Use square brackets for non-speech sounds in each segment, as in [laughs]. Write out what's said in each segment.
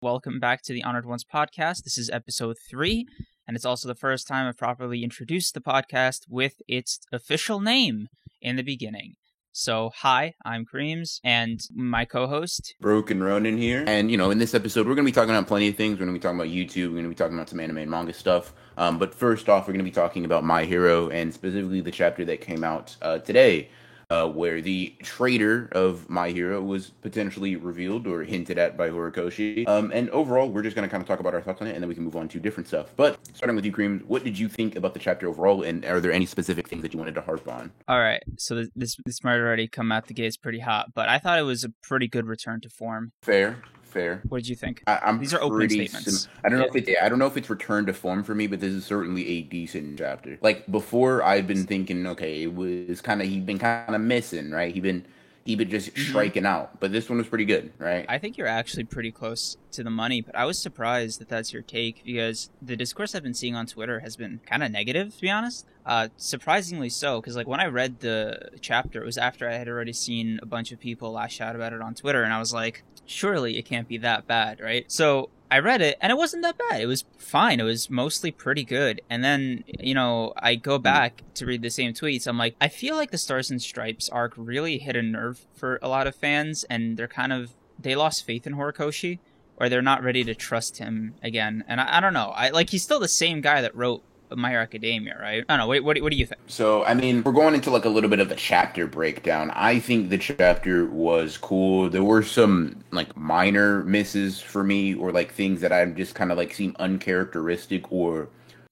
Welcome back to the Honored Ones podcast. This is episode three, and it's also the first time I've properly introduced the podcast with its official name in the beginning. So, hi, I'm Kreams, and my co-host Broken Ronin here. And you know, in this episode, we're gonna be talking about plenty of things. We're gonna be talking about YouTube. We're gonna be talking about some anime and manga stuff. Um, but first off, we're gonna be talking about My Hero and specifically the chapter that came out uh, today, uh, where the traitor of My Hero was potentially revealed or hinted at by Horikoshi. Um, and overall, we're just going to kind of talk about our thoughts on it, and then we can move on to different stuff. But starting with you, Cream, what did you think about the chapter overall, and are there any specific things that you wanted to harp on? All right, so this this, might already come out the gates pretty hot, but I thought it was a pretty good return to form. Fair, fair. What did you think? I, am These are open statements. Sim- I don't know if it. I don't know if it's returned to form for me, but this is certainly a decent chapter. Like before, I've been thinking, okay, it was kind of he'd been kind of missing, right? He'd been he been just Mhm. striking out, but this one was pretty good, right? I think you're actually pretty close to the money, but I was surprised that that's your take because the discourse I've been seeing on Twitter has been kind of negative, to be honest. Uh, surprisingly so, because like when I read the chapter, it was after I had already seen a bunch of people lash out about it on Twitter, and I was like, surely it can't be that bad, right? So I read it, and it wasn't that bad. It was fine. It was mostly pretty good. And then, you know, I go hmm. back to read the same tweets. I'm like, I feel like the Stars and Stripes arc really hit a nerve for a lot of fans, and they're kind of they lost faith in Horikoshi, or they're not ready to trust him again. And I, I don't know. I like he's still the same guy that wrote My Hero Academia, right? I don't know. What, what, do you think? So, I mean, we're going into like a little bit of a chapter breakdown. I think the chapter was cool. There were some like minor misses for me, or like things that I'm just kind of like seem uncharacteristic or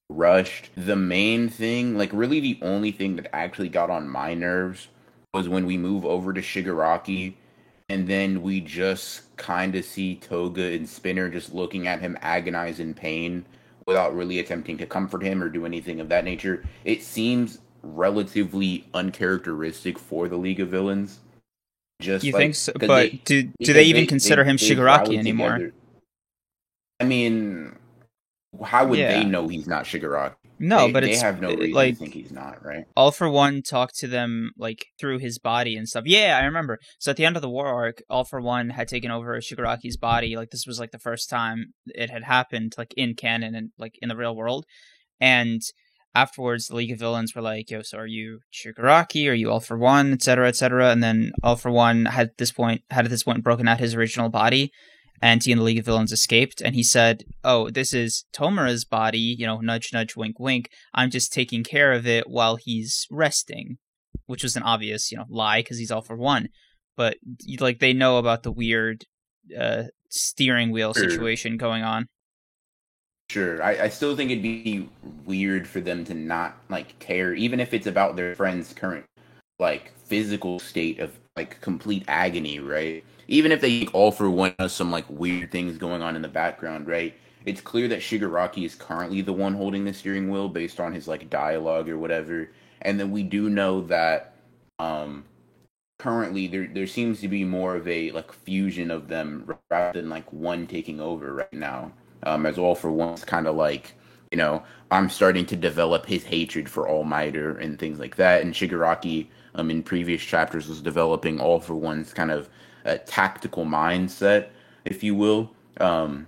rushed. The main thing, like really the only thing that actually got on my nerves was when we move over to Shigaraki and then we just kind of see Toga and Spinner just looking at him agonize in pain without really attempting to comfort him or do anything of that nature. It seems relatively uncharacteristic for the League of Villains. Just You like, think so? But they- do do they even consider him they Shigaraki anymore? together. I mean, how would Yeah. they know he's not Shigaraki? No, They- but they it's have no uh, reason like to think he's not, right? All for One talked to them like through his body and stuff. Yeah, I remember. So at the end of the war arc, All for One had taken over Shigaraki's body. Like this was like the first time it had happened, like in canon and like in the real world. And afterwards, the League of Villains were like, "Yo, so are you Shigaraki? Are you All for One, etc., etc." And then All for One had at this point had at this point broken out his original body. And he and the League of Villains escaped, and he said, "Oh, this is Tomura's body. You know, nudge, nudge, wink, wink. I'm just taking care of it while he's resting, which was an obvious, you know, lie because he's all for one. But like they know about the weird uh, steering wheel Sure. situation going on. Sure, I, I still think it'd be weird for them to not like care, even if it's about their friend's current like physical state of like complete agony, right? Even if they all for one has some like weird things going on in the background, right? It's clear that Shigaraki is currently the one holding the steering wheel based on his like dialogue or whatever, and then we do know that um currently there there seems to be more of a like fusion of them rather than like one taking over right now um, as all for once kind of like you know i'm starting to develop his hatred for all mighter and things like that and shigaraki um, in previous chapters was developing all for one's kind of uh, tactical mindset if you will um,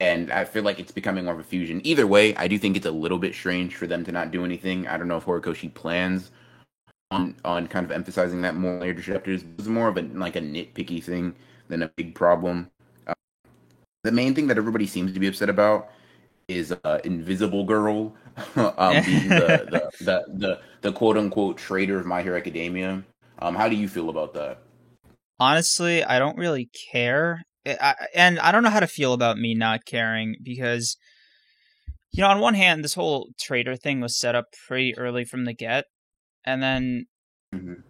and i feel like it's becoming more of a fusion either way i do think it's a little bit strange for them to not do anything i don't know if horikoshi plans on on kind of emphasizing that more later chapters it's more of a like a nitpicky thing than a big problem the main thing that everybody seems to be upset about is uh, Invisible Girl [laughs] um, being the, the, [laughs] the, the, the quote unquote traitor of My Hero Academia. Um, how do you feel about that? Honestly, I don't really care, I, I- and I don't know how to feel about me not caring because, you know, on one hand, this whole traitor thing was set up pretty early from the get, and then [sighs] Mhm.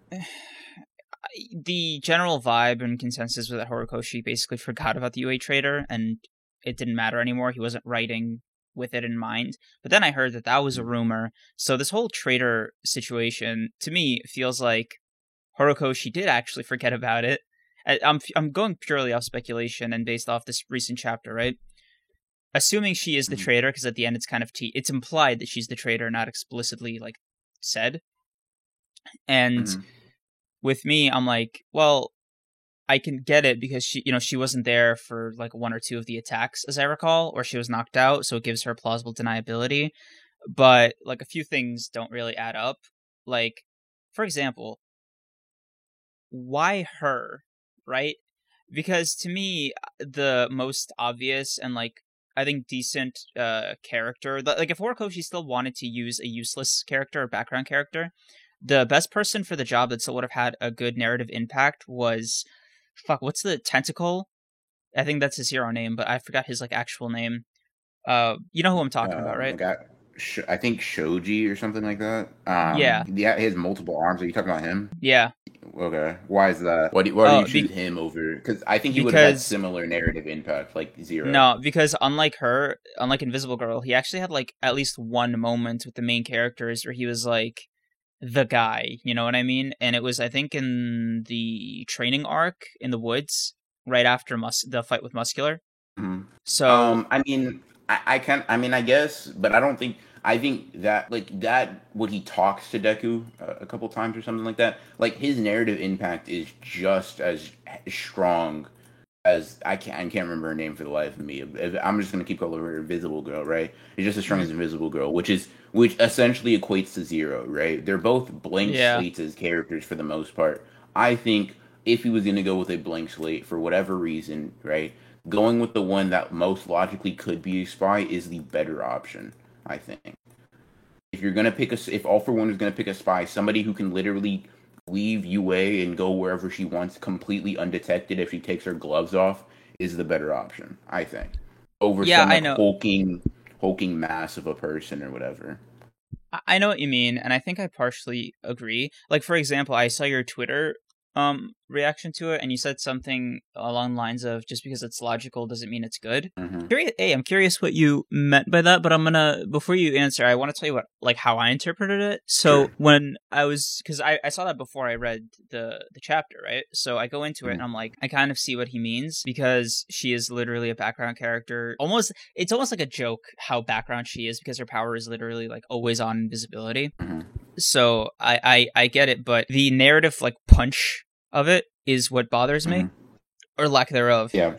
the general vibe and consensus was that Horikoshi basically [laughs] forgot about the UA traitor and it didn't matter anymore. He wasn't writing with it in mind. But then I heard that that was a rumor. So this whole traitor situation to me feels like Horikoshi did actually forget about it. I- I'm I'm going purely off speculation and based off this recent chapter, right? Assuming she is the Mhm. traitor, because at the end it's kind of te- it's implied that she's the traitor, not explicitly like said. And Mhm. with me, I'm like, well, I can get it because she, you know, she wasn't there for like one or two of the attacks, as I recall, or she was knocked out, so it gives her plausible deniability. But like a few things don't really add up. Like, for example, why her, right? Because to me, the most obvious and like I think decent uh character, like if Horikoshi still wanted to use a useless character or background character, the best person for the job that still would have had a good narrative impact was fuck what's the tentacle? I think that's his hero name but i forgot his like actual name. Uh you know who i'm talking uh, about right I think Shoji or something like that. Um, yeah, yeah, he has multiple arms. Are you talking about him? Yeah. Okay. Why is that? Why do, why do oh, you choose be- him over? Because I think he would have had similar narrative impact, like zero. No, because unlike her, unlike Invisible Girl, he actually had like at least one moment with the main characters where he was like, the guy, you know what I mean? And it was I think in the training arc in the woods right after mus- the fight with Muscular. Mm-hmm. So um, I mean, I, I can I mean I guess, but I don't think I think that like that when he talks to Deku uh, a couple times or something like that, like his narrative impact is just as strong as I can't I can't remember her name for the life of me. I'm just gonna keep calling her Invisible Girl, right? It's just as strong as Invisible Girl, which is which essentially equates to zero, right? They're both blank yeah. slates as characters for the most part. I think if he was gonna go with a blank slate for whatever reason, right? Going with the one that most logically could be a spy is the better option, I think. If you're gonna pick a, if All for One is gonna pick a spy, somebody who can literally leave UA and go wherever she wants completely undetected if she takes her gloves off is the better option, I think. Over yeah, some like, I know. hulking hulking mass of a person or whatever. I know what you mean, and I think I partially agree. Like for example, I saw your Twitter um reaction to it and you said something along the lines of just because it's logical doesn't mean it's good mm-hmm. curious hey i'm curious what you meant by that but i'm gonna before you answer i want to tell you what like how i interpreted it so sure. when i was because I, I saw that before i read the the chapter right so i go into mm-hmm. it and i'm like i kind of see what he means because she is literally a background character almost it's almost like a joke how background she is because her power is literally like always on invisibility mm-hmm. so I, I i get it but the narrative like punch of it is what bothers me, mm-hmm. or lack thereof. Yeah.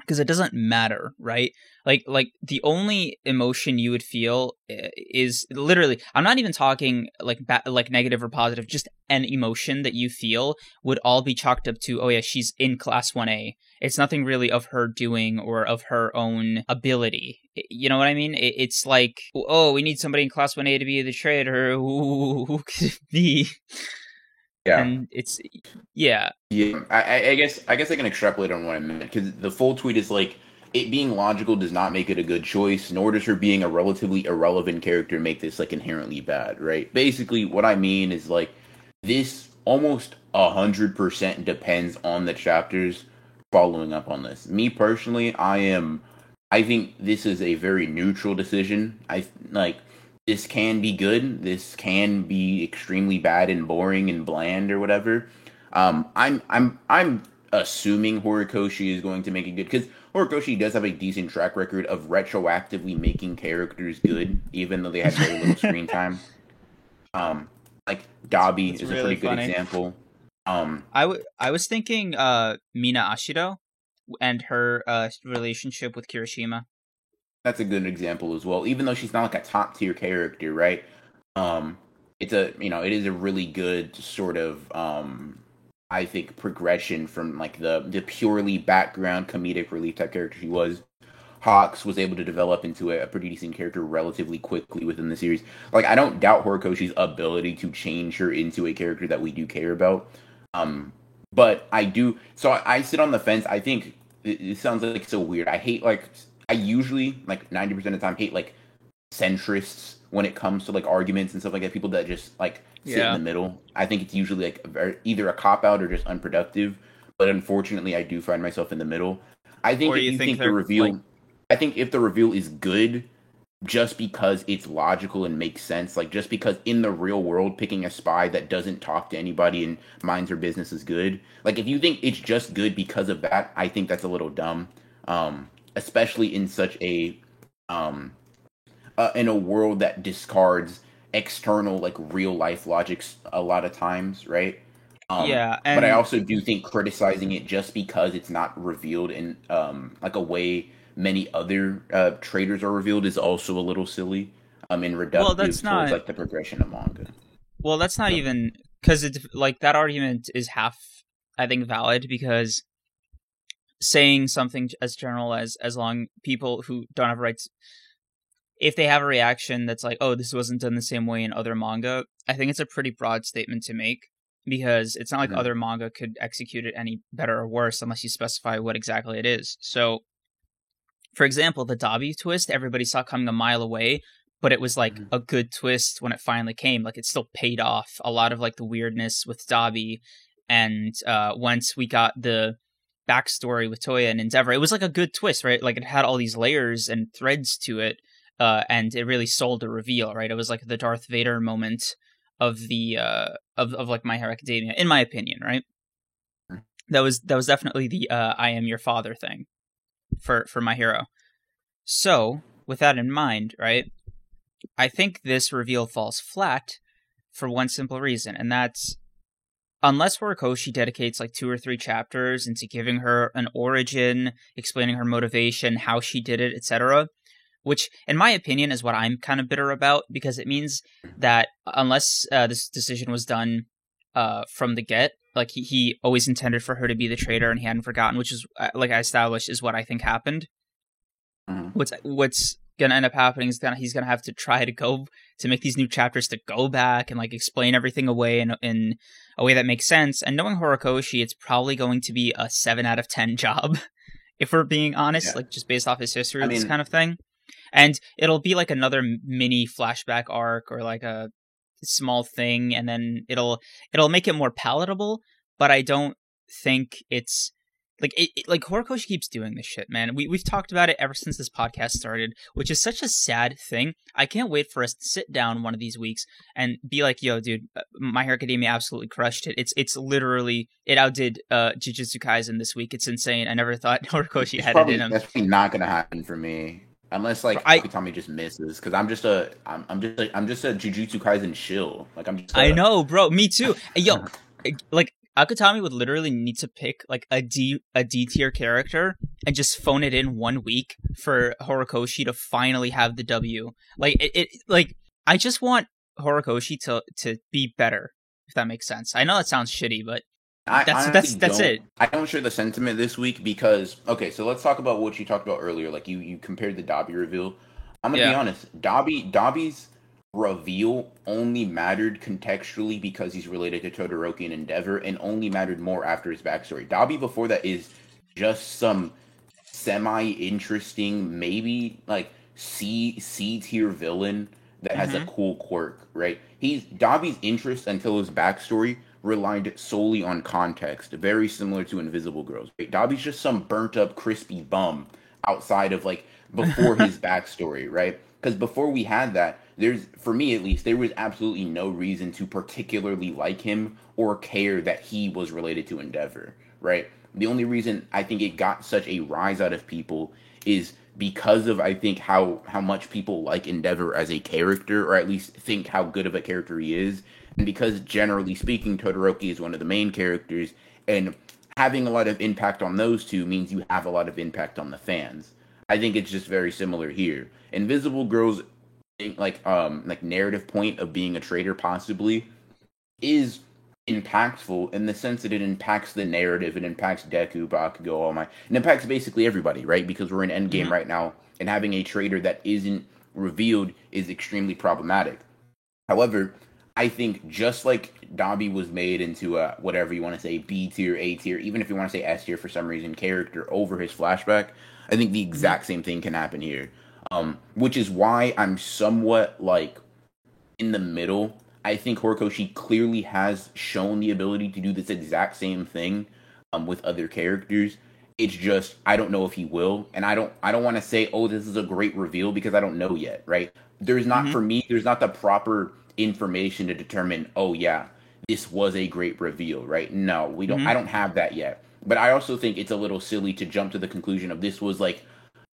Because it doesn't matter, right? Like, like the only emotion you would feel eh, is literally. I'm not even talking like ba- like negative or positive. Just an emotion that you feel would all be chalked up to, oh yeah, she's in class one A. It's nothing really of her doing or of her own ability. You know what I mean? It's like, oh, we need somebody in class one A to be the traitor. Who, [laughs] who could it be? Yeah, and it's yeah. Yeah, I, I guess I guess I can extrapolate on what I meant because the full tweet is like it being logical does not make it a good choice, nor does her being a relatively irrelevant character make this like inherently bad, right? Basically, what I mean is like this almost a hundred percent depends on the chapters following up on this. Me personally, I am. I think this is a very neutral decision. I like this can be good. This can be extremely bad and boring and bland or whatever. Um, I'm I'm I'm assuming Horikoshi is going to make it good because Horikoshi does have a decent track record of retroactively making characters good, even though they had very little [laughs] screen time. Um, like Dabi is really a pretty funny. good example. Um, I, w- I was thinking uh, Mina Ashido and her uh, relationship with Kirishima that's a good example as well. Even though she's not like a top tier character, right? Um, it's a you know it is a really good sort of um, I think progression from like the the purely background comedic relief type character she was. Hawks was able to develop into a, pretty decent character relatively quickly within the series. Like I don't doubt Horikoshi's ability to change her into a character that we do care about. Um, but I do. So I, I sit on the fence. I think it, it sounds like so weird. I hate like I usually like ninety percent of the time hate like centrists when it comes to like arguments and stuff like that. People that just like sit yeah. in the middle. I think it's usually like a, either a cop out or just unproductive. But unfortunately, I do find myself in the middle. I think if you, think, think the reveal, like... I think if the reveal is good, just because it's logical and makes sense, like just because in the real world, picking a spy that doesn't talk to anybody and minds her business is good. Like if you think it's just good because of that, I think that's a little dumb. Um, especially in such a um uh, in a world that discards external like real life logics a lot of times right Um, yeah, but I also do think criticizing it just because it's not revealed in um like a way many other uh traitors are revealed is also a little silly. Um, in reductive Well, that's towards not- like the progression of manga. Well, that's not So- even because it's like that argument is half, I think, valid because saying something as general as as long people who don't have rights, if they have a reaction that's like, oh, this wasn't done the same way in other manga, I think it's a pretty broad statement to make because it's not like Mhm. other manga could execute it any better or worse unless you specify what exactly it is. So, for example, the Dabi twist, everybody saw coming a mile away, but it was like Mhm. a good twist when it finally came. Like it still paid off a lot of like the weirdness with Dabi, and uh, once we got the backstory with Toya and Endeavor, it was like a good twist, right? Like it had all these layers and threads to it, uh, and it really sold the reveal, right? It was like the Darth Vader moment of the uh, of of like My Hero Academia, in my opinion, right? Mhm. That was that was definitely the uh, I am your father thing for for my hero. So, with that in mind, right? I think this reveal falls flat for one simple reason, and that's unless Horikoshi dedicates like two or three chapters into giving her an origin, explaining her motivation, how she did it, etc., which, in my opinion, is what I'm kind of bitter about because it means that unless uh, this decision was done uh, from the get, like he, he always intended for her to be the traitor and he hadn't forgotten, which is uh, like I established is what I think happened. Mhm. What's what's gonna end up happening is gonna he's gonna have to try to go to make these new chapters to go back and like explain everything away in in a way that makes sense. And knowing Horikoshi, it's probably going to be a seven out of ten [laughs] job, if we're being honest, Yeah. like just based off his history I this mean- kind of thing. And it'll be like another mini flashback arc or like a small thing, and then it'll it'll make it more palatable. But I don't think it's like it, it- like Horikoshi keeps doing this shit, man. We we've talked about it ever since this podcast started, which is such a sad thing. I can't wait for us to sit down one of these weeks and be like, "Yo, dude, uh, My Hero Academia absolutely crushed it. It's it's literally it outdid uh, Jujutsu Kaisen this week. It's insane. I never [laughs] thought Horikoshi It's had probably, it in him. That's probably not gonna happen for me. Unless like I- Akutami just misses, because I'm just a I'm, I'm just a, I'm just a Jujutsu Kaisen shill. Like I'm just. I a- know, bro. Me too. Yo, [laughs] like Akutami would literally need to pick like a D a D tier character and just phone it in one week for Horikoshi to finally have the W. Like it, it like I just want Horikoshi to to be better. If that makes sense. I know that sounds shitty, but I That's- honestly that's- that's it. I don't share the sentiment this week because okay, so let's talk about what you talked about earlier. Like you you compared the Dabi reveal. I'm gonna be honest. Dabi Dabi's reveal only mattered contextually because he's related to Todoroki and Endeavor, and only mattered more after his backstory. Dabi before that is just some semi interesting, maybe like C C tier villain that has a mm-hmm. cool quirk, right? He's Dabi's interest until his backstory relied solely on context, very similar to Invisible Girls. Right? Dabi's just some burnt up, crispy bum outside of like before [laughs] his backstory, right? Because before we had that, there's for me at least, there was absolutely no reason to particularly like him or care that he was related to Endeavor, right? The only reason I think it got such a rise out of people is because of I think how how much people like Endeavor as a character, or at least think how good of a character he is, and because generally speaking, Todoroki is one of the main characters, and having a lot of impact on those two means you have a lot of impact on the fans. I think it's just very similar here. Invisible Girls, like um like narrative point of being a traitor possibly, is impactful in the sense that it impacts the narrative, it impacts Deku, Bakugo, All my, it impacts basically everybody, right? Because we're in Endgame Mhm. right now, and having a traitor that isn't revealed is extremely problematic. However, I think just like Dabi was made into a whatever you want to say B tier, A tier, even if you want to say S tier for some reason character over his flashback, I think the exact same thing can happen here. Um, which is why I'm somewhat like in the middle. I think Horikoshi clearly has shown the ability to do this exact same thing um, with other characters. It's just I don't know if he will, and I don't I don't want to say oh this is a great reveal because I don't know yet. Right? There's not Mhm. for me. There's not the proper information to determine oh yeah this was a great reveal. Right? No, we don't. Mhm. I don't have that yet. But I also think it's a little silly to jump to the conclusion of this was like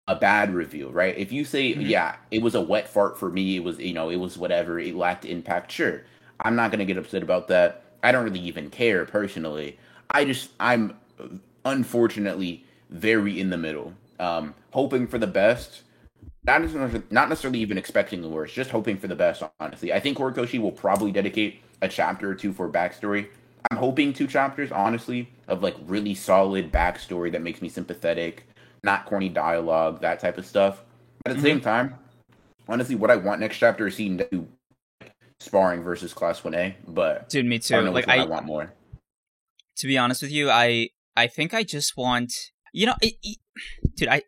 a bad review, right? If you say, Mhm. yeah, it was a wet fart for me, it was, you know, it was whatever, it lacked impact, sure. I'm not going to get upset about that. I don't really even care personally. I just I'm unfortunately very in the middle, um, hoping for the best. Not necessarily, not necessarily even expecting the worst, just hoping for the best. Honestly, I think Horikoshi will probably dedicate a chapter or two for backstory. I'm hoping two chapters, honestly, of like really solid backstory that makes me sympathetic, not corny dialogue, that type of stuff. But at the mm-hmm. same time, honestly, what I want next chapter is seeing Deku sparring versus Class One A. But dude, me too. I like I, I, want more. To be honest with you, I I think I just want you know, it, it, dude. I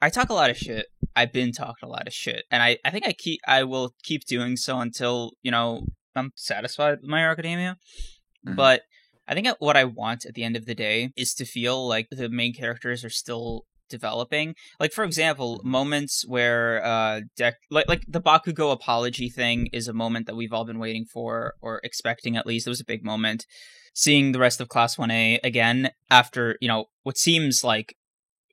I talk a lot of shit. I've been talking a lot of shit, and I I think I keep I will keep doing so until you know I'm satisfied with My Academia. Mm-hmm. But I think what I want at the end of the day is to feel like the main characters are still developing. Like for example, moments where uh Dek like like the Bakugo apology thing is a moment that we've all been waiting for or expecting at least. It was a big moment. Seeing the rest of Class 1A again after, you know, what seems like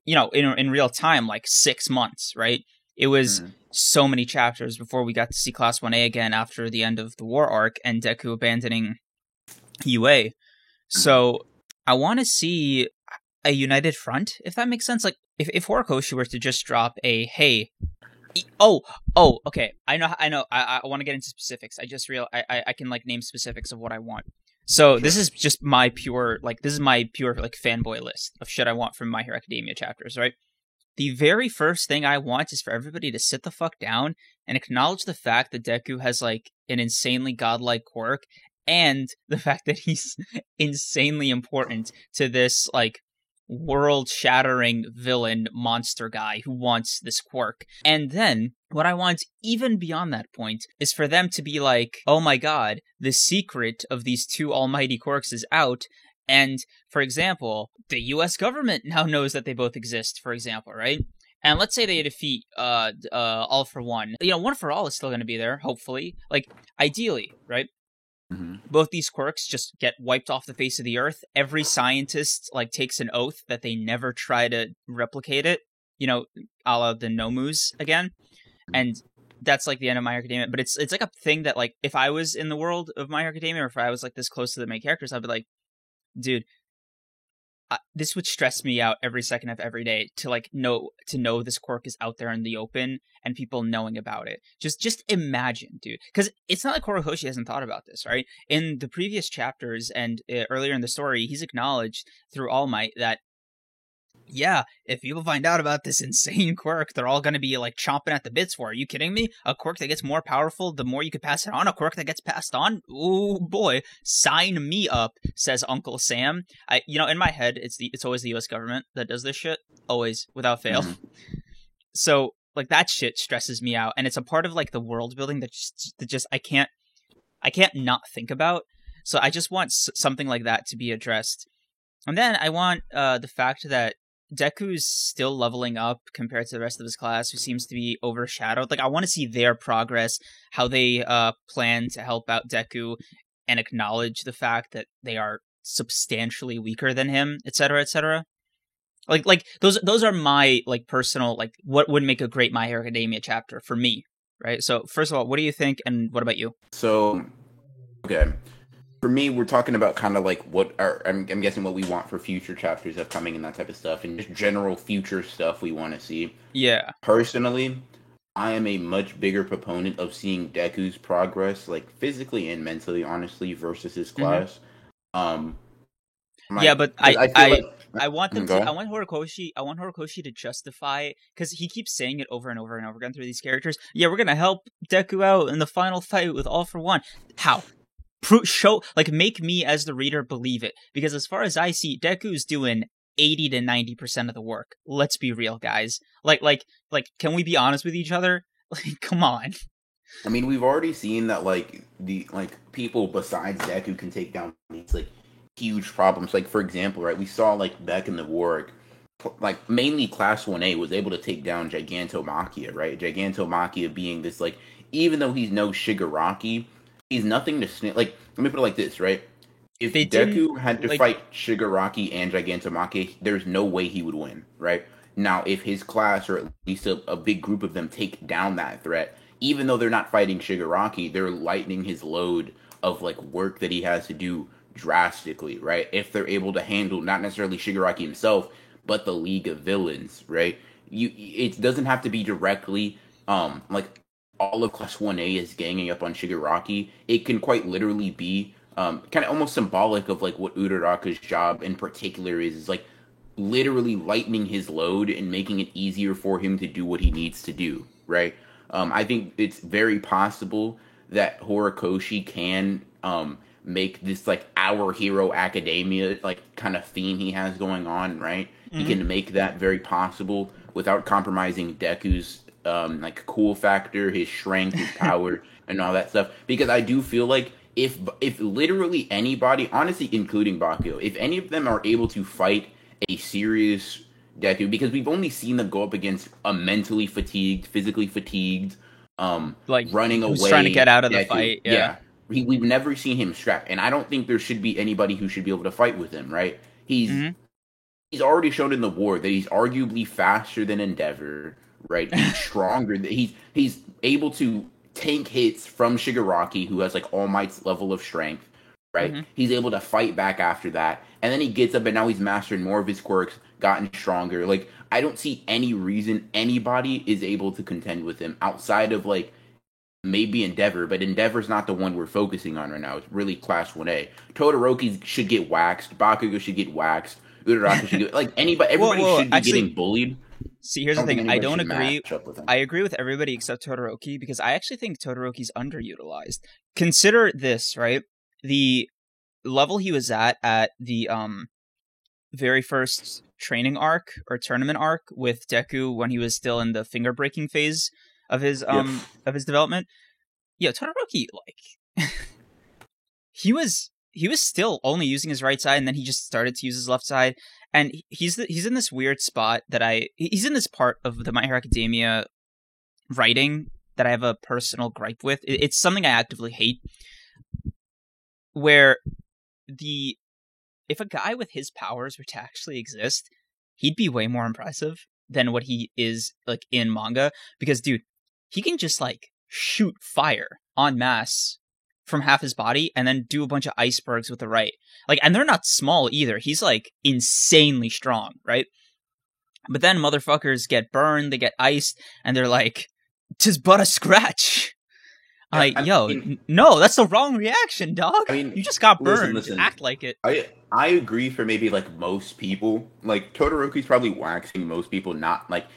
you know, in in real time like 6 months, right? It was mm. so many chapters before we got to see Class 1A again after the end of the war arc and Deku abandoning UA. So I want to see a united front, if that makes sense. Like if if Horikoshi were to just drop a hey, oh oh okay, I know I know I I want to get into specifics. I just real I, I I can like name specifics of what I want. So sure. this is just my pure like this is my pure like fanboy list of shit I want from My Hero Academia chapters, right? The very first thing I want is for everybody to sit the fuck down and acknowledge the fact that Deku has like an insanely godlike quirk and the [laughs] fact that he's insanely important to this like world shattering villain monster guy who wants this quirk. And then what I want even beyond that point is for them to be like, oh my god, the secret of these two almighty quirks is out. And for example, the US government [laughs] now knows that they both exist, for example, right? And let's say they defeat uh uh all for one. You know, one for all is still gonna be there, hopefully. Like ideally, right? Mm-hmm. Both these quirks just get wiped off the face of the earth. Every scientist like takes an oath that they never try to replicate it. You know, a la the Nomus again, mm-hmm. and that's like the end of My Academia. But it's it's like a thing that like if I was in the world of My Academia, or if I was like this close to the main characters, I'd be like, dude, this would stress me out every second of every day to like know to know this quirk is out there in the open and people knowing about it. Just just imagine, dude, because it's not like Horikoshi hasn't thought about this, right? In the previous chapters and uh, earlier in the story, he's acknowledged through All Might that yeah, if people find out about this [laughs] insane quirk, they're all going to be like chomping at the bits for. Are you kidding me? A quirk that gets more powerful the more you could pass it on. A quirk that gets passed on. Oh boy, sign me up, says Uncle Sam. I, you know, in my head, it's the it's always the U.S. government that does this shit, always without fail. Mm-hmm. So like that shit stresses me out, and it's a part of like the world building that just that just I can't I can't not think about. So I just want s- something like that to be addressed. And then I want uh, the fact that Deku's still leveling up compared to the rest of his class, who seems to be overshadowed. Like I want to see their progress, how they uh, plan to help out Deku, and acknowledge the fact that they are substantially weaker than him, etc., etc. Like like those those are my like personal like what would make a great My Hero Academia chapter for me, right? So first of all, what do you think, and what about you? So, okay, for me, we're talking about kind of like what are I'm, I'm, guessing what we want for future chapters upcoming and that type of stuff, and just general future stuff we want to see. Yeah. Personally, I am a much bigger proponent of seeing Deku's progress, like physically and mentally, honestly, versus his mm-hmm. class. Mm-hmm. Um. Yeah, but I I I, like, I, want them to. I want Horikoshi. I want Horikoshi to justify because he keeps saying it over and over and over again through these characters. Yeah, we're gonna help Deku out in the final fight with All for One. How? Pro- show like make me as the reader believe it because as far as I see, Deku's doing 80 to 90% of the work. Let's be real, guys. Like like like can we be honest with each other? [laughs] Like come on. I mean, we've already seen that like the like people besides Deku can take down these like huge problems. Like for example, right, we saw like back in the war like mainly class 1A was able to take down Gigantomachia, right? Gigantomachia being this like even though he's no Shigaraki, he's nothing to sniff. Like, let me put it like this, right? If they Deku had to like, fight Shigaraki and Gigantomachia, there's no way he would win, right? Now, if his class or at least a, a big group of them take down that threat, even though they're not fighting Shigaraki, they're lightening his load of like work that he has to do drastically, right? If they're able to handle not necessarily Shigaraki himself, but the League of Villains, right? You it doesn't have to be directly um like all of class 1A is ganging up on Shigaraki. It can quite literally be um kind of almost symbolic of like what Uraraka's job in particular is, is like literally lightening his load and making it easier for him to do what he needs to do, right? Um, I think it's very possible that Horikoshi can um, make this like our hero academia like kind of theme he has going on, right? Mm-hmm. He can make that very possible without compromising Deku's um, like cool factor, his strength, his power, [laughs] and all that stuff. Because I do feel like if if literally anybody, honestly, including Bakugo, if any of them are able to fight a serious Deku, because we've only seen them go up against a mentally fatigued, physically fatigued, um, like running away, trying to get out of the fight. Yeah, yeah. He, we've never seen him strapped, and I don't think there should be anybody who should be able to fight with him. Right? He's mm-hmm. he's already shown in the war that he's arguably faster than Endeavor. Right? He's [laughs] stronger. he's he's able to tank hits from Shigaraki, who has like All Might's level of strength. Right? Mm-hmm. He's able to fight back after that, and then he gets up, and now he's mastered more of his quirks, gotten stronger. Like I don't see any reason anybody is able to contend with him outside of like maybe Endeavor, but Endeavor's not the one we're focusing on right now. It's really Class 1A. Todoroki should get waxed. Bakugo should get waxed. Uraraka should get like [laughs] anybody. Everybody whoa, whoa, should be actually, getting bullied. See, here's the thing. I don't agree. I agree with everybody except Todoroki because I actually think Todoroki's underutilized. Consider this, right? The level he was at at the um very first training arc or tournament arc with Deku when he was still in the finger breaking phase of his um of his development. Yeah, Todoroki like [laughs] he was he was still only using his right side and then he just started to use his left side. And he's the, he's in this weird spot that I he's in this part of the My Hero Academia writing that I have a personal gripe with. It's something I actively hate. Where the if a guy with his powers were to actually exist, he'd be way more impressive than what he is like in manga. Because dude, he can just like shoot fire en masse from half his body and then do a bunch of icebergs with the right. Like and they're not small either. He's like insanely strong, right? But then motherfuckers get burned, they get iced, and they're like, "Tis but a scratch." like, yo, mean, no, that's the wrong reaction, dog. I mean, you just got burned. Listen, listen, Act like it. I I agree for maybe like most people. Like Todoroki's probably waxing most people, not like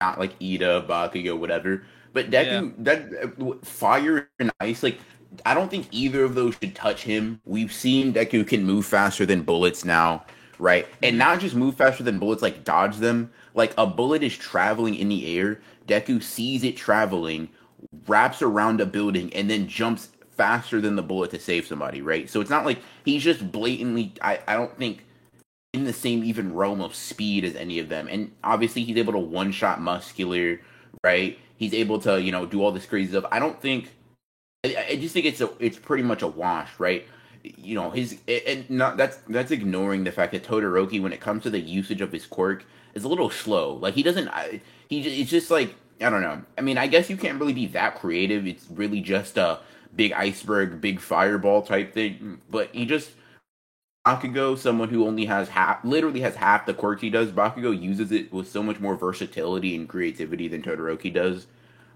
not like Iida, Bakugo, whatever. But Deku, yeah. that uh, fire and ice, like I don't think either of those should touch him. We've seen Deku can move faster than bullets now, right? And mm-hmm. not just move faster than bullets, like dodge them. Like a bullet is traveling in the air. Deku sees it traveling, wraps around a building and then jumps faster than the bullet to save somebody, right? So it's not like he's just blatantly I, I don't think in the same even realm of speed as any of them. And obviously he's able to one shot muscular, right? He's able to, you know, do all this crazy stuff. I don't think I, just think it's a it's pretty much a wash, right? You know, his and not that's that's ignoring the fact that Todoroki when it comes to the usage of his quirk is a little slow. Like he doesn't he it's just like I don't know. I mean, I guess you can't really be that creative. It's really just a big iceberg, big fireball type thing. But he just Bakugo, someone who only has half, literally has half the quirks he does. Bakugo uses it with so much more versatility and creativity than Todoroki does.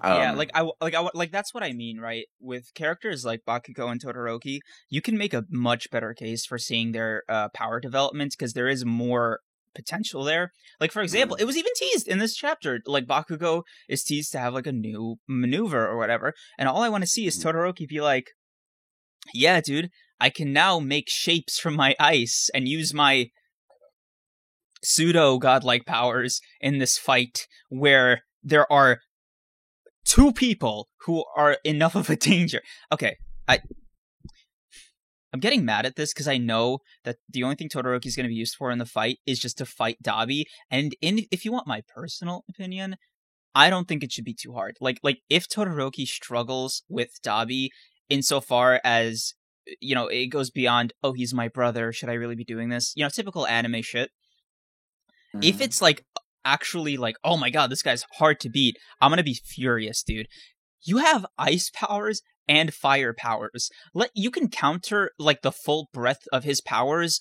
Um, yeah, like I like I like that's what I mean, right? With characters like Bakugo and Todoroki, you can make a much better case for seeing their uh, power developments because there is more potential there. Like for example, mm. it was even teased in this chapter. Like Bakugo is teased to have like a new maneuver or whatever, and all I want to see is mm. Todoroki be like, "Yeah, dude, I can now make shapes from my ice and use my pseudo godlike powers in this fight where there are two people who are enough of a danger." Okay, I I'm getting mad at this because I know that the only thing Todoroki is going to be used for in the fight is just to fight Dabi. And in, if you want my personal opinion, I don't think it should be too hard. Like, like if Todoroki struggles with Dabi insofar as you know it goes beyond, oh, he's my brother. Should I really be doing this? You know, typical anime shit. Mm. If it's like actually like, oh my god, this guy's hard to beat, I'm gonna be furious, dude. You have ice powers and fire powers. Let you can counter like the full breadth of his powers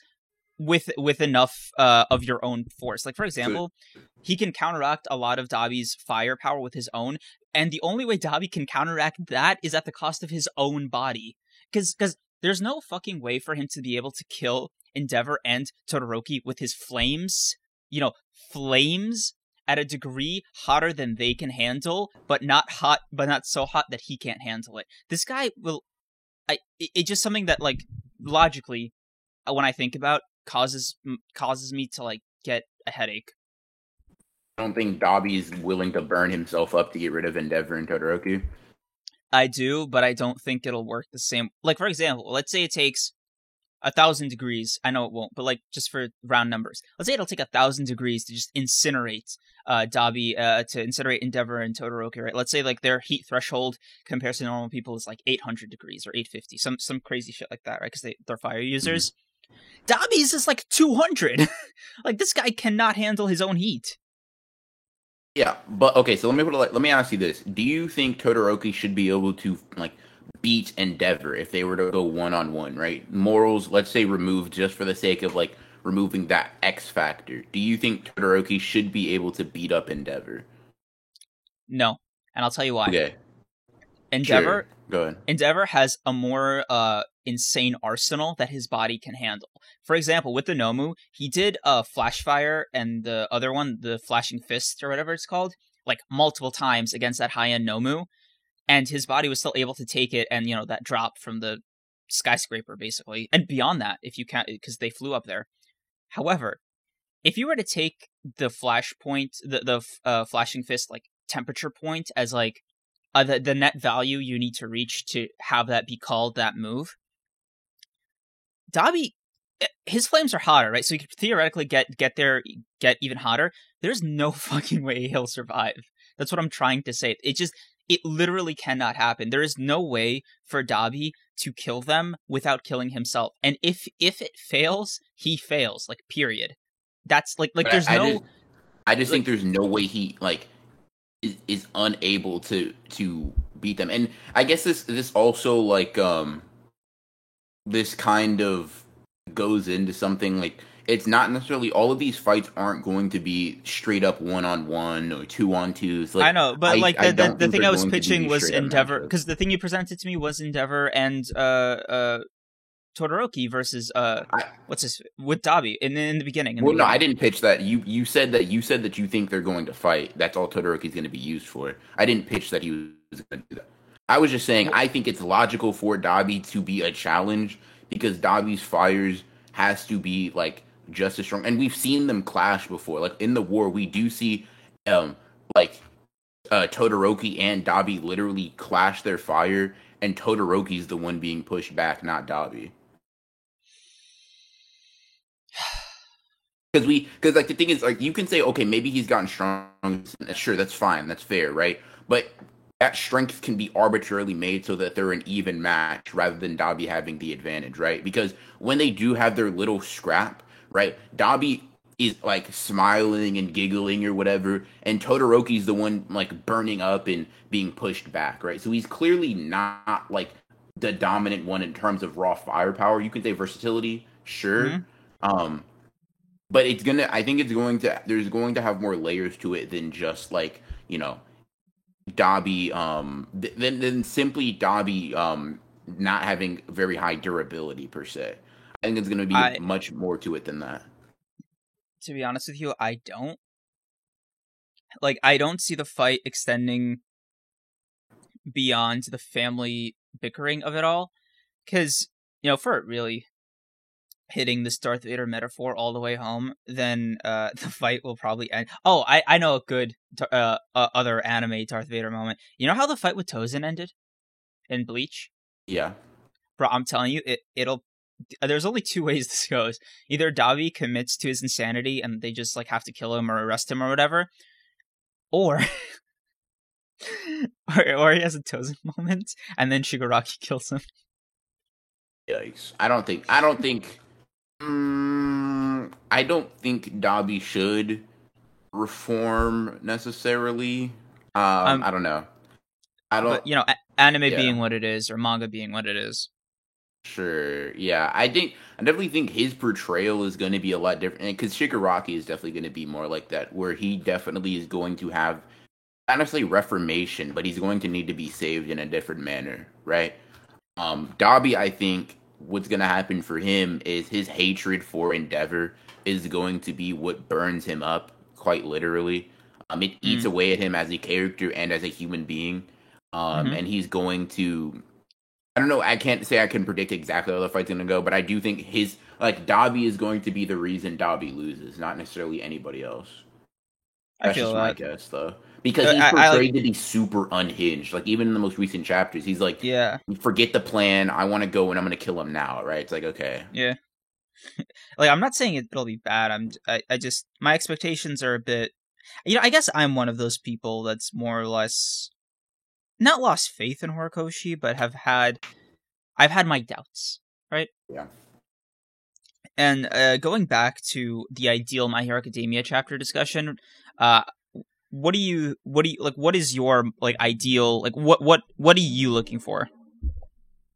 with with enough uh, of your own force. Like for example, he can counteract a lot of Dabi's firepower with his own, and the only way Dabi can counteract that is at the cost of his own body. Because because there's no fucking way for him to be able to kill Endeavor and Todoroki with his flames. You know, flames at a degree hotter than they can handle, but not hot, but not so hot that he can't handle it. This guy will. I. It's just something that like logically, uh, when I think about, causes causes me to like get a headache. I don't think Dabi's willing to burn himself up to get rid of Endeavor and Todoroki. I do, but I don't think it'll work the same. Like for example, let's say it takes a thousand degrees. I know it won't, but like just for round numbers, let's say it'll take a thousand degrees to just incinerate uh Dabi, uh, to incinerate Endeavor and Todoroki, right? Let's say like their heat threshold compared to normal people is like 800 degrees or 850, some some crazy shit like that, right? Because they they're fire users. Mm-hmm. Dabi's is like 200. [laughs] like this guy cannot handle his own heat. Yeah, but okay, so let me put it like, let me ask you this: Do you think Todoroki should be able to like beat Endeavor if they were to go one on one? Right, morals, let's say removed just for the sake of like removing that X factor. Do you think Todoroki should be able to beat up Endeavor? No, and I'll tell you why. Okay. Endeavor. Sure. Go ahead. Endeavor has a more uh insane arsenal that his body can handle. For example, with the Nomu, he did a uh, flash fire and the other one, the flashing fist or whatever it's called, like multiple times against that high end Nomu, and his body was still able to take it and you know that drop from the skyscraper basically, and beyond that if you can't because they flew up there. However, if you were to take the flash point, the the uh, flashing fist like temperature point as like uh, the the net value you need to reach to have that be called that move, Dabi, eh, his flames are hotter, right? So he could theoretically get get there, get even hotter. There's no [laughs] fucking way he'll survive. That's what I'm trying to say. It just, it literally cannot happen. There is no way for Dabi to kill them without killing himself. And if if it fails, he fails. Like period. That's like like but there's I, no. I just, I just like, think there's no way he like is, is unable to to beat them. And I guess this this also like um this kind of goes into something like it's not necessarily all of these fights aren't going to be straight up one on one or two on twos. Like, I know, but I, like the, the, the thing I was pitching was Endeavor because the thing you presented to me was Endeavor and uh uh Todoroki versus uh I, what's this with Dabi in in the beginning. In well, the no, beginning. I didn't pitch that. You you said that you said that you think they're going to fight. That's all Todoroki's going to be used for. I didn't pitch that he was going to do that. I was just saying I think it's logical for Dabi to be a challenge because Dabi's fires has to be like just as strong. And we've seen them clash before. Like in the war, we do see um like uh Todoroki and Dabi literally clash their fire, and Todoroki's the one being pushed back, not Dabi. [sighs] Because we, because like the thing is, like you can say, okay, maybe he's gotten strong. Sure, that's fine, that's fair, right? But that strength can be arbitrarily made so that they're an even match rather than Dabi having the advantage, right? Because when they do have their little scrap, right, Dabi is like smiling and giggling or whatever, and Todoroki's the one like burning up and being pushed back, right? So he's clearly not like the dominant one in terms of raw firepower. You can say versatility, sure. Mm-hmm. Um but it's gonna I think it's going to there's going to have more layers to it than just like, you know, Dabi um than than simply Dabi um not having very high durability per se. I think it's going to be I, much more to it than that. To be honest with you, I don't like I don't see the fight extending beyond the family bickering of it all cuz you know for it really hitting this Darth Vader metaphor all the way home, then uh, [laughs] the fight will probably end. Oh, I, I know a good uh, uh, other anime Darth Vader moment. You know how the fight with Tosen ended in Bleach? Yeah. Bro, I'm telling you, it it'll. There's only two ways this goes. Either Dabi commits to his insanity and they just like have to kill him or arrest him or whatever, or. [laughs] or, or he has a Tosen [laughs] moment and then Shigaraki [laughs] kills him. Yikes! I don't think. I don't think Mm, I don't think Dabi should reform necessarily. Um, um, I don't know. I don't. But, you know, anime Yeah. being what it is or manga being what it is. Sure. Yeah, I think I definitely think his portrayal is going to be a lot different because Shigaraki is definitely going to be more like that, where he definitely is going to have not necessarily reformation, but he's going to need to be saved in a different manner, right? Um, Dabi, I think what's going to happen for him is his hatred for Endeavor is going to be what burns him up, quite literally. Um, it eats Mm. away at him as a character and as a human being, um, Mhm. and he's going to I don't know. I can't say I can predict exactly how the fight's gonna go, but I do think his like Dabi is going to be the reason Dabi loses, not necessarily anybody else. I That's feel just my guess, though, because Uh, he's I- I portrayed like- to be super unhinged. Like even in the most recent chapters, he's like, Yeah. "Forget the plan. I want to go, and I'm gonna kill him now." Right? It's like, okay, Yeah. [laughs] like I'm not saying it, it'll be bad. I'm I, I just my expectations are a bit you know, I guess I'm one of those people that's more or less not lost faith in Horikoshi, but have had I've had my doubts, right? Yeah. And uh, going back to the ideal My Hero Academia chapter discussion, uh, what do you, what do you like? What is your like ideal? Like, what, what, what are you looking for?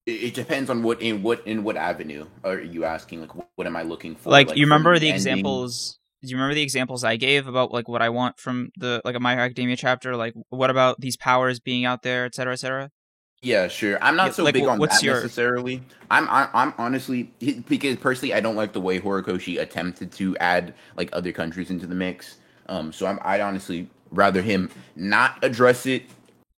it, depends on what in what in what avenue are you asking? Like, what, what am I looking for? like, Like, you remember the ending- examples do you remember the examples i gave about like what i want from the like a my Hero academia chapter like what about these powers being out there et cetera et cetera Yeah, sure. I'm not Yeah, so like, big on that your- necessarily. I'm I, I'm honestly because personally I don't like the way Horikoshi attempted to add like other countries into the mix. Um, so I'm I'd honestly rather him not address it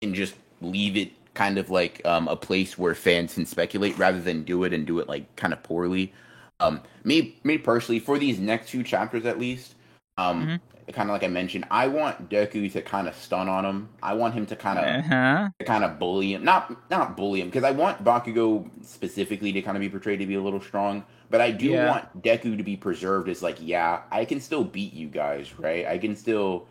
and just leave it kind of like um a place where fans can speculate rather than do it and do it like kind of poorly. Um, me me personally for these next two chapters at least, um, Mhm. kind of like I mentioned, I want Deku to kind of stun on him. I want him to kind of uh-huh to kind of bully him. Not not bully him because I want Bakugo specifically to kind of be portrayed to be a little strong, but I do Yeah. want Deku to be preserved as like, yeah, I can still beat you guys, right? I can still,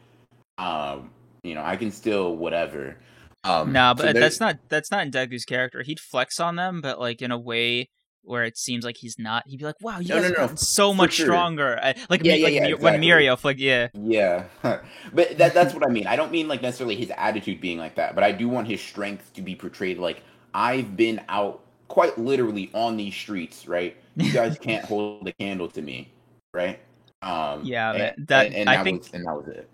um, you know, I can still whatever. Um, no but there- that's not that's not in Deku's character he'd flex on them but like in a way where it seems like he's not he'd be like wow you No, guys no, no, so for much sure. stronger I- like, Yeah, me, yeah, like yeah, Mi- when exactly. Mirio flicked yeah Yeah, [laughs] but that that's what I mean. I don't mean like necessarily his attitude being like that, but I do want his strength to be portrayed like I've been out quite literally on these streets, right? You guys [laughs] can't hold a candle to me, right? Um, Yeah, and, that- that- and, and I that think- was, and that was it.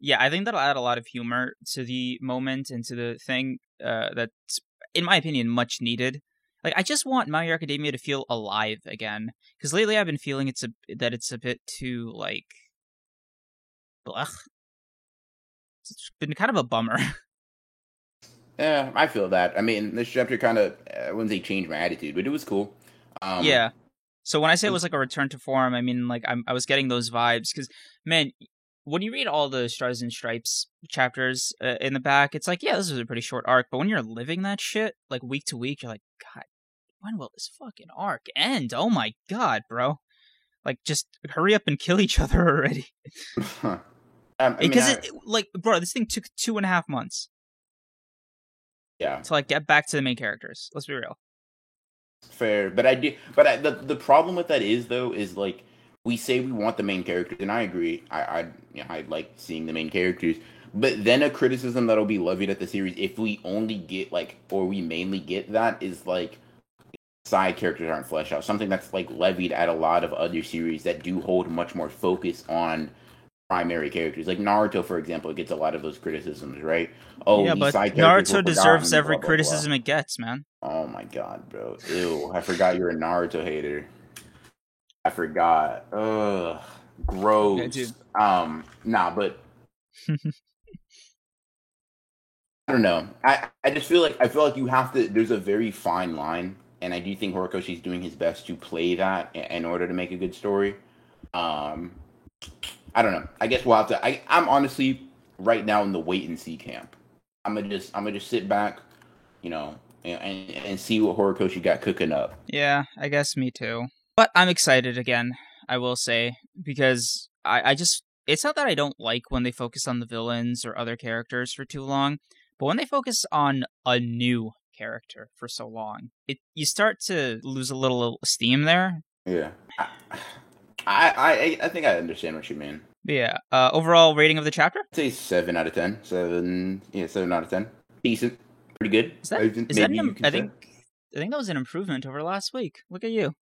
yeah i think that'll add a lot of humor to the moment and to the thing uh that's in my opinion much needed like i just want my Hero academia to feel alive again because lately i've been feeling it's a that it's a bit too like blech. it's been kind of a bummer [laughs] Yeah, I feel that. I mean, this chapter kind of I wouldn't say changed my attitude, but it was cool. Um, yeah so when i say it was like a return to form i mean like I'm, i was getting those vibes because man when you read all the stars and stripes chapters uh, in the back it's like yeah this was a pretty short arc but when you're living that shit like week to week you're like god when will this fucking arc end oh my god bro like just hurry up and kill each [laughs] other already [laughs] um, I mean, because I- it like bro this thing took two and a half months yeah, to like get back to the main characters let's be real fair. But I do. But I, the the problem with that is though is like we say we want the main characters, and I agree. I I you know, I like seeing the main characters. But then a criticism that'll be levied at the series if we only get like, or we mainly get that is like side characters aren't fleshed out. Something that's like levied at a lot of other series that do hold much more focus on primary characters. Like Naruto, for example, gets a lot of those criticisms, right? Oh, yeah but side characters naruto deserves forgotten, every blah, blah, blah. criticism it gets man Oh my god, bro. Ew, I forgot you're a Naruto hater. I forgot. Ugh. Gross. Yeah, dude. Um, nah, but [laughs] I don't know. I, I just feel like I feel like you have to there's a very fine line and I do think Horikoshi's doing his best to play that in, order to make a good story. Um I don't know. I guess we'll have to I, I'm honestly right now in the wait and see camp. I'm gonna just I'm gonna just sit back, you know, and, and, and see what Horikoshi got cooking up. Yeah, I guess me too. But I'm excited again, I will say, because I, I just it's not that I don't like when they focus on the villains or other characters for too long, but when they focus on a new character for so long, it you start to lose a little steam there. Yeah. I I I, think I understand what you mean. Yeah. Uh, overall rating of the chapter? I'd say seven out of ten. Seven yeah, seven out of ten. Decent. pretty good. Is that, is that an, you im- can I think I think that was an improvement over last week. Look at you.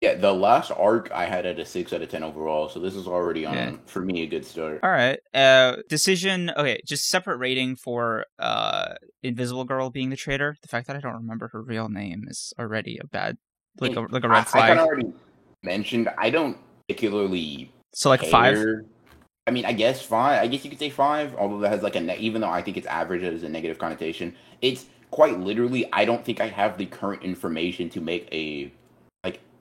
Yeah, the last arc I had at a six out of ten overall, so this is already on Yeah. for me a good start. All right. Uh, decision. Okay, just separate rating for uh, Invisible Girl being the traitor. The fact that I don't remember her real name is already a bad, like a like a I, red I flag. kind of already mentioned I don't particularly so like five. I mean, I guess five. I guess you could say five, although that has like a ne- even though I think it's average as a negative connotation. It's quite literally. I don't think I have the current information to make a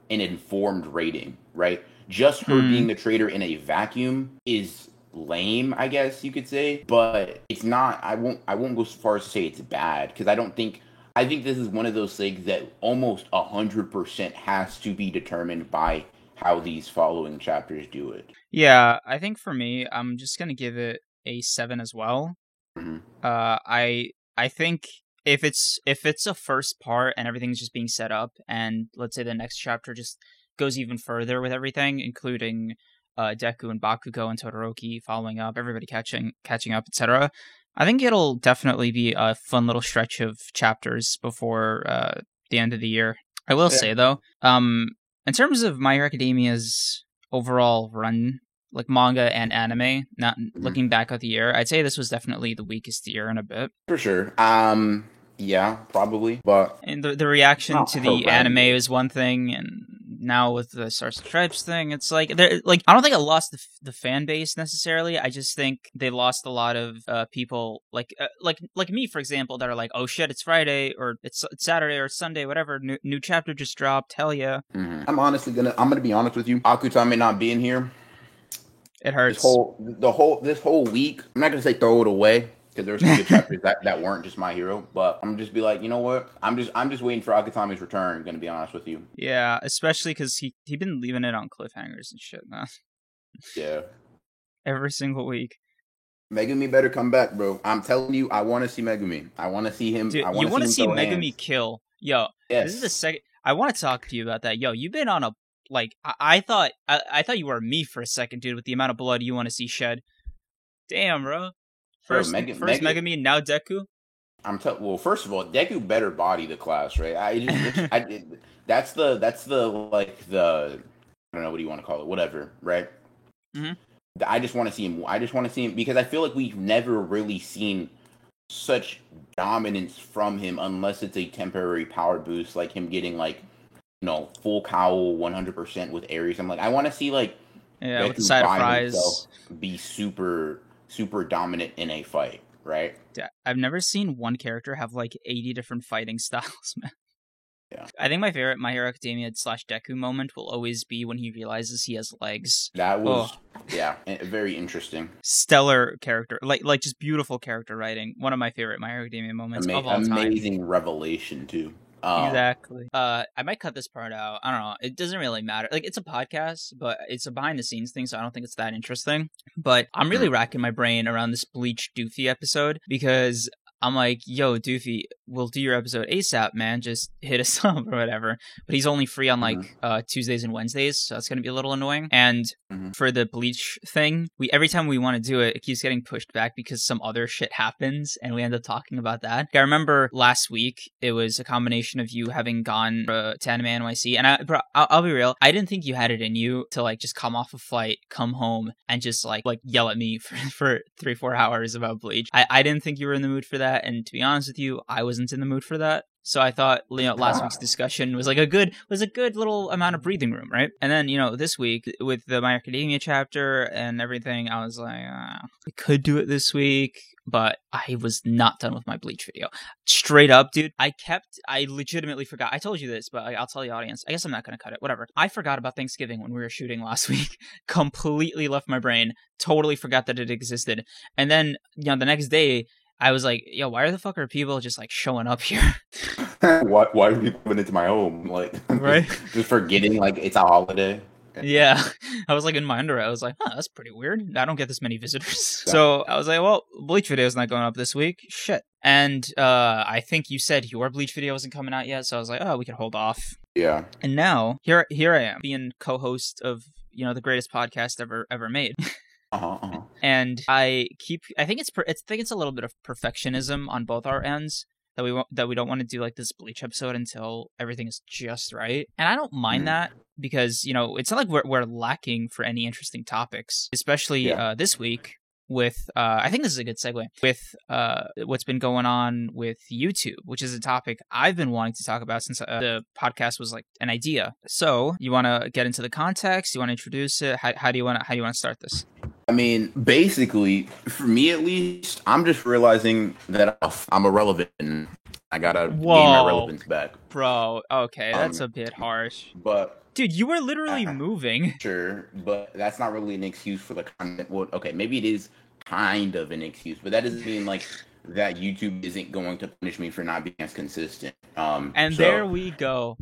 an informed rating. Right? Just her Hmm. being the traitor in a vacuum is lame. I guess you could say, but it's not. I won't. I won't go so far as to say it's bad because I don't think. I think this is one of those things that almost a hundred percent has to be determined by how these following chapters do it. Yeah, I think for me, I'm just gonna give it a seven as well. Mhm. Uh, I I think if it's if it's a first part and everything's just being set up, and let's say the next chapter just goes even further with everything, including uh, Deku and Bakugo and Todoroki following up, everybody catching catching up, etc. I think it'll definitely be a fun little stretch of chapters before uh, the end of the year. I will Yeah. say though, um, in terms of My Hero Academia's overall run, like manga and anime, not looking back at the year, I'd say this was definitely the weakest year in a bit. For sure. Um. Yeah, probably. But And the the reaction to the anime is one thing, and now with the Stars and Stripes thing, it's like they're like I don't think I lost the f- the fan base necessarily. I just think they lost a lot of uh, people like uh, like like me for example that are like, oh shit, it's Friday or it's, it's Saturday or Sunday, whatever. New, new chapter just dropped. Hell yeah, mhm. I'm honestly gonna. I'm gonna be honest with you. Akutami not being here. it hurts. This whole the whole this whole week. I'm not gonna say throw it away because there's some good chapters that, that weren't just my hero. But I'm just be like, you know what? I'm just I'm just waiting for Akutami's return. Gonna be honest with you. yeah, especially because he he been leaving it on cliffhangers and shit, man. Yeah. [laughs] Every single week. Megumi better come back, bro. I'm telling you, I want to see Megumi. I want to see him. Dude, I you want to see throw Megumi hands. kill. Yo, Yes. This is the second. I want to talk to you about that. Yo, you've been on a like. I, I thought. I, I thought you were me for a second, dude. With the amount of blood you want to see shed. Damn, bro. Bro, First, Meg- first Meg- Megumi, now Deku. I'm tell well, first of all, Deku better body the class, right? I just, I, [laughs] it- that's the that's the like the I don't know what do you want to call it, whatever, right? Mhm. I just want to see him. I just want to see him because I feel like we've never really seen such dominance from him unless it's a temporary power boost, like him getting like you know full cowl 100 percent with Eri's. I'm like, I want to see like Yeah, with the side of fries. himself be super super dominant in a fight, right? Yeah, I've never seen one character have like 80 different fighting [laughs] styles, man. Yeah. I think my favorite My Hero Academia slash Deku moment will always be when he realizes he has legs. That was Oh. yeah, eh, very interesting. Stellar character, like like just beautiful character writing. One of my favorite My Hero Academia moments Ama- of all time. amazing revelation too. Um, Exactly. Uh, I might cut this part out. I don't know. It doesn't really matter. Like, it's a podcast, but it's a behind the scenes thing, so I don't think it's that interesting. But I'm really racking my brain around this Bleach Doofy episode because I'm like, yo, Doofy, we'll do your episode ASAP, man. Just hit us [laughs] up or whatever. But he's only free on like Mhm. uh, Tuesdays and Wednesdays, so that's gonna be a little annoying. And Mhm. for the Bleach thing, we every time we want to do it, it keeps getting pushed back because some other shit happens, and we end up talking about that. I remember last week it was a combination of you having gone uh, to Anime NYC, and I, bro, I'll, I'll be real, I didn't think you had it in you to like just come off a flight, come home, and just like like yell at me [laughs] for, for three four hours about Bleach. I I didn't think you were in the mood for that, and to be honest with you, I wasn't in the mood for that. So I thought, you know, last week's discussion was like a good was a good little amount of breathing room, right? And then you know this week with the My Academia chapter and everything, I was like, uh, I could do it this week, but I was not done with my Bleach video. Straight up, dude, I kept, I legitimately forgot. I told you this, but I'll tell the audience. I guess I'm not gonna cut it. Whatever. I forgot about Thanksgiving when we were shooting last [laughs] week. Completely left my brain. Totally forgot that it existed. And then you know the next day. I was like, yo, why are the fuck are people just like showing up here? [laughs] why why are people coming into my home? Like [laughs] Right. just, forgetting like it's a holiday. Yeah, [laughs] I was like in my underwear. I was like, huh, that's pretty weird. I don't get this many visitors. So I was like, well, Bleach video is not going up this week. Shit. And uh, I think you said your Bleach video wasn't coming out yet. So I was like, oh, we could hold off. Yeah. And now here, here I am, being co-host of you know the greatest podcast ever ever made. Uh-huh, uh-huh. and I keep. I think it's, it's, I think it's a little bit of perfectionism on both our ends. that we that we don't want to do like this Bleach episode until everything is just right, and I don't mind Mhm. that because you know it's not like we're we're lacking for any interesting topics, especially Yeah. uh, this week with uh, I think this is a good segue with uh, what's been going on with YouTube, which is a topic I've been wanting to talk about since uh, the podcast was like an idea. So you want to get into the context? You want to introduce it? How, how do you want to how do you want to start this? I mean, basically, for me at least, I'm just realizing that I'm irrelevant. and I gotta gain my relevance back. Bro, okay, that's Um, a bit harsh. But Dude, you were literally Uh, [laughs] moving. sure, but that's not really an excuse for the content. Well, okay, maybe it is kind of an excuse, but that doesn't mean like that YouTube isn't going to punish me for not being as consistent. Um, And so- there we go.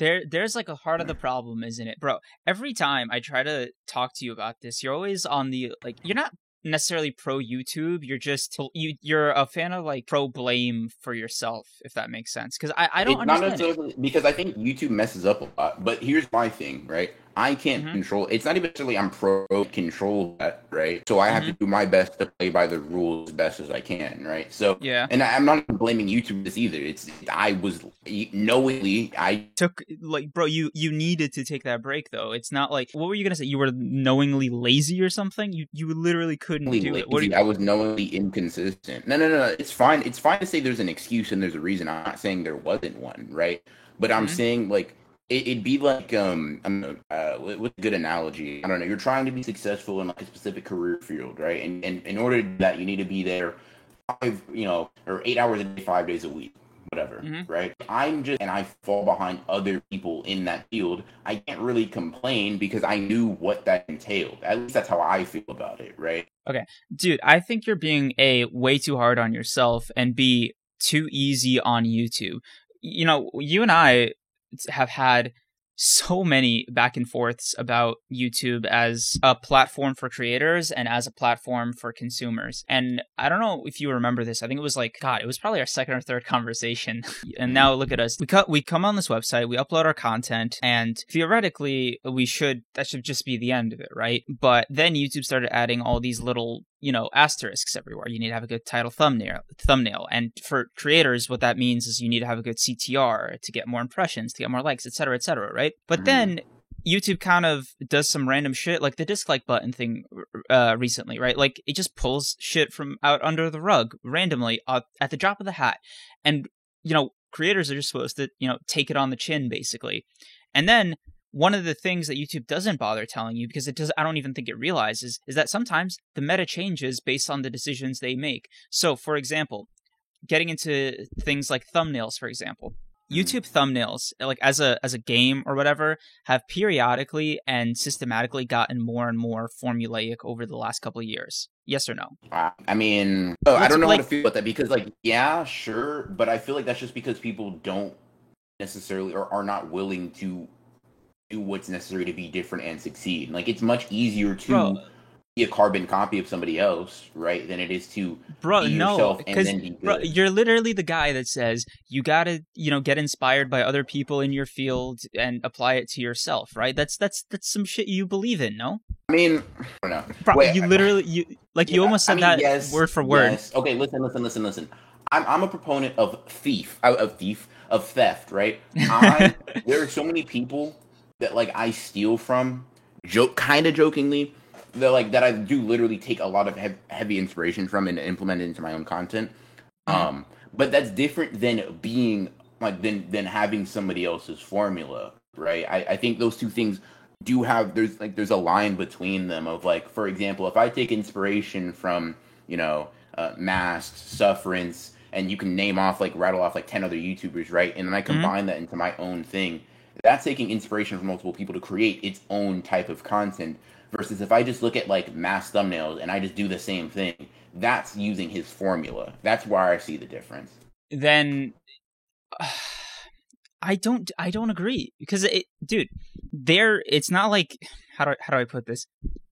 There there's like a heart of the problem, isn't it? Bro, every time I try to talk to you about this, you're always on the like you're not necessarily pro YouTube, you're just you you're a fan of like pro blame for yourself, if that makes sense. Cuz I I don't it's not understand. it. necessarily because I think YouTube messes up a lot. But here's my thing, right? I can't Mhm. control. It's not even necessarily I'm pro control that, right? So I have to do my best to play by the rules as best as I can, right? So Yeah. and I- I'm not blaming YouTube this either. It's I was knowingly I Took like bro, you you needed to take that break though. It's not like what were you to say? You were knowingly lazy or something? You you literally couldn't do it. What you, I was knowingly inconsistent. No, no, no, no. It's fine. It's fine to say there's an excuse and there's a reason. I'm not saying there wasn't one, right? But I'm Mhm. saying like it, it'd be like um, um uh with a good analogy. I don't know. You're trying to be successful in like a specific career field, right? And and in order to do that, you need to be there five, you know, or eight hours a day, five days a week. Whatever, Mhm. right? I'm just, and I fall behind other people in that field. I can't really complain because I knew what that entailed. At least that's how I feel about it, right? Okay, dude i think you're being a way too hard on yourself and b too easy on youtube you know you and i have had so many back and forths about youtube as a platform for creators and as a platform for consumers. And i don't know if you remember this i think it was like god it was probably our second or third conversation. [laughs] And now look at us. We cut we come on this website we upload our content and theoretically we should that should just be the end of it right? But then youtube started adding all these little you know asterisks everywhere. You need to have a good title thumbnail thumbnail. And for creators what that means is you need to have a good ctr to get more impressions to get more likes etc etc right? But Mhm. then youtube kind of does some random shit like the dislike button thing uh recently right? Like it just pulls shit from out under the rug randomly uh, at the drop of the hat. And you know creators are just supposed to you know take it on the chin basically. And then one of the things that YouTube doesn't bother telling you because it does I don't even think it realizes is that sometimes the meta changes based on the decisions they make. So, for example, getting into things like thumbnails, for example. Hmm. YouTube thumbnails, like as a as a game or whatever, have periodically and systematically gotten more and more formulaic over the last couple of years. Yes or no? I I mean, oh, I don't know like- how to feel about that because, like, yeah, sure, but I feel like that's just because people don't necessarily or are not willing to do what's necessary to be different and succeed. Like, it's much easier to Bro. be a carbon copy of somebody else, right, than it is to Bro, be no, yourself and because then be you're literally the guy that says you gotta, you know, get inspired by other people in your field and apply it to yourself, right? That's that's that's some shit you believe in, no? I mean, I don't know. Bro, Wait, you I- literally, you like you Yeah, almost I said mean, that yes, word for word. yes. Okay, listen, listen, listen, listen. I'm I'm a proponent of thief, uh, of thief, of theft, right? [laughs] I there are so many people that like I steal from, joke kind of jokingly, that like that I do literally take a lot of heavy inspiration from and implement it into my own content. Mhm. Um, but that's different than being like than than having somebody else's formula, right? I, I think those two things do have there's like there's a line between them of like for example if i take inspiration from you know uh, masks sufferance and you can name off like rattle off like 10 other youtubers right and then i combine that into my own thing that's taking inspiration from multiple people to create its own type of content versus if i just look at like mass thumbnails and i just do the same thing that's using his formula. That's where i see the difference. Then [sighs] I don't I don't agree because it dude there it's not like how do I, how do I put this?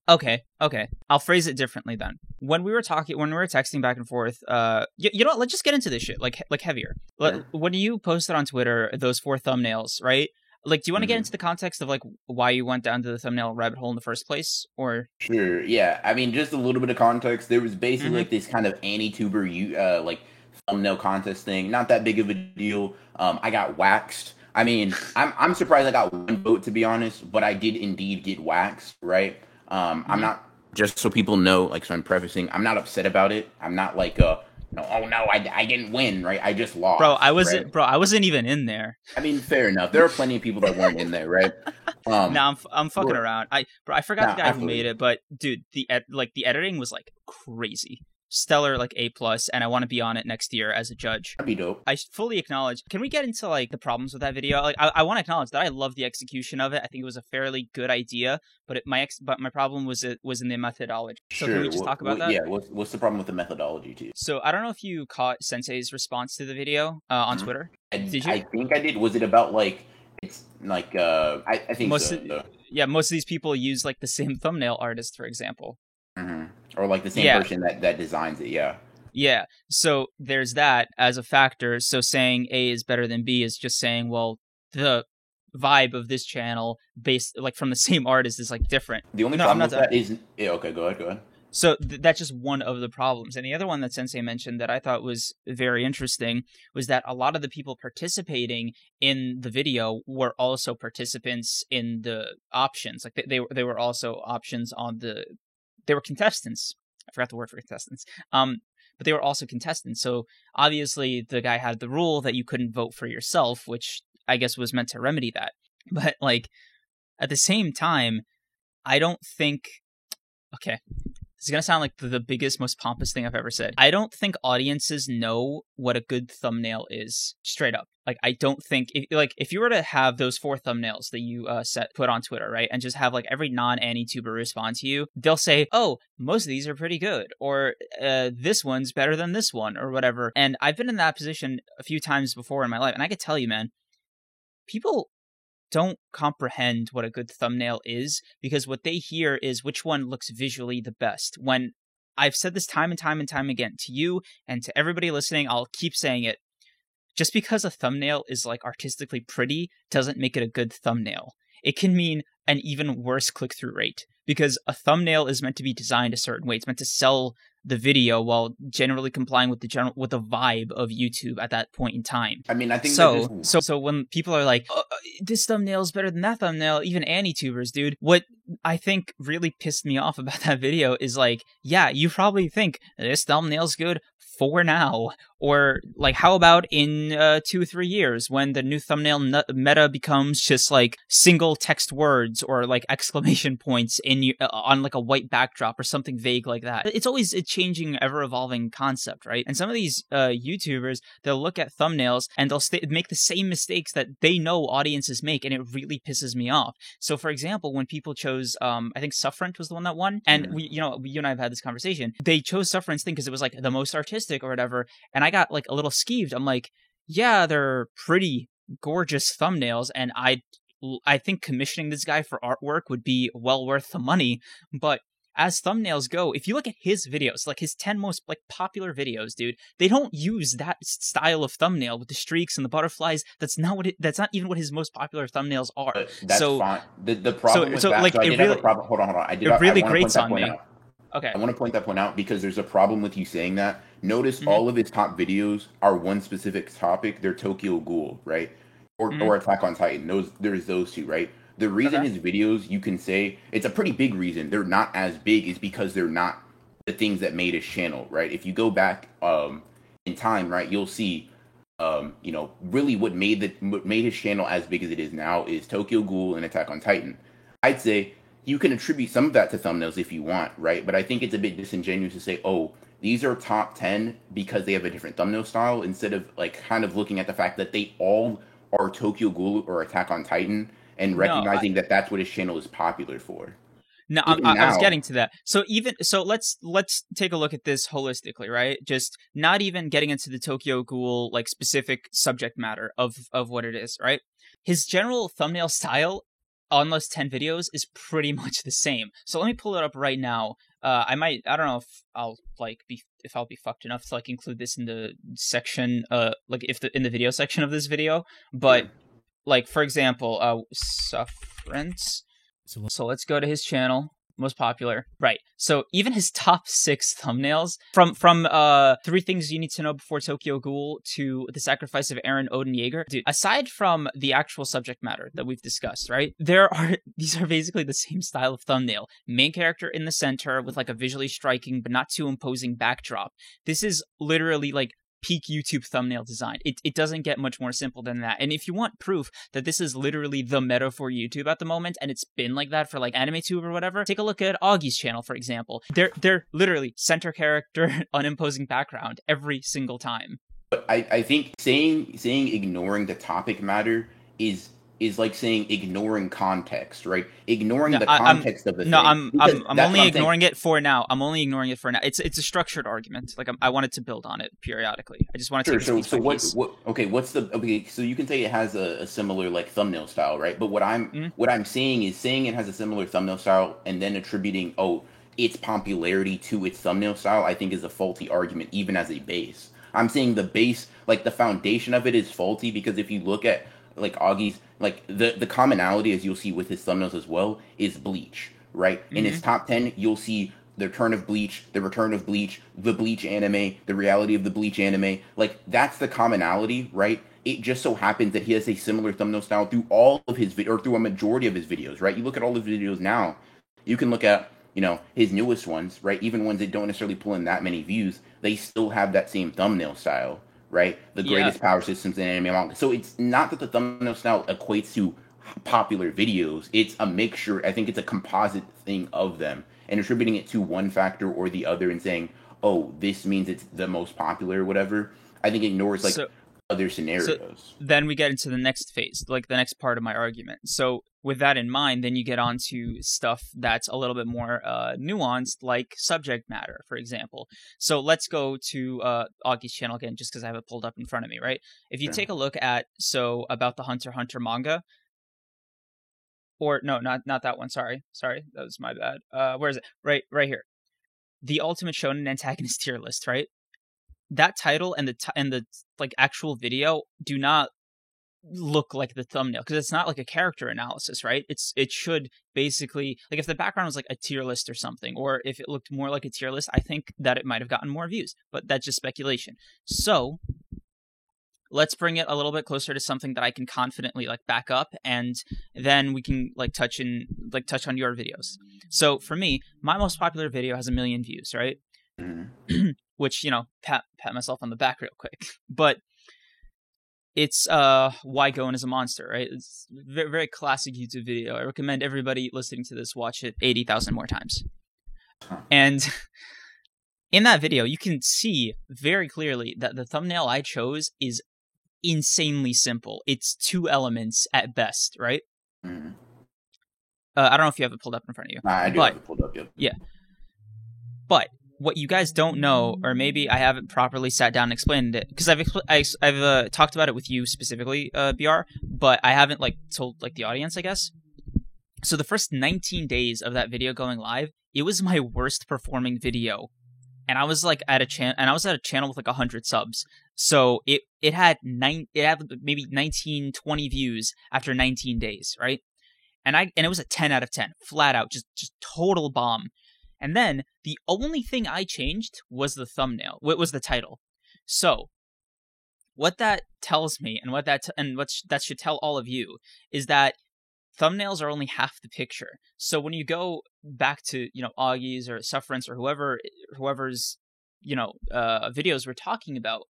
Okay okay I'll phrase it differently then. When we were talking when we were texting back and forth uh you, you know what let's just get into this shit like like heavier. Let- Sure. when you posted on Twitter those four thumbnails right like do you want to get Mhm. into the context of like why you went down to the thumbnail rabbit hole in the first place or Sure. Yeah. I mean, just a little bit of context. There was basically Mhm. like this kind of AniTuber, you uh, like thumbnail contest thing. Not that big of a deal. Um, I got waxed. I mean, I'm I'm surprised I got one vote to be honest, but I did indeed get waxed, right? Um, I'm not just so people know, like so I'm prefacing, I'm not upset about it. I'm not like uh no, oh no, I, I didn't win, right? I just lost. Bro, I wasn't right? bro, I wasn't even in there. I mean, fair enough. There are plenty of people that weren't in there, right? [laughs] Um, no, I'm I'm fucking bro- around. I bro, I forgot Nah, the guy I who made it, but dude, the ed- like the editing was like crazy. Stellar like A plus and I want to be on it next year as a judge. that'd be dope. I fully acknowledge. Can we get into like the problems with that video? Like, I, I want to acknowledge that I love the execution of it. I think it was a fairly good idea, but it, my ex, but my problem was it was in the methodology. So sure. can we just what- talk about what- that? Yeah. What's what's the problem with the methodology too? So I don't know if you caught Sensei's response to the video uh, on Mhm. Twitter. I, Did you? I think I did. Was it about like it's like uh I, I think Most so. of- Yeah, most of these people use like the same thumbnail artist, for example. Or like the same Yeah. person that that designs it. Yeah. Yeah, so there's that as a factor. So saying A is better than B is just saying, well, the vibe of this channel based like from the [laughs] same artist is like different. The only No, I'm problem not with that is yeah. Okay, go ahead. Go ahead. So th- that's just one of the problems. And the other one that Sensei mentioned that I thought was very interesting was that a lot of the people participating in the video were also participants in the options. Like they they, were- they were also options on the they were contestants. I forgot the word for contestants. Um but they were also contestants. So obviously the guy had the rule that you couldn't vote for yourself, which I guess was meant to remedy that. [laughs] But like at the same time, I don't think okay, this is gonna sound like the, biggest, most pompous thing I've ever said. I don't think audiences know what a good thumbnail is. Straight up, like I don't think if, like if you were to have those four thumbnails that you uh, set put on Twitter, right, and just have like every non tuber respond to you, they'll say, "Oh, most of these are pretty good," or uh, "This one's better than this one," or whatever. And I've been in that position a few times before in my life, and I could tell you, man, people don't comprehend what a good thumbnail is because what they hear is which one looks visually the best. When I've said this time and time and time again to you and to everybody listening, I'll keep saying it. Just because a thumbnail is like artistically pretty doesn't make it a good thumbnail. It can mean an even worse click through rate because a thumbnail is meant to be designed a certain way. It's meant to sell the video while generally complying with the general with the vibe of YouTube at that point in time. I mean, I think So, so, so when people are like, oh, uh, "This thumbnail is better than that thumbnail," even AniTubers, dude. What I think really pissed me off about [laughs] that video is like, yeah, you probably think this thumbnail's good for now, or like, how about in uh, two or three years when the new thumbnail nu- meta becomes just like single text words or like [laughs] exclamation points in uh, on like a white backdrop or something vague like that. It's always a changing, ever evolving concept, right? And some of these uh, YouTubers they'll look at thumbnails and they'll sta make the same mistakes that they know audiences make, and it really pisses me off. So, for example, when people chose, um, I think Suffrant was the one that won, and we, you know, you and I have had this conversation. They chose Suffrant's thing because it was like the most artistic or whatever, and I got like a little skeeved. I'm like, yeah, they're pretty gorgeous thumbnails, and I, I think commissioning this guy for artwork would be well worth the money, but. As thumbnails go, if you look at his videos, like his 10 most like popular videos, dude, they don't use that style of thumbnail with the streaks and the butterflies. That's not what it, that's not even what his most popular thumbnails are. but that's so- fine. The the problem with so, that, like, so I it really- a problem. Hold on, hold on. I did. it really wanna grates on me. out. Okay. I want to point that point out because there's a problem with you saying that. Notice Mhm. all of his top videos are one specific topic. They're Tokyo Ghoul, right? Or Mhm. or Attack on Titan. Those there's those two, right? The reason Okay. his videos you can say it's a pretty big reason they're not as big is because they're not the things that made his channel, right? If you go back um in time, right, you'll see um, you know, really what made the what made his channel as big as it is now is Tokyo Ghoul and Attack on Titan. I'd say you can attribute some of that to thumbnails if you want, right? But I think it's a bit disingenuous to say, oh, these are top 10 because they have a different thumbnail style instead of like kind of looking at the fact that they all are Tokyo Ghoul or Attack on Titan and No, I- recognizing that that's what his channel is popular for. No, I, I, I was getting to that. So even so, let's let's take a look at this holistically, right? Just not even getting into the Tokyo Ghoul like specific subject matter of of what it is, right? His general thumbnail style those ten videos is pretty [laughs] much the same. So let me pull it up right now. Uh, I might I don't know if I'll like be if I'll be fucked enough to like include this in the section, uh, like if the in the video section of this video, but Yeah. like for example, uh, sufferance. So So let's go to his channel. Most popular. Right. So even his top six thumbnails from from uh three things you need to know before Tokyo Ghoul to the sacrifice of Eren Odin Jaeger. Dude, aside from the actual subject matter that we've discussed, right? There are [laughs] these are basically the same style of thumbnail. Main character in the center with like a visually striking but not too imposing backdrop. This is literally like peak YouTube thumbnail design. It, it doesn't get much more simple than that. And if you want proof that this is literally the meta for YouTube at the moment, and it's been like that for like AnimeTube or whatever, take a look at Augie's channel, for example. They're they're literally center character, [laughs] unimposing background every single time. But I, I think saying saying ignoring the topic matter is is like saying ignoring context, right? Ignoring no, the context I'm, of the no. I'm I'm, I'm only I'm ignoring saying. it for now. I'm only ignoring it for now. It's it's a structured argument. Like I'm, i wanted to build on it periodically. I just wanted sure, to. So so what, what? Okay, what's the okay? So you can say it has a, a similar like thumbnail style, right? But what I'm mm-hmm. what I'm saying is saying it has a similar thumbnail style and then attributing oh its popularity to its thumbnail style. I think is a faulty argument even as a base. I'm saying the base, like the foundation of it, is faulty because if you look at like Augie's like the the commonality as you'll see with his thumbnails as well is Bleach, right? Mm-hmm. In his mm-hmm. top ten, you'll see the return of Bleach, the return of Bleach, the Bleach anime, the reality of the Bleach anime. Like that's the commonality, right? It just so happens that he has a similar thumbnail style through all of his vid- or through a majority of his videos, right? You look at all his videos now, you can look at you know his newest ones, right? Even ones that don't necessarily pull in that many views, they still have that same thumbnail style, right? The greatest yeah. power systems in anime manga. So it's not that the thumbnail style equates to popular videos. It's a mixture. I think it's a composite thing of them, and attributing it to one factor or the other and saying, "Oh, this means it's the most popular," or whatever. I think ignores like so, other scenarios. So then we get into the next phase, like the next part of my argument. So with that in mind, then you get on to stuff that's a little bit more uh, nuanced, like subject matter, for example. So let's go to uh, Augie's channel again, just because I have it pulled up in front of me, right? If you sure. take a look at so about the Hunter Hunter manga, or no, not not that one. Sorry, sorry, that was my bad. Uh, where is it? Right, right here. The Ultimate Shonen Antagonist [laughs] tier list, right? That title and the t- and the like actual video do not look like the thumbnail because it's not like a character analysis, right? It's it should basically like if the background was like a tier list or something, or if it looked more like a tier list, I think that it might have gotten more views, but that's just speculation. So let's bring it a little bit closer to something that I can confidently like back up, and then we can like touch in like touch on your videos. So for me, my most popular video has a million views, right? Mm-hmm. [clears throat] Which you know, pat pat myself on the back real quick, [laughs] but it's uh why Gon is a monster, right? It's very very classic YouTube video. I recommend everybody listening to this watch it eighty thousand more times. And [laughs] in that video, you can see very clearly that the thumbnail I chose is insanely simple. It's two elements at best, right? Mm-hmm. Uh, I don't know if you have it pulled up in front of you. Nah, I do but, have it pulled up. Yep. Yeah. But what you guys don't know, or maybe I haven't properly sat down and explained it, because I've expl- I, have uh, talked about it with you specifically, uh, Br, but I haven't like told like the audience, I guess. So the first 19 days of that video going live, it was my worst performing video, and I was like at a channel, and I was at a channel with like 100 subs. So it it had nine, it had maybe 19, 20 views after 19 days, right? And I and it was a 10 out of 10, flat out, just just total bomb. And then the only thing I changed was the thumbnail. What was the title? So, what that tells me, and what that t- and what sh- that should tell all of you, is that thumbnails are only half the picture. So when you go back to you know Augie's or Sufferance or whoever whoever's you know uh, videos we're talking about,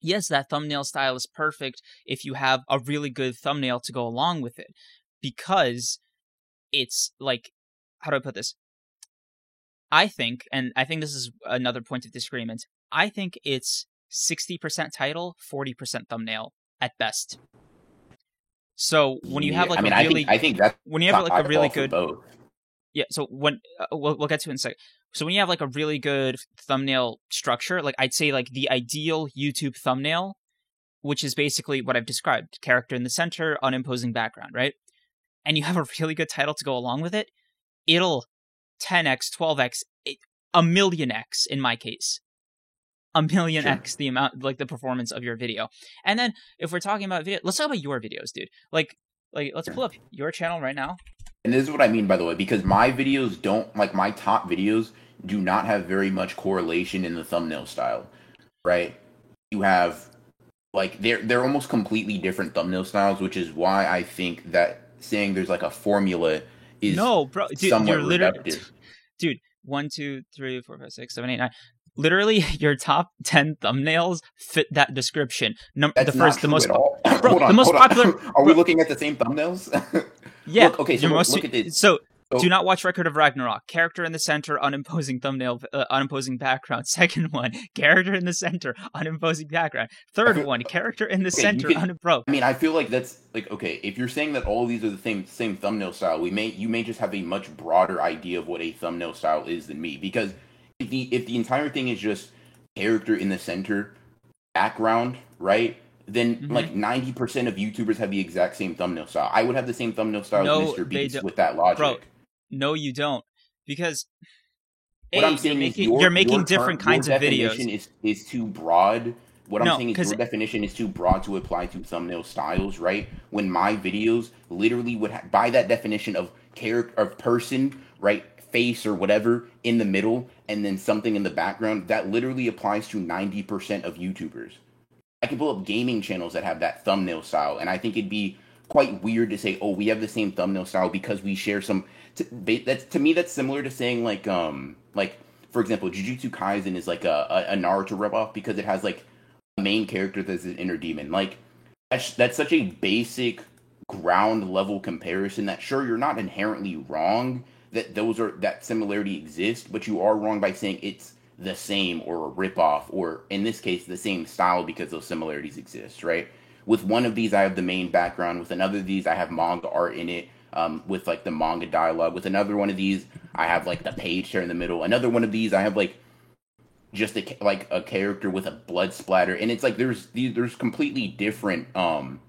yes, that thumbnail style is perfect if you have a really good thumbnail to go along with it, because it's like how do I put this? I think, and I think this is another point of disagreement, I think it's 60% title, 40% thumbnail at best. So when you have like I mean, a really, I think, I think when you have like a really good, both. yeah. So when uh, we'll, we'll get to it in a second. So when you have like a really good thumbnail structure, like I'd say like the ideal YouTube thumbnail, which is basically what I've described: character in the center, unimposing background, right? And you have a really good title to go along with it, it'll 10x, 12x, eh, a million x in my case. A million sure. x the amount, like the performance of your video. And then if we're talking about video, let's talk about your videos, dude. Like, like let's pull up your channel right now. and this is what I mean by the way, because my videos don't like my top videos do not have very much correlation in the thumbnail style, right? You have like they're they're almost completely different thumbnail styles, which is why I think that saying there's like a formula is no, bro, dude, somewhat you're literally, reductive. dude. One, two, three, four, five, six, seven, eight, nine. Literally, [laughs] your top ten thumbnails fit that description. Num- That's the first, the most, [laughs] bro, Hold the most popular- [laughs] Are we bro- looking at the same thumbnails? yeah. Look, okay, so look, most, look at this. So, So- do not watch Record of Ragnarok. Character in the center, unimposing thumbnail, uh, unimposing background. [laughs] Second one, character in the center, unimposing background. Third one, character in the Okay, center, unimposing. I mean, I feel like that's like okay. If you're saying that all these are the same same thumbnail style, we may you may just have a much broader idea of what a thumbnail style is than me. Because if the if the entire thing is just character in the center, background, right? Then Mhm. like ninety percent of YouTubers have the exact same thumbnail style. I would have the same thumbnail style No, as Mr. Beast with that logic. Bro, No, you don't, because what I'm saying you're is making, your, you're making your different term- kinds your of videos. Is is too broad. What No, I'm saying is your definition is too broad to apply to thumbnail styles, right? When my videos literally would ha- by that definition of character of person, right, face or whatever in the middle, and then something in the background, that literally applies to ninety percent of YouTubers. I can pull up gaming channels that have that thumbnail style, and I think it'd be quite weird to say, "Oh, we have the same thumbnail style because we share some." T- ba- that's to me, that's similar to saying like, um, like for example, Jujutsu Kaisen is like a, a, a Naruto ripoff because it has like a main character that's an inner demon. Like that's that's such a basic ground level comparison that sure you're not inherently wrong that those are that similarity exists, but you are wrong by saying it's the same or a ripoff or in this case the same style because those similarities exist, right? With one of these I have the main background, with another of these I have manga art in it. Um, with like the manga dialogue, with another one of these, I have like the page here in the middle. Another one of these, I have like just a like a character with a blood splatter, and it's like there's these there's completely different um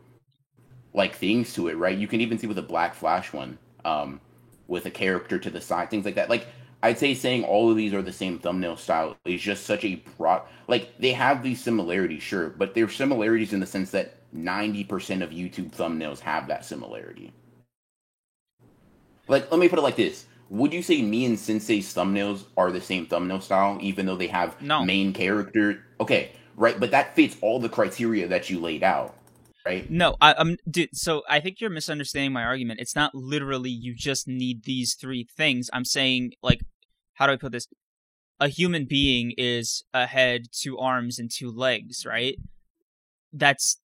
like things to it, right? You can even see with a Black Flash one, um, with a character to the side, things like that. Like I'd say saying all of these are the same thumbnail style is just such a broad. Like they have these similarities, sure, but they're similarities in the sense that ninety percent of YouTube thumbnails have that similarity. Like, let me put it like this: Would you say me and Sensei's thumbnails are the same thumbnail style, even though they have No. main character? Okay, right, but that fits all the criteria that you laid out, right? No, I, I'm dude. So I think you're misunderstanding my argument. It's not literally you just need these three things. I'm saying like, how do I put this? A human being is a head, two arms, and two legs, right? That's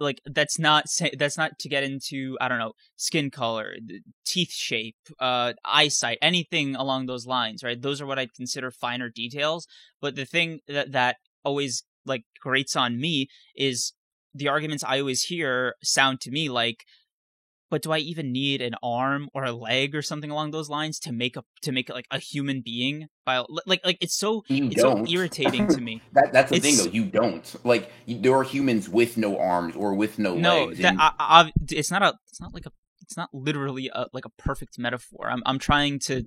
like that's not say, that's not to get into I don't know skin color, teeth shape, uh, eyesight, anything along those lines, right? Those are what I'd consider finer details. But the thing that that always like grates on me is the arguments I always hear sound to me like, but do I even need an arm or a leg or something along those lines to make a to make it like a human being? By like like it's so You it's don't. so irritating to me. [laughs] That that's the It's- thing, though. You don't like you, there are humans with no arms or with no, no, legs. that and- I, I, it's not a it's not like a it's not literally a like a perfect metaphor. I'm I'm trying to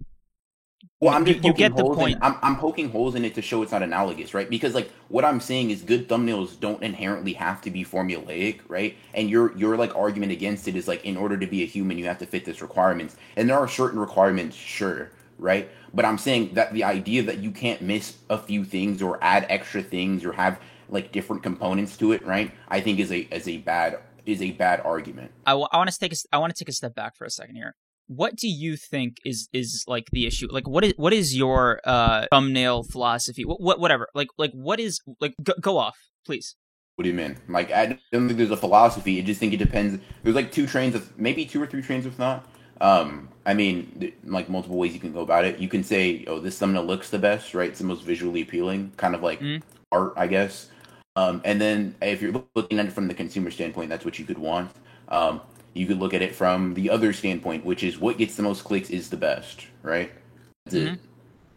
Well, I'm just you poking get the holes in- point. I'm I'm poking holes in it to show it's not analogous, right? Because like what I'm saying is good thumbnails don't inherently have to be formulaic, right? And your your like argument against it is like in order to be a human, you have to fit this requirements, and there are certain requirements, sure, right? But I'm saying that the idea that you can't miss a few things or add extra things or have like different components to it, right? I think is a is a bad is a bad argument. I, w- I want to take a, I want to take a step back for a second here. What do you think is is like the issue? Like what is what is your uh thumbnail philosophy? What, what whatever. Like like what is like go, go off, please. What do you mean? Like, I don't think there's a philosophy. I just think it depends. There's like two trains of maybe two or three trains of thought. Um, I mean, like multiple ways you can go about it. You can say, "Oh, this thumbnail looks the best, right? It's the most visually appealing, kind of like Mm. art, I guess." Um, and then if you're looking at it from the consumer standpoint, that's what you could want. Um, you could look at it from the other standpoint, which is what gets the most clicks is the best, right? That's it. Mhm.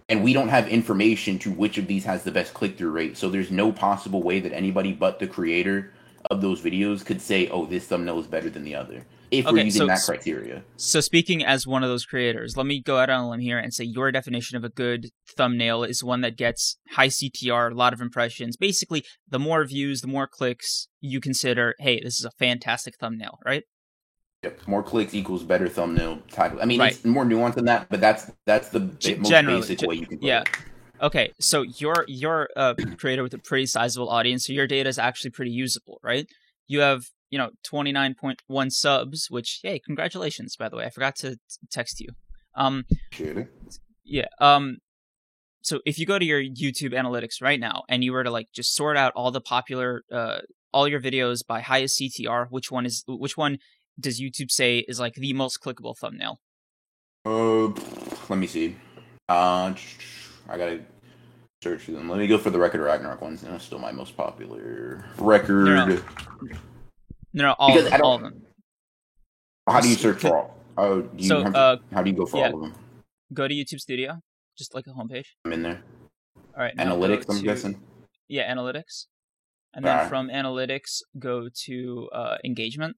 And we don't have information to which of these has the best click through rate. So there's no possible way that anybody but the creator of those videos could say, oh, this thumbnail is better than the other. If we're using so- that criteria. So speaking as one of those creators, let me go out on a limb here and say your definition of a good thumbnail is one that gets high CTR, a lot of impressions. Basically, the more views, the more clicks you consider, hey, this is a fantastic thumbnail, right? Yep. More clicks equals better thumbnail title. I mean, Right. it's more nuanced than that, but that's that's the G- most generally, basic ge- way you can. Yeah. It. Okay, so you're you're a creator with a pretty sizable audience, so your data is actually pretty usable, right? You have you know 29.1 subs, which hey, congratulations by the way. I forgot to t- text you. Um, yeah. Um, so if you go to your YouTube analytics right now and you were to like just sort out all the popular uh all your videos by highest CTR, which one is which one does YouTube say is like the most clickable thumbnail? Uh, let me see. Uh, I gotta search them. Let me go for the record Ragnarok ones. That's still my most popular record. No, no. No, no, all of all of them. How do you search for all? Oh, do you So, uh, how do you go for yeah. all of them? Go to YouTube Studio, just like a homepage. I'm in there. All right. Analytics. I'm to- guessing. Yeah, analytics. And then Alright. from analytics, go to uh, engagement.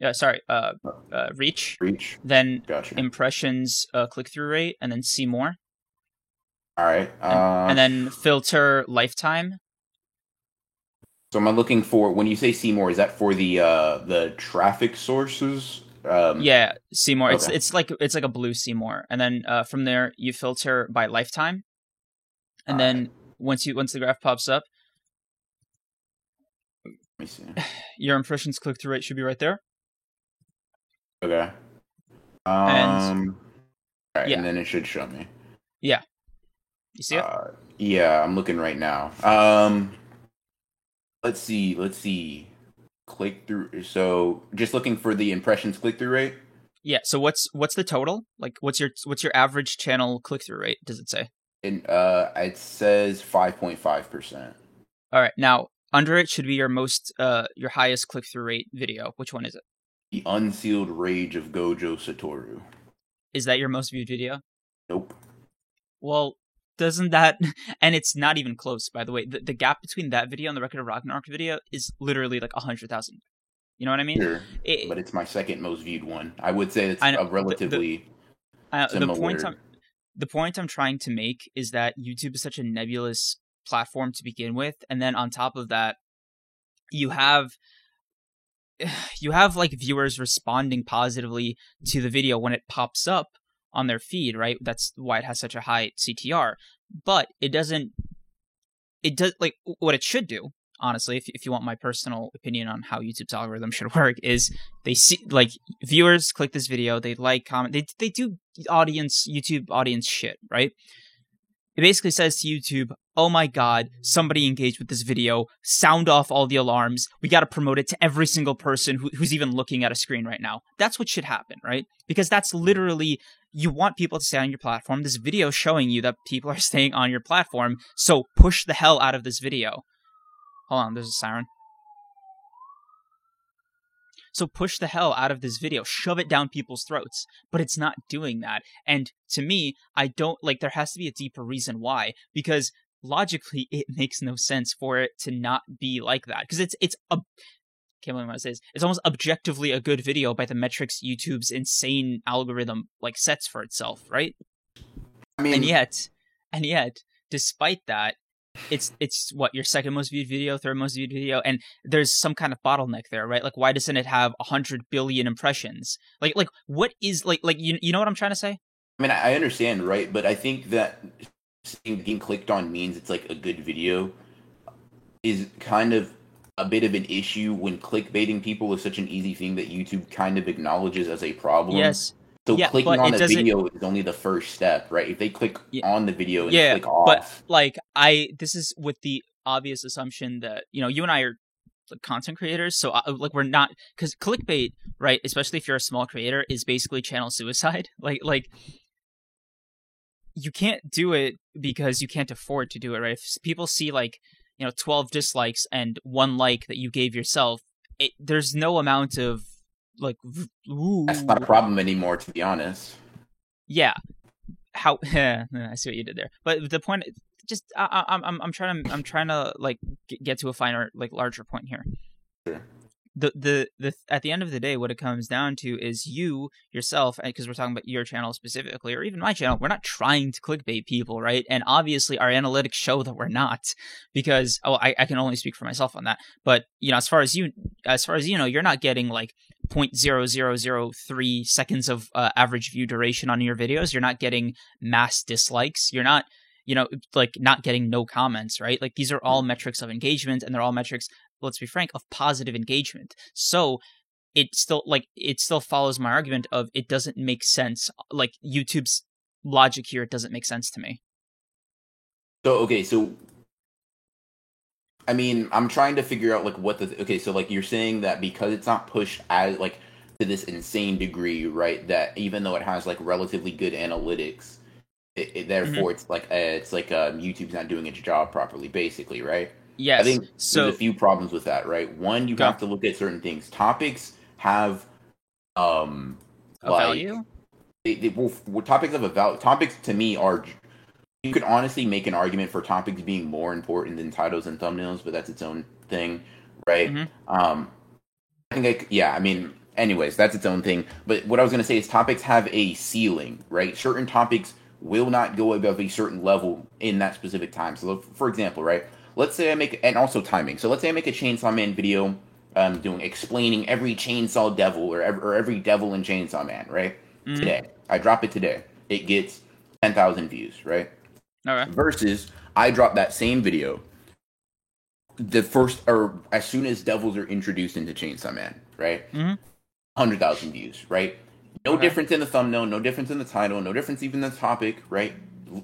Yeah, sorry, uh, uh, reach. Reach. Then Gotcha. impressions, uh, click through rate, and then see more. all right. And, Uh, and then filter lifetime. so am I looking for when you say see more? Is that for the uh the traffic sources? Um, Yeah, see more. It's okay. it's like it's like a blue see more. And then uh, from there, you filter by lifetime. And then once you once the graph pops up, Let me see. [sighs] your impressions click through rate should be right there. Okay. Um. And- right, yeah. and then it should show me. Yeah. You see it? Uh, yeah, I'm looking right now. Um, let's see. Let's see. Click through. So just looking for the impressions click through rate. Yeah. So what's what's the total? Like, what's your what's your average channel click through rate? Does it say? And uh, it says five point five percent. All right. Now under it should be your most uh your highest click through rate video. Which one is it? The unsealed rage of Gojo Satoru. Is that your most viewed video? Nope. Well, doesn't that [laughs] and it's not even close by the way. The, the gap between that video and the record of Ragnarok video is literally like a hundred thousand. You know what I mean? Sure, It- but it's my second most viewed one. I would say it's know, a the- the- relatively uh, the point I'm the point I'm trying to make is that YouTube is such a nebulous platform to begin with, and then on top of that, you have [sighs] you have like viewers responding positively to the video when it pops up on their feed, right? That's why it has such a high CTR. But it doesn't it does like what it should do, honestly, if if you want my personal opinion on how YouTube's algorithm [laughs] should work, is they see like viewers click this video, they like, comment, they they do audience YouTube audience shit, right? It basically says to YouTube, "Oh my god, somebody engaged with this video. Sound off all the alarms. We got to promote it to every single person who, who's even looking at a screen right now." That's what should happen, right? Because that's literally you want people to stay on your platform. This video showing you that people are [laughs] staying on your platform, so push the hell out of this video. Hold on, there's a siren. So push the hell out of this video, shove it down people's throats. But it's not doing that. And to me, I don't like there has to be a deeper reason why. Because logically it [laughs] makes no sense for it to not be like that. Because it's it's a can't believe what I say this. It's almost objectively a good video by the metrics YouTube's insane algorithm like sets for itself, right? I mean, and yet and yet despite that it's it's what your second most viewed video third most viewed video and there's some kind of bottleneck there right like why doesn't it have 100 billion impressions like like what is like like you, you know what i'm trying to say I mean, I understand, right? But I think that seeing being clicked on means it's like a good video is kind of a bit of an issue when clickbaiting people is such an easy thing that YouTube kind of acknowledges as a problem. yes So yeah, clicking on a video is only the first step, right? If they click Yeah. on the video and Yeah, click off, but like i this is with the obvious assumption that you know you and i are like content creators so uh, like we're not because clickbait right especially if you're a small creator is basically channel suicide [laughs] like like you can't do it because you can't afford to do it right if people see like you know 12 dislikes and one like that you gave yourself it, there's no amount of like ooh, that's not a problem anymore, to be honest. yeah. How [laughs] i see what you did there. But the point just I, I, i'm i'm trying to i'm trying to like get to a finer like larger point here. Sure. the the the at the end of the day what it comes down to is you yourself eh, because we're talking about your channel specifically or even my channel we're not trying to clickbait people right? And obviously our analytics show that we're not because oh I, I can only speak for myself on that. But you know as far as you as far as you know you're not getting like 0.0003 seconds of uh, average view duration on your videos. You're not getting mass dislikes. You're not, you know, like not getting no comments, right? Like these are all metrics of engagement and they're all metrics, let's be frank, of positive engagement. So it still like it still follows my argument of it doesn't make sense. Like YouTube's logic here, it doesn't make sense to me. So okay, so I mean, I'm trying to figure out like what the okay. So like you're saying that because it's not pushed as like to this insane degree, right? That even though it has like relatively good analytics, it, it, therefore mm-hmm. it's like uh, it's like um, YouTube's not doing its job properly, basically, right? Yes. I think so, there's a few problems with that, right? One, you go. have to look at certain things. Topics have um a like, value. They, they, well, topics of a value. Topics to me are you could honestly make an argument for topics being more important than titles and thumbnails, but that's its own thing, right? Mm-hmm. Um, I think, I, yeah, I mean, anyways, that's its own thing. But what I was going to say is topics have a ceiling, right? Certain topics will not go above a certain level in that specific time. So, for example, right? Let's say I make, and also timing. So, let's say I make a Chainsaw Man video um, doing explaining every Chainsaw Devil or, or every devil in Chainsaw Man, right? Mm-hmm. Today. I drop it today. It gets 10,000 views, right? Okay. Versus I drop that same video the first or as soon as devils are introduced into Chainsaw Man, right? Mm-hmm. Hundred thousand views, right? No okay. difference in the thumbnail, no difference in the title, no difference even in the topic, right?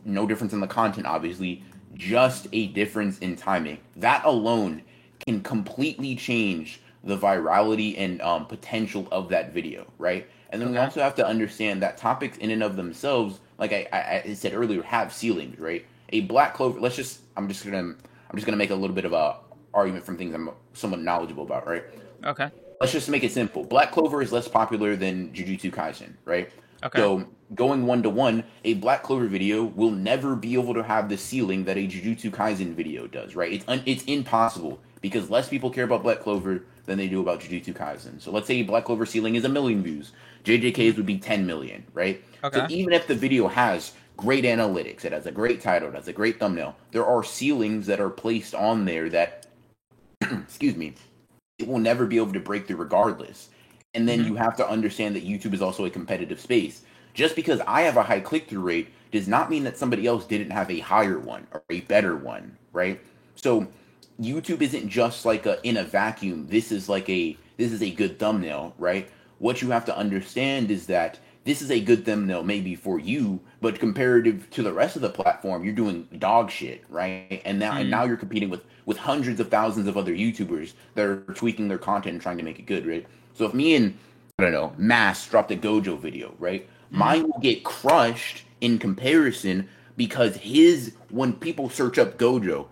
No difference in the content, obviously. Just a difference in timing. That alone can completely change the virality and um, potential of that video, right? And then okay. we also have to understand that topics in and of themselves like I, I, said earlier, have ceilings, right? A black clover. Let's just. I'm just gonna. I'm just gonna make a little bit of a argument from things I'm somewhat knowledgeable about, right? Okay. Let's just make it simple. Black Clover is less popular than Jujutsu Kaisen, right? Okay. So going one to one, a Black Clover video will never be able to have the ceiling that a Jujutsu Kaisen video does, right? It's un- it's impossible because less people care about Black Clover than they do about Jujutsu Kaisen. So let's say Black Clover ceiling is a million views. JJK's would be 10 million, right? Okay. So even if the video has great analytics, it has a great title, it has a great thumbnail, there are ceilings that are placed on there that, [clears throat] excuse me, it will never be able to break through regardless. And then mm-hmm. you have to understand that YouTube is also a competitive space. Just because I have a high click through rate does not mean that somebody else didn't have a higher one or a better one, right? So YouTube isn't just like a in a vacuum. This is like a this is a good thumbnail, right? What you have to understand is that this is a good thumbnail maybe for you, but comparative to the rest of the platform, you're doing dog shit, right? And now mm. and now you're competing with with hundreds of thousands of other YouTubers that are tweaking their content and trying to make it good, right? So if me and I don't know, Mass dropped a Gojo video, right? Mm. Mine will get crushed in comparison because his when people search up Gojo,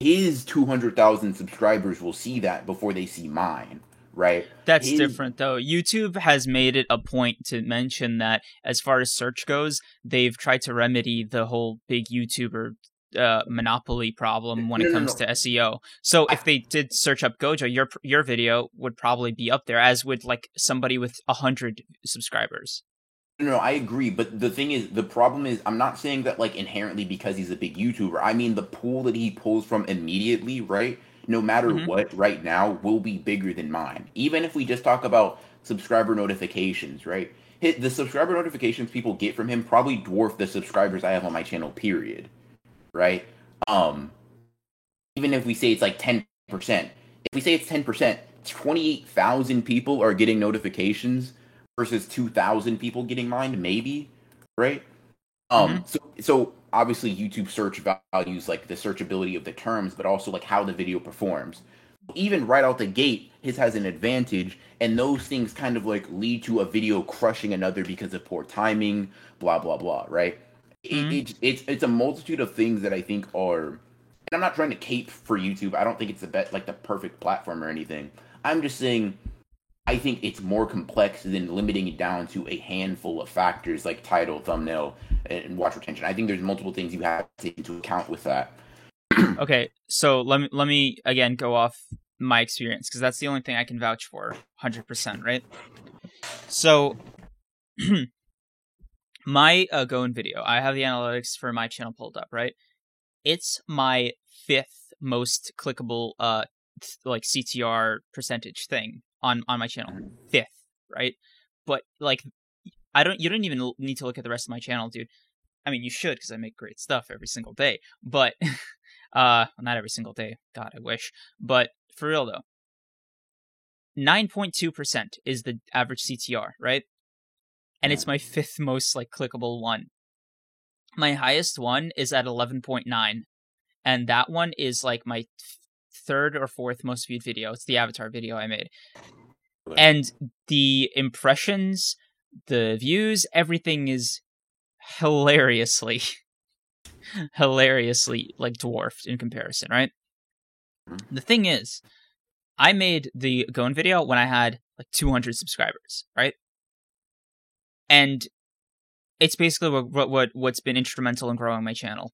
his 200,000 subscribers will see that before they see mine, right? That's his... different though. YouTube has made it a point to mention that as far as search goes, they've tried to remedy the whole big YouTuber uh, monopoly problem when no, it comes no, no. to SEO. So if they did search up Gojo, your your video would probably be up there, as would like somebody with a hundred subscribers. No, I agree, but the thing is, the problem is, I'm not saying that like inherently because he's a big YouTuber. I mean, the pool that he pulls from immediately, right? No matter mm-hmm. what, right now will be bigger than mine. Even if we just talk about subscriber notifications, right? the subscriber notifications people get from him probably dwarf the subscribers I have on my channel. Period. Right? Um, even if we say it's like ten percent, if we say it's ten percent, twenty-eight thousand people are getting notifications versus 2000 people getting mined maybe right um mm-hmm. so so obviously youtube search values like the searchability of the terms but also like how the video performs. Even right out the gate his has an advantage and those things kind of like lead to a video crushing another because of poor timing blah blah blah right? Mm-hmm. it, it, it's it's a multitude of things that i think are and i'm not trying to cape for youtube. I don't think it's the best, like the perfect platform or anything. I'm just saying I think it's more complex than limiting it down to a handful of factors like title, thumbnail, and watch retention. I think there's multiple things you have to take into account with that. [clears throat] okay, so let me let me again go off my experience because that's the only thing I can vouch for, hundred percent, right? So, [clears throat] my uh, Gon video, I have the analytics for my channel pulled up, right? It's my fifth most clickable, uh, like CTR percentage thing on on my channel. Fifth. right? But like, I don't. You don't even need to look at the rest of my channel, dude. I mean, you should because I make great stuff every single day. But, [laughs] uh, not every single day. God, I wish. But for real though, nine point two percent is the average CTR, right? And it's my fifth most like clickable one. My highest one is at eleven point nine, and that one is like my third or fourth most viewed video. It's the Avatar video I made. And the impressions, the views, everything is hilariously, [laughs] hilariously like dwarfed in comparison, right? Mm-hmm. The thing is, I made the Gon video when I had like 200 subscribers, right? And it's basically what what what's been instrumental in growing my channel.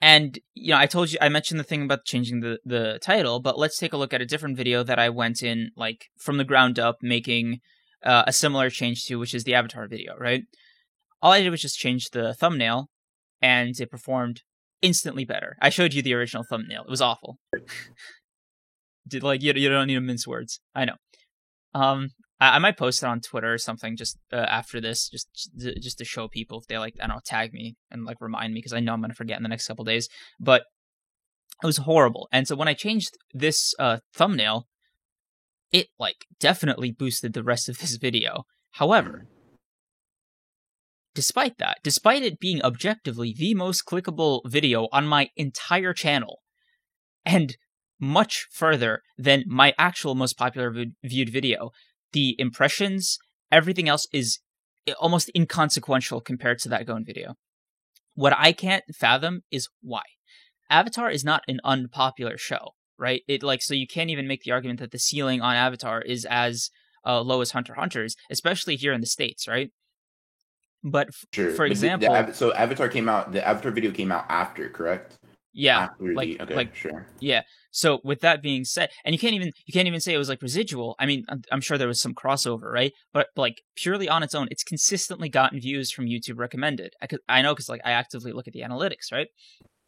And you know, I told you I mentioned the thing about changing the the title, but let's take a look at a different video that I went in like from the ground up making uh, a similar change to, which is the Avatar video, right? All I did was just change the thumbnail, and it performed instantly better. I showed you the original thumbnail; it was awful. [laughs] did like you you don't need to mince words. I know. Um, I, I might post it on Twitter or something just uh, after this, just just to show people if they like I don't know tag me and like remind me because I know I'm gonna forget in the next couple days. But it was horrible, and so when I changed this uh, thumbnail, it like definitely boosted the rest of this video. However, despite that, despite it being objectively the most clickable video on my entire channel, and much further than my actual most popular viewed video, the impressions, everything else is almost inconsequential compared to that Gon video. What I can't fathom is why. Avatar is not an unpopular show, right? It like so you can't even make the argument that the ceiling on Avatar is as uh, low as Hunter Hunters, especially here in the states, right? But f- sure. for But the- example, the Av- so Avatar came out. The Avatar video came out after, correct? Yeah, like okay, like sure. Yeah. So with that being said, and you can't even you can't even say it was like residual. I mean, I'm, I'm sure there was some crossover, right? But like purely on its own, it's consistently gotten views from YouTube recommended. I could, I know because like I actively look at the analytics, right?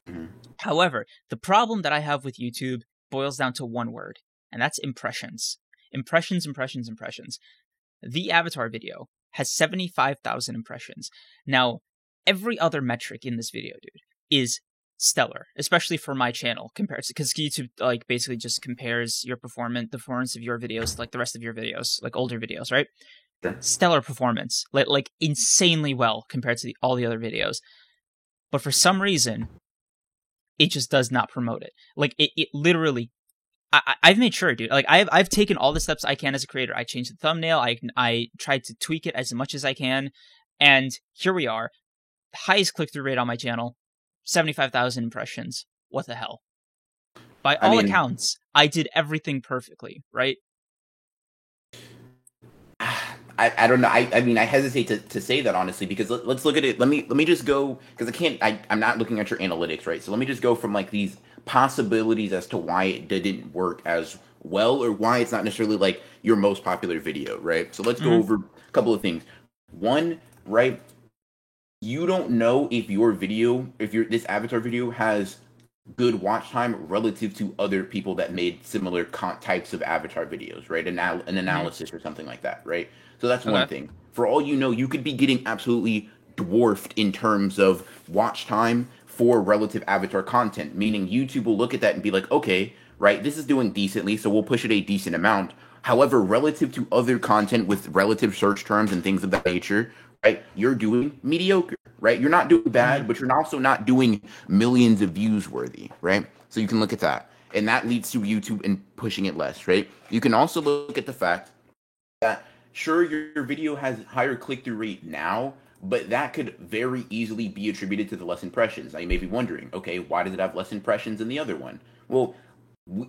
Mhm. However, the problem that I have with YouTube boils down to one word, and that's impressions. Impressions, impressions, impressions. The Avatar video has 75,000 impressions. Now, every other metric in this video, dude, is stellar, especially for my channel compared because YouTube like basically just compares your performance, the performance of your videos, to, like the rest of your videos, like older videos, right? Stellar performance, like like insanely well compared to the, all the other videos. But for some reason, it just does not promote it. Like it, it literally. I, I- I've made sure, dude. Like I've I've taken all the steps I can as a creator. I changed the thumbnail. I I tried to tweak it as much as I can, and here we are. Highest click through rate on my channel, 75,000 impressions. What the hell? By I all mean- accounts, I did everything perfectly, right? I, I don't know. I, I mean, I hesitate to, to say that honestly because let, us look at it. Let me let me just go because I can't. I, I'm not looking at your analytics, right? So let me just go from like these possibilities as to why it didn't work as well or why it's not necessarily like your most popular video, right? So let's go Mhm. over a couple of things. One, right? You don't know if your video, if your this avatar video has good watch time relative to other people that made similar con- types of avatar videos, right? Anal- an mm-hmm. analysis or something like that, right? So that's one thing. For all you know, you could be getting absolutely dwarfed in terms of watch time for relative avatar content, meaning YouTube will look at that and be like, okay, right, this is doing decently, so we'll push it a decent amount. However, relative to other content with relative search terms and things of that nature, right, you're doing mediocre, right? You're not doing bad, mm-hmm. but you're also not doing millions of views worthy, right? So you can look at that. And that leads to YouTube and pushing it less, right? You can also look at the fact that sure your, your video has higher click-through rate now, but that could very easily be attributed to the less impressions. Now you may be wondering, okay, why does it have less impressions than the other one? Well,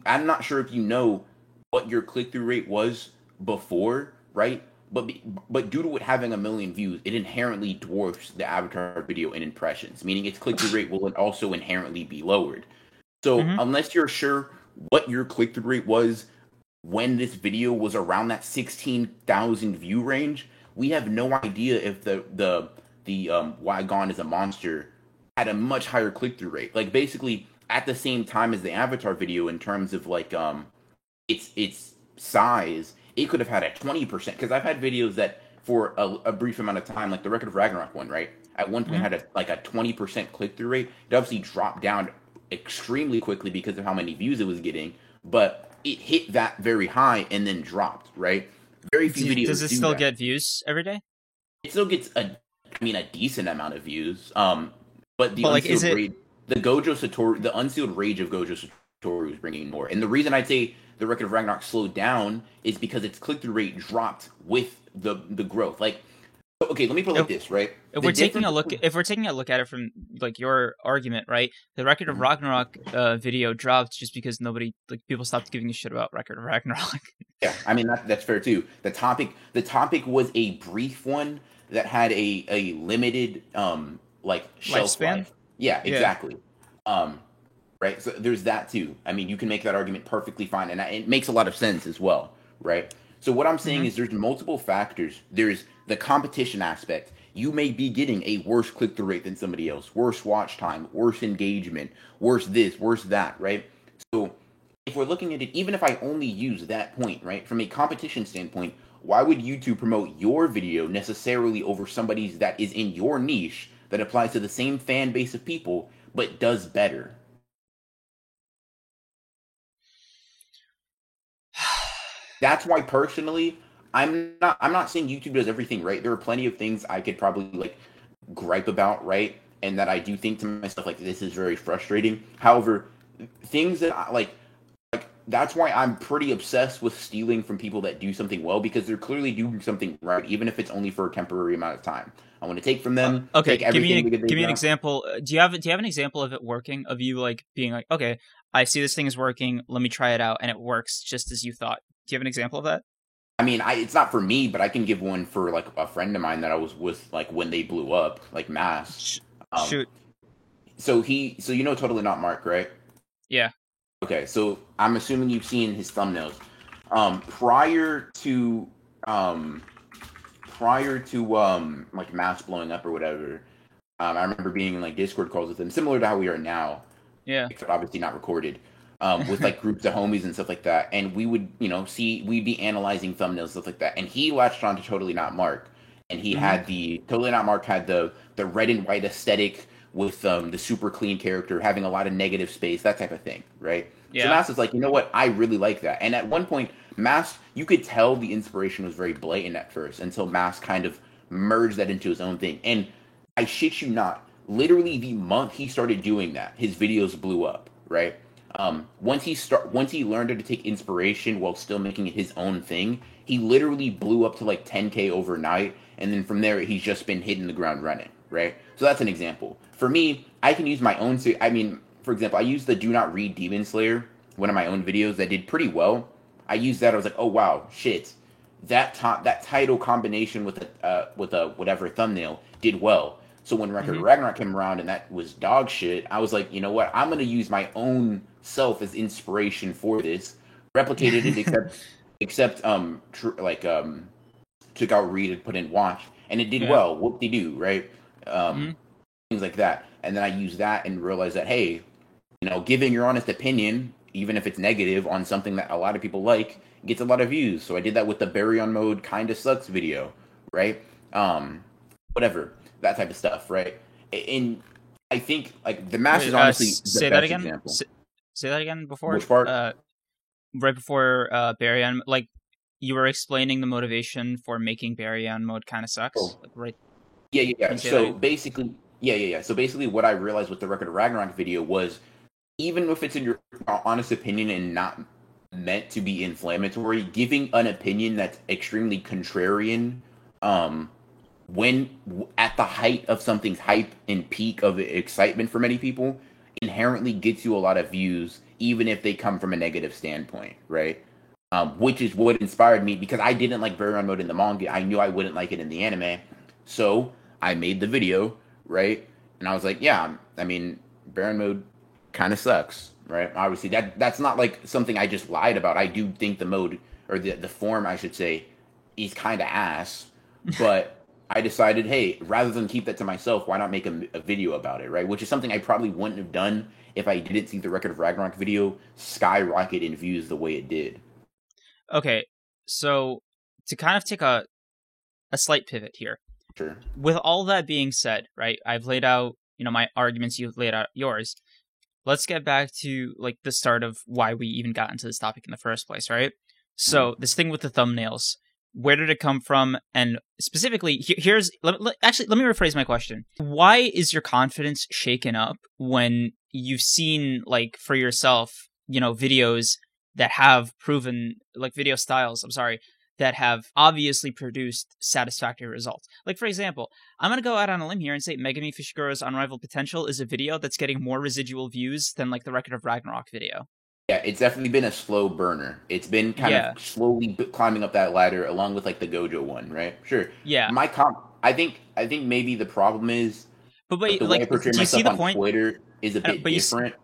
I'm not sure if you know what your click-through rate was before, right? But but due to it having a million views, it inherently dwarfs the Avatar video in impressions, meaning its click-through rate will also inherently be lowered. So Mhm. unless you're sure what your click-through rate was when this video was around that 16,000 view range, we have no idea if the the the um why Gon is a monster had a much higher click through rate. Like basically at the same time as the Avatar video in terms of like um its its size it could have had a 20% because I've had videos that for a, a, brief amount of time, like the Record of Ragnarok one, right? At one point mm-hmm. had a like a 20% click through rate. It obviously dropped down extremely quickly because of how many views it was getting, but it hit that very high and then dropped, right? Very few do, videos. Does it do still that. get views every day? It still gets a, I mean, a decent amount of views. Um, but the but like, is it... rage, the Gojo Satoru, the unsealed rage of Gojo Satoru is bringing more. And the reason I'd say the Record of Ragnarok slowed down is because its click through rate dropped with the the growth. Like, okay, let me put it like this, right? If the we're taking a look, if we're taking a look at it from like your argument, right? The Record of mm-hmm. Ragnarok uh, video dropped just because nobody, like, people stopped giving a shit about Record of Ragnarok. [laughs] yeah, I mean that, that's fair too. The topic, the topic was a brief one that had a a limited um like shelf lifespan. Life. Yeah, exactly. Yeah. Um, right. So there's that too. I mean, you can make that argument perfectly fine, and it makes a lot of sense as well, right? So what I'm saying mm-hmm. is there's multiple factors. There's the competition aspect. You may be getting a worse click through rate than somebody else, worse watch time, worse engagement, worse this, worse that, right? So if we're looking at it, even if I only use that point, right, from a competition standpoint, why would YouTube promote your video necessarily over somebody's that is in your niche that applies to the same fan base of people but does better? That's why personally, I'm not I'm not saying YouTube does everything right. There are plenty of things I could probably like gripe about, right? And that I do think to myself like this is very frustrating. However, things that I, like like that's why I'm pretty obsessed with stealing from people that do something well because they're clearly doing something right, even if it's only for a temporary amount of time. I want to take from them. Uh, okay, give me, a, give me an example. Uh, do you have do you have an example of it working? Of you like being like, okay, I see this thing is working. Let me try it out, and it works just as you thought. Do you have an example of that? I mean, I, it's not for me, but I can give one for like a friend of mine that I was with, like when they blew up, like Mass. Um, Shoot. So he, so you know, totally not Mark, right? Yeah. Okay, so I'm assuming you've seen his thumbnails. Um, prior to um, prior to um, like mass blowing up or whatever, um, I remember being in like Discord calls with him, similar to how we are now. Yeah. Except obviously not recorded. Um, with like [laughs] groups of homies and stuff like that, and we would, you know, see we'd be analyzing thumbnails stuff like that, and he latched on to Totally Not Mark, and he mm-hmm. had the Totally Not Mark had the the red and white aesthetic with um, the super clean character having a lot of negative space, that type of thing, right? Yeah. So Mass is like, you know what? I really like that. And at one point, Mass, you could tell the inspiration was very blatant at first until Mass kind of merged that into his own thing. And I shit you not, literally the month he started doing that, his videos blew up, right? Um, once he start, once he learned how to take inspiration while still making it his own thing, he literally blew up to like 10k overnight, and then from there he's just been hitting the ground running, right? So that's an example. For me, I can use my own. I mean, for example, I used the Do Not Read Demon Slayer, one of my own videos that did pretty well. I used that. I was like, oh wow, shit, that top that title combination with a uh, with a whatever thumbnail did well. So when Record mm-hmm. Ragnarok came around and that was dog shit, I was like, you know what? I'm gonna use my own self as inspiration for this. Replicated it, except [laughs] except um tr- like um took out read and put in watch, and it did yeah. well. Whoop de doo, right? Um, mm-hmm. Things like that and then I use that and realize that hey, you know, giving your honest opinion, even if it's negative on something that a lot of people like, gets a lot of views. So I did that with the Baryon mode kind of sucks video, right? Um, whatever that type of stuff, right? And I think like the mass Wait, is uh, honestly uh, say that again. Say, say, that again before. Which part? Uh, right before uh, Baryon, like you were explaining the motivation for making Baryon mode kind of sucks. Oh. Like, right. Yeah, yeah, yeah. So basically, yeah, yeah, yeah. So basically, what I realized with the Record of Ragnarok video was, even if it's in your honest opinion and not meant to be inflammatory, giving an opinion that's extremely contrarian, um, when at the height of something's hype and peak of excitement for many people, inherently gets you a lot of views, even if they come from a negative standpoint, right? Um, which is what inspired me because I didn't like Baryon mode in the manga. I knew I wouldn't like it in the anime, so I made the video right? And I was like, yeah, I mean, Baryon mode kind of sucks, right? Obviously, that that's not like something I just lied about. I do think the mode or the the form, I should say, is kind of ass, [laughs] but. I decided, hey, rather than keep that to myself, why not make a, a, video about it, right? Which is something I probably wouldn't have done if I didn't see the Record of Ragnarok video skyrocket in views the way it did. Okay, So to kind of take a a slight pivot here. Sure. With all that being said, right? I've laid out, you know, my arguments, you've laid out yours. Let's get back to like the start of why we even got into this topic in the first place, right? So mm-hmm. this thing with the thumbnails, where did it come from? And specifically, here's let, let- actually let me rephrase my question. Why is your confidence shaken up when you've seen like for yourself, you know, videos that have proven like video styles? I'm sorry. That have obviously produced satisfactory results. Like, for example, I'm going to go out on a limb here and say Megumi Fushiguro's Unrivaled Potential is a video that's getting more residual views than, like, the Record of Ragnarok video. Yeah, it's definitely been a slow burner. It's been kind Yeah. of slowly b- climbing up that ladder, along with like the Gojo one, right? Sure. Yeah. My comp, I think, I think maybe the problem is But, like, but the way I like, portray do you see the point? Twitter is a bit but you different.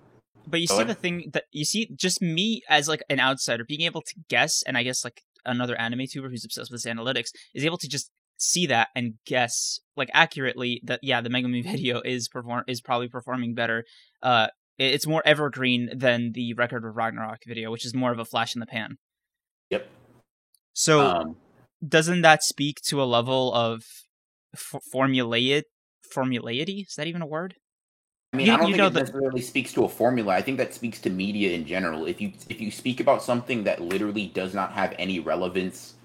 But you see the thing that you see just me as like an outsider being able to guess, and I guess like another anime tuber who's obsessed with this analytics is able to just see that and guess like accurately that yeah the Megumi [laughs] video is perform is probably performing better. Uh, it's more evergreen than the Record of Ragnarok video, which is more of a flash in the pan. Yep. So Um, doesn't that speak to a level of f- formulaic formulaity? Is that even a word? I mean, You- I don't think know it the- necessarily speaks to a formula. I think that speaks to media in general. If you if you speak about something that literally does not have any relevance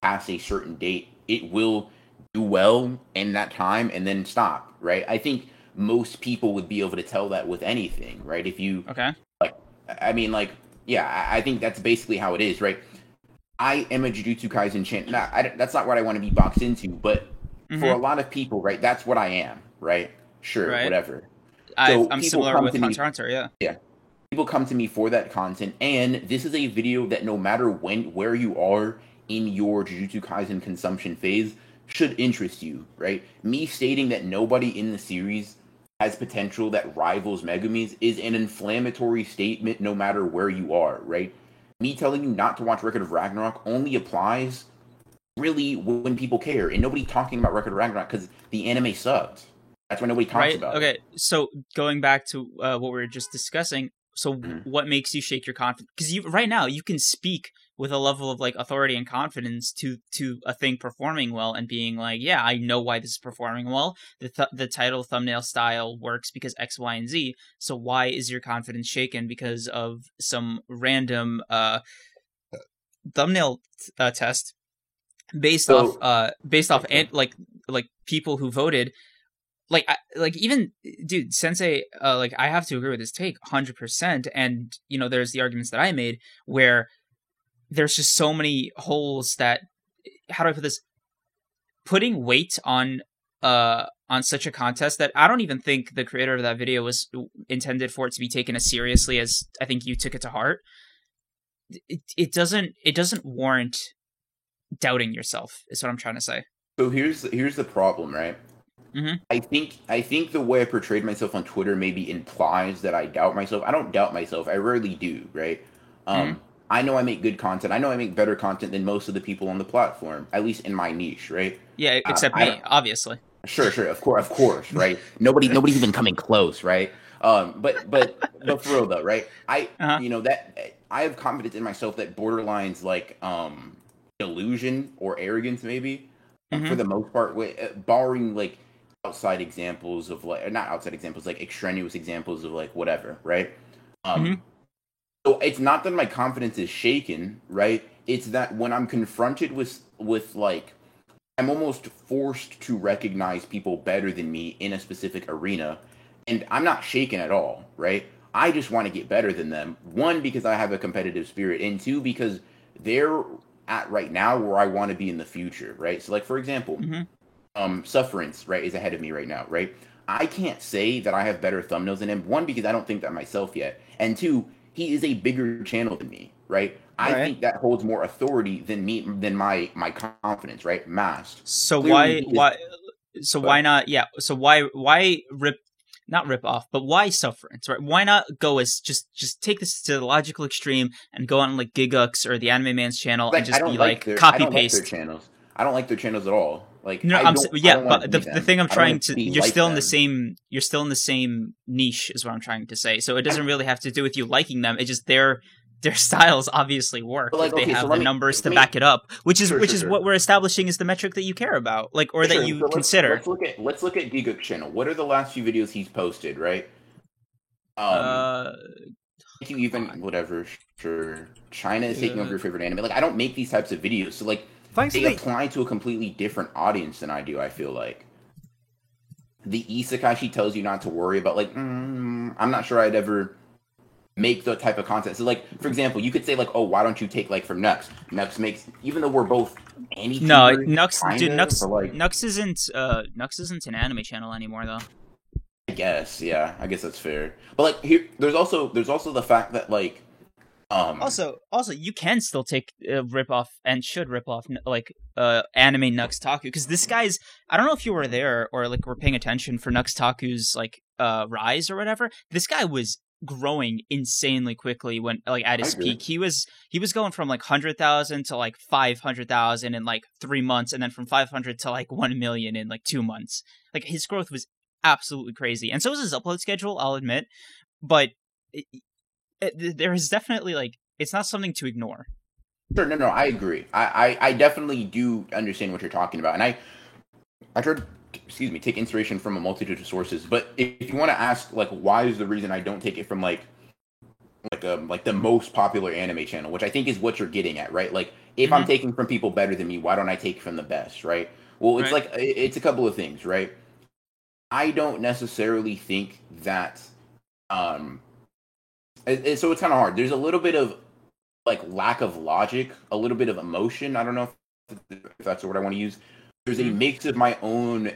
past a certain date, it will do well in that time and then stop, right? I think most people would be able to tell that with anything, right? If you Okay. like I mean, like, yeah, I, I think that's basically how it is, right? I am a Jujutsu Kaisen champ. Nah, I, that's not what I want to be boxed into, but for Mhm. a lot of people, right, that's what I am, right? Sure, Right. whatever. I, So I'm people similar with to me- Hunter Hunter. Yeah. People come to me for that content, and this is a video that no matter when, where you are in your Jujutsu Kaisen consumption phase, should interest you, right? Me stating that nobody in the series has potential that rivals Megumi's is an inflammatory statement no matter where you are, right? Me telling you not to watch Record of Ragnarok only applies really when people care, and nobody talking about Record of Ragnarok because the anime sucked. That's why nobody talks right about it. okay so going back to uh, what we were just discussing so Mhm. what makes you shake your confidence because you right now you can speak with a level of like authority and confidence to to a thing performing well and being like yeah i know why this is performing well the th- the title thumbnail style works because x y and z so why is your confidence shaken because of some random uh thumbnail uh, test based So- off uh based off Okay. and like like people who voted like I, like even dude sensei uh, like i have to agree with his take 100% and you know there's the arguments that i made where there's just so many holes that how do i put this? Putting weight on uh on such a contest that i don't even think the creator of that video was intended for it to be taken as seriously as i think you took it to heart. It, it doesn't it doesn't warrant doubting yourself is what i'm trying to say. So here's here's the problem, right? Mhm. I think I think the way I portrayed myself on Twitter maybe implies that I doubt myself. I don't doubt myself. I rarely do, right? Um, Mm-hmm. I know I make good content. I know I make better content than most of the people on the platform, at least in my niche, right? yeah except I me obviously Sure, sure, of course, of course, [laughs] right? Nobody, nobody's even coming close, right? Um, but but but for real though, right? I Uh-huh. you know that I have confidence in myself that borderlines like um delusion or arrogance maybe Mhm. for the most part, uh, barring like outside examples of like not outside examples like extraneous examples of like whatever, right? Um, Mhm. so it's not that my confidence is shaken, right? It's that when I'm confronted with with like I'm almost forced to recognize people better than me in a specific arena, and I'm not shaken at all, right? I just want to get better than them. One because I have a competitive spirit, and two because they're at right now where I want to be in the future, right? So like for example, Mhm. Um Sufferance, right, is ahead of me right now, right? I can't say that I have better thumbnails than him. One, because I don't think that myself yet. And two, he is a bigger channel than me, right? I Right. think that holds more authority than me than my my confidence, right? Masked. So Clearly why why so But- why not yeah so why why rip not rip off but why sufferance right why not go as just just take this to the logical extreme and go on like Gigguk or the Anime Man's channel Like, and just be like like, their, copy don't like their paste channels. I don't like their channels at all. Like no I'm don't- s- I yeah but the the thing I'm trying wanna you're like still in the same you're still in the same niche is what I'm trying to say so it doesn't really have to do with you liking them It just they're [laughs] their styles obviously work like, they so have let the me- numbers to me- back it up, which is Sure, which sure, is sure. what we're establishing is the metric that you care about, like or that you so let's- consider. Let's look at let's look at Gigguk's channel. What are the last few videos he's posted? Right. Um, uh, you even whatever. Sure, China is taking over your favorite anime. Like I don't make these types of videos, so like Thanks they to the apply to a completely different audience than I do. I feel like the isekai she tells you not to worry about. Like mm, I'm not sure I'd ever make the type of content. So like for example, you could say like, oh, why don't you take like from Nux? Nux makes even though we're both any no, Nux, kinda, Nux, like- Nux isn't uh, Nux isn't an anime channel anymore though. I guess, yeah, I guess that's fair. But like here, there's also there's also the fact that like, um, Also, also, you can still take uh, rip off and should rip off like uh anime Nux Taku because this guy's I don't know if you were there or like were paying attention for Nux Taku's like uh rise or whatever. This guy was growing insanely quickly when like at his peak. He was he was going from like hundred thousand to like five hundred thousand in like three months, and then from five hundred to like one million in like two months. Like his growth was absolutely crazy, and so was his upload schedule. I'll admit, but. It, it, there is definitely like it's not something to ignore. Sure, no, no, I agree. I, I, I definitely do understand what you're talking about, and I, I tried, excuse me, take inspiration from a multitude of sources. But if you want to ask, like, why is the reason I don't take it from like, like um, like the most popular anime channel, which I think is what you're getting at, right? Like, if I'm Mhm. taking from people better than me, why don't I take from the best, right? Well, it's Right. like it's a couple of things, right? I don't necessarily think that, um, it- it- so it's kind of hard. There's a little bit of like lack of logic, a little bit of emotion. I don't know if, if that's the word I want to use. There's a Mhm. mix of my own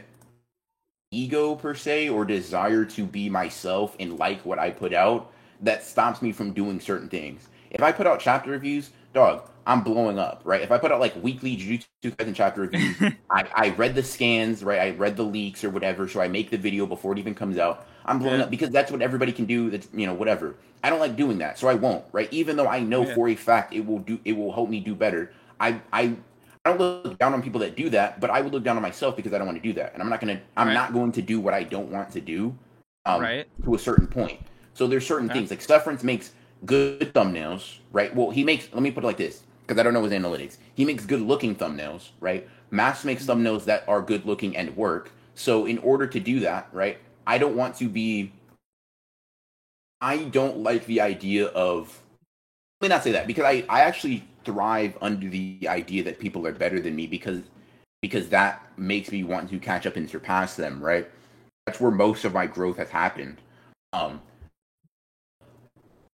ego per se or desire to be myself and like what I put out that stops me from doing certain things. If I put out chapter reviews, dog, I'm blowing up, right? If I put out like weekly Jujutsu Kaisen chapter reviews, [laughs] I, I read the scans, right? I read the leaks or whatever, so I make the video before it even comes out. I'm blowing Yeah. up because that's what everybody can do. That's you know whatever. I don't like doing that, so I won't, right? Even though I know Yeah. for a fact it will do, it will help me do better. I I I don't look down on people that do that, but I would look down on myself because I don't want to do that, and I'm not gonna. I'm Right. not going to do what I don't want to do, um, Right. To a certain point. So there's certain Okay. things like Sufferance makes good thumbnails, right? Well, he makes. Let me put it like this because I don't know his analytics. He makes good looking thumbnails, right? Mass makes thumbnails that are good looking and work. So in order to do that, right, I don't want to be. I don't like the idea of. Let me not say that because I I actually thrive under the idea that people are better than me because because that makes me want to catch up and surpass them, right? That's where most of my growth has happened. Um,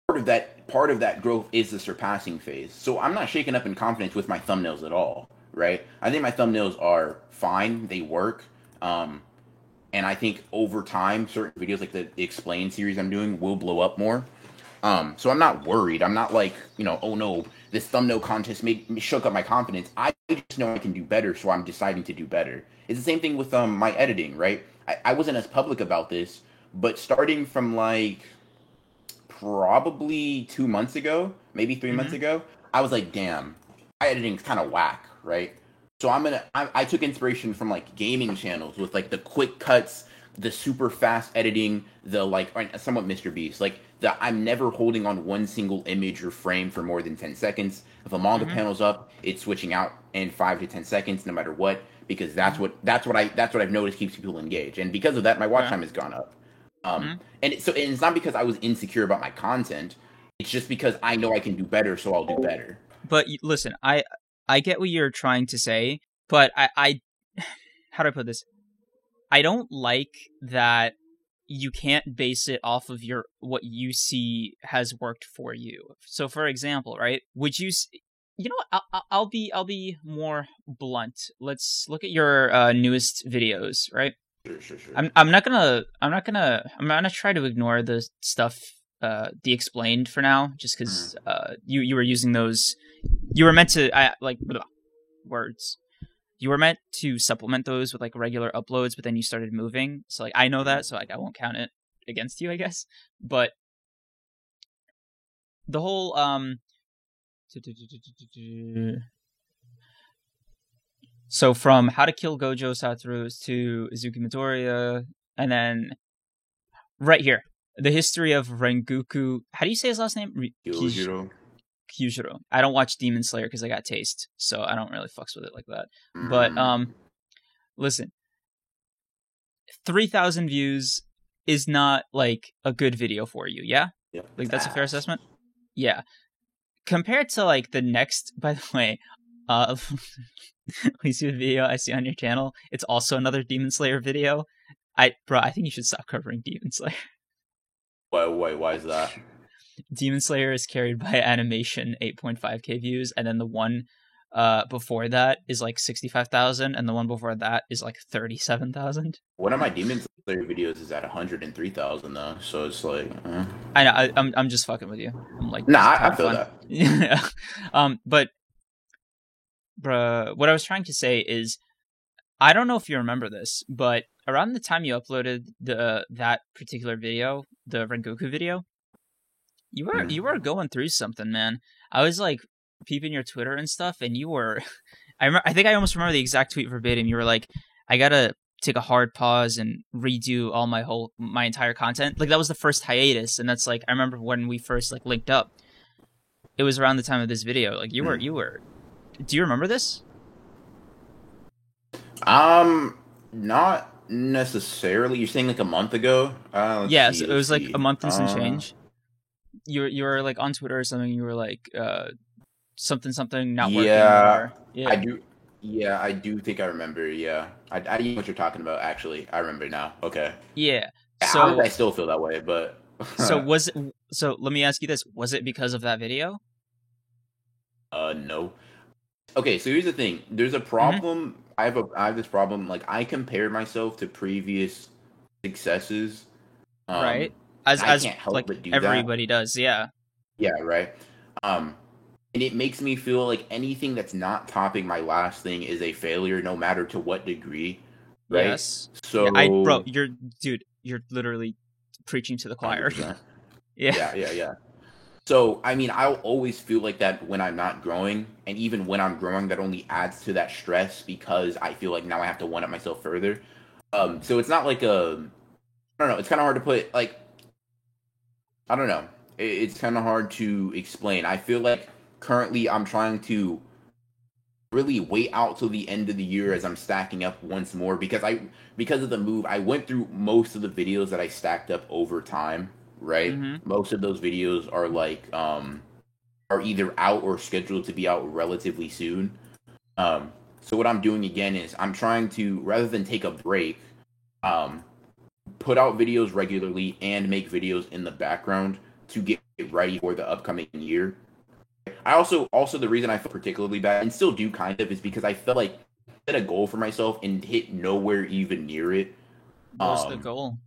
part of that part of that growth is the surpassing phase. So I'm not shaken up in confidence with my thumbnails at all, right? I think my thumbnails are fine; they work. Um, and I think over time, certain videos like the, explain series I'm doing will blow up more. Um, so I'm not worried. I'm not like you know, oh no, this thumbnail contest made shook up my confidence. I just know I can do better, so I'm deciding to do better. It's the same thing with um my editing, right? I, I wasn't as public about this, but starting from like probably two months ago, maybe 3 months ago, I was like, damn, my editing's kind of whack, right? So I'm gonna. I, I took inspiration from like gaming channels with like the quick cuts, the super fast editing, the like somewhat Mr. Beast. Like the I'm never holding on one single image or frame for more than ten seconds. If a manga Mhm. panel's up, it's switching out in five to ten seconds, no matter what, because that's what that's what I that's what I've noticed keeps people engaged, and because of that, my watch Yeah. time has gone up. Um, Mhm. and it, so and it's not because I was insecure about my content. It's just because I know I can do better, so I'll do better. But listen, I I get what you're trying to say, but I I [sighs] how do I put this? I don't like that you can't base it off of your what you see has worked for you. So for example, right? Would you you know what? I'll- I'll be I'll be more blunt. Let's look at your uh, newest videos, right? Sure, sure, sure. I'm I'm not gonna I'm not gonna I'm not gonna try to ignore the stuff uh the explained for now just because uh you you were using those you were meant to I like blah, words. You were meant to supplement those with like regular uploads but then you started moving. So like I know that so like I won't count it against you I guess. But the whole um so from How to Kill Gojo Satoru to Izuku Midoriya, and then right here, the history of Rengoku. How do you say his last name? Re- Kyojiro. Kyujuro. I don't watch Demon Slayer because I got taste, so I don't really fucks with it like that. But Mm. um, listen, three thousand views is not like a good video for you. Yeah, Yeah, like that's a fair assessment. Yeah, compared to like the next. [laughs] By the way, uh, [laughs] we see the video I see on your channel. It's also another Demon Slayer video. I bro, I think you should stop covering Demon Slayer. Why, why, why is that? [laughs] Demon Slayer is carried by animation 8.5k views, and then the one uh before that is like 65,000, and the one before that is like 37,000. One of my Demon [sighs] Slayer videos is at 103,000 though, so it's like, eh. I know, I, I'm I'm just fucking with you. I'm like, nah, I, I feel fun. that. [laughs] yeah. Um, but, bruh, what I was trying to say is, I don't know if you remember this, but around the time you uploaded the that particular video, the Rengoku video, you were Hmm. you were going through something, man. I was like peeping your Twitter and stuff, and you were. [laughs] I remember, I think I almost remember the exact tweet verbatim. You were like, "I gotta take a hard pause and redo all my whole my entire content." Like that was the first hiatus, and that's like I remember when we first like linked up. It was around the time of this video. Like you were Hmm. you were. Do you remember this? Um, not necessarily. You're saying like a month ago? Uh, yeah, see, so it was like a month and some Uh, change. You were you were like on Twitter or something. You were like uh something something not working. Yeah, or- yeah. I do. Yeah, I do think I remember. Yeah, I, I know what you're talking about. Actually, I remember now. Okay. Yeah. So So I still feel that way, but [laughs] so was it, so let me ask you this: Was it because of that video? uh, no. Okay, so here's the thing. There's a Mm-hmm. problem. I have a I have this problem. Like I compare myself to previous successes. Um, right. As I as can't help like but do that. everybody does. Yeah. Yeah, right. Um, and it makes me feel like anything that's not topping my last thing is a failure, no matter to what degree. Right. Yes. So Yeah, I bro, you're dude. You're literally preaching to the choir. [laughs] Yeah. yeah, yeah, yeah. So I mean, I'll always feel like that when I'm not growing, and even when I'm growing, that only adds to that stress because I feel like now I have to one up myself further. Um, so it's not like a, I don't know. It's kind of hard to put like, I don't know. It, it's kind of hard to explain. I feel like currently I'm trying to really wait out till the end of the year as I'm stacking up once more because I because of the move I went through most of the videos that I stacked up over time, right? Mhm. Most of those videos are like um are either out or scheduled to be out relatively soon. Um so what I'm doing again is I'm trying to rather than take a break, um put out videos regularly and make videos in the background to get ready for the upcoming year. I also also the reason I feel particularly bad and still do kind of is because I felt like I set a goal for myself and hit nowhere even near it. What was the Um, goal?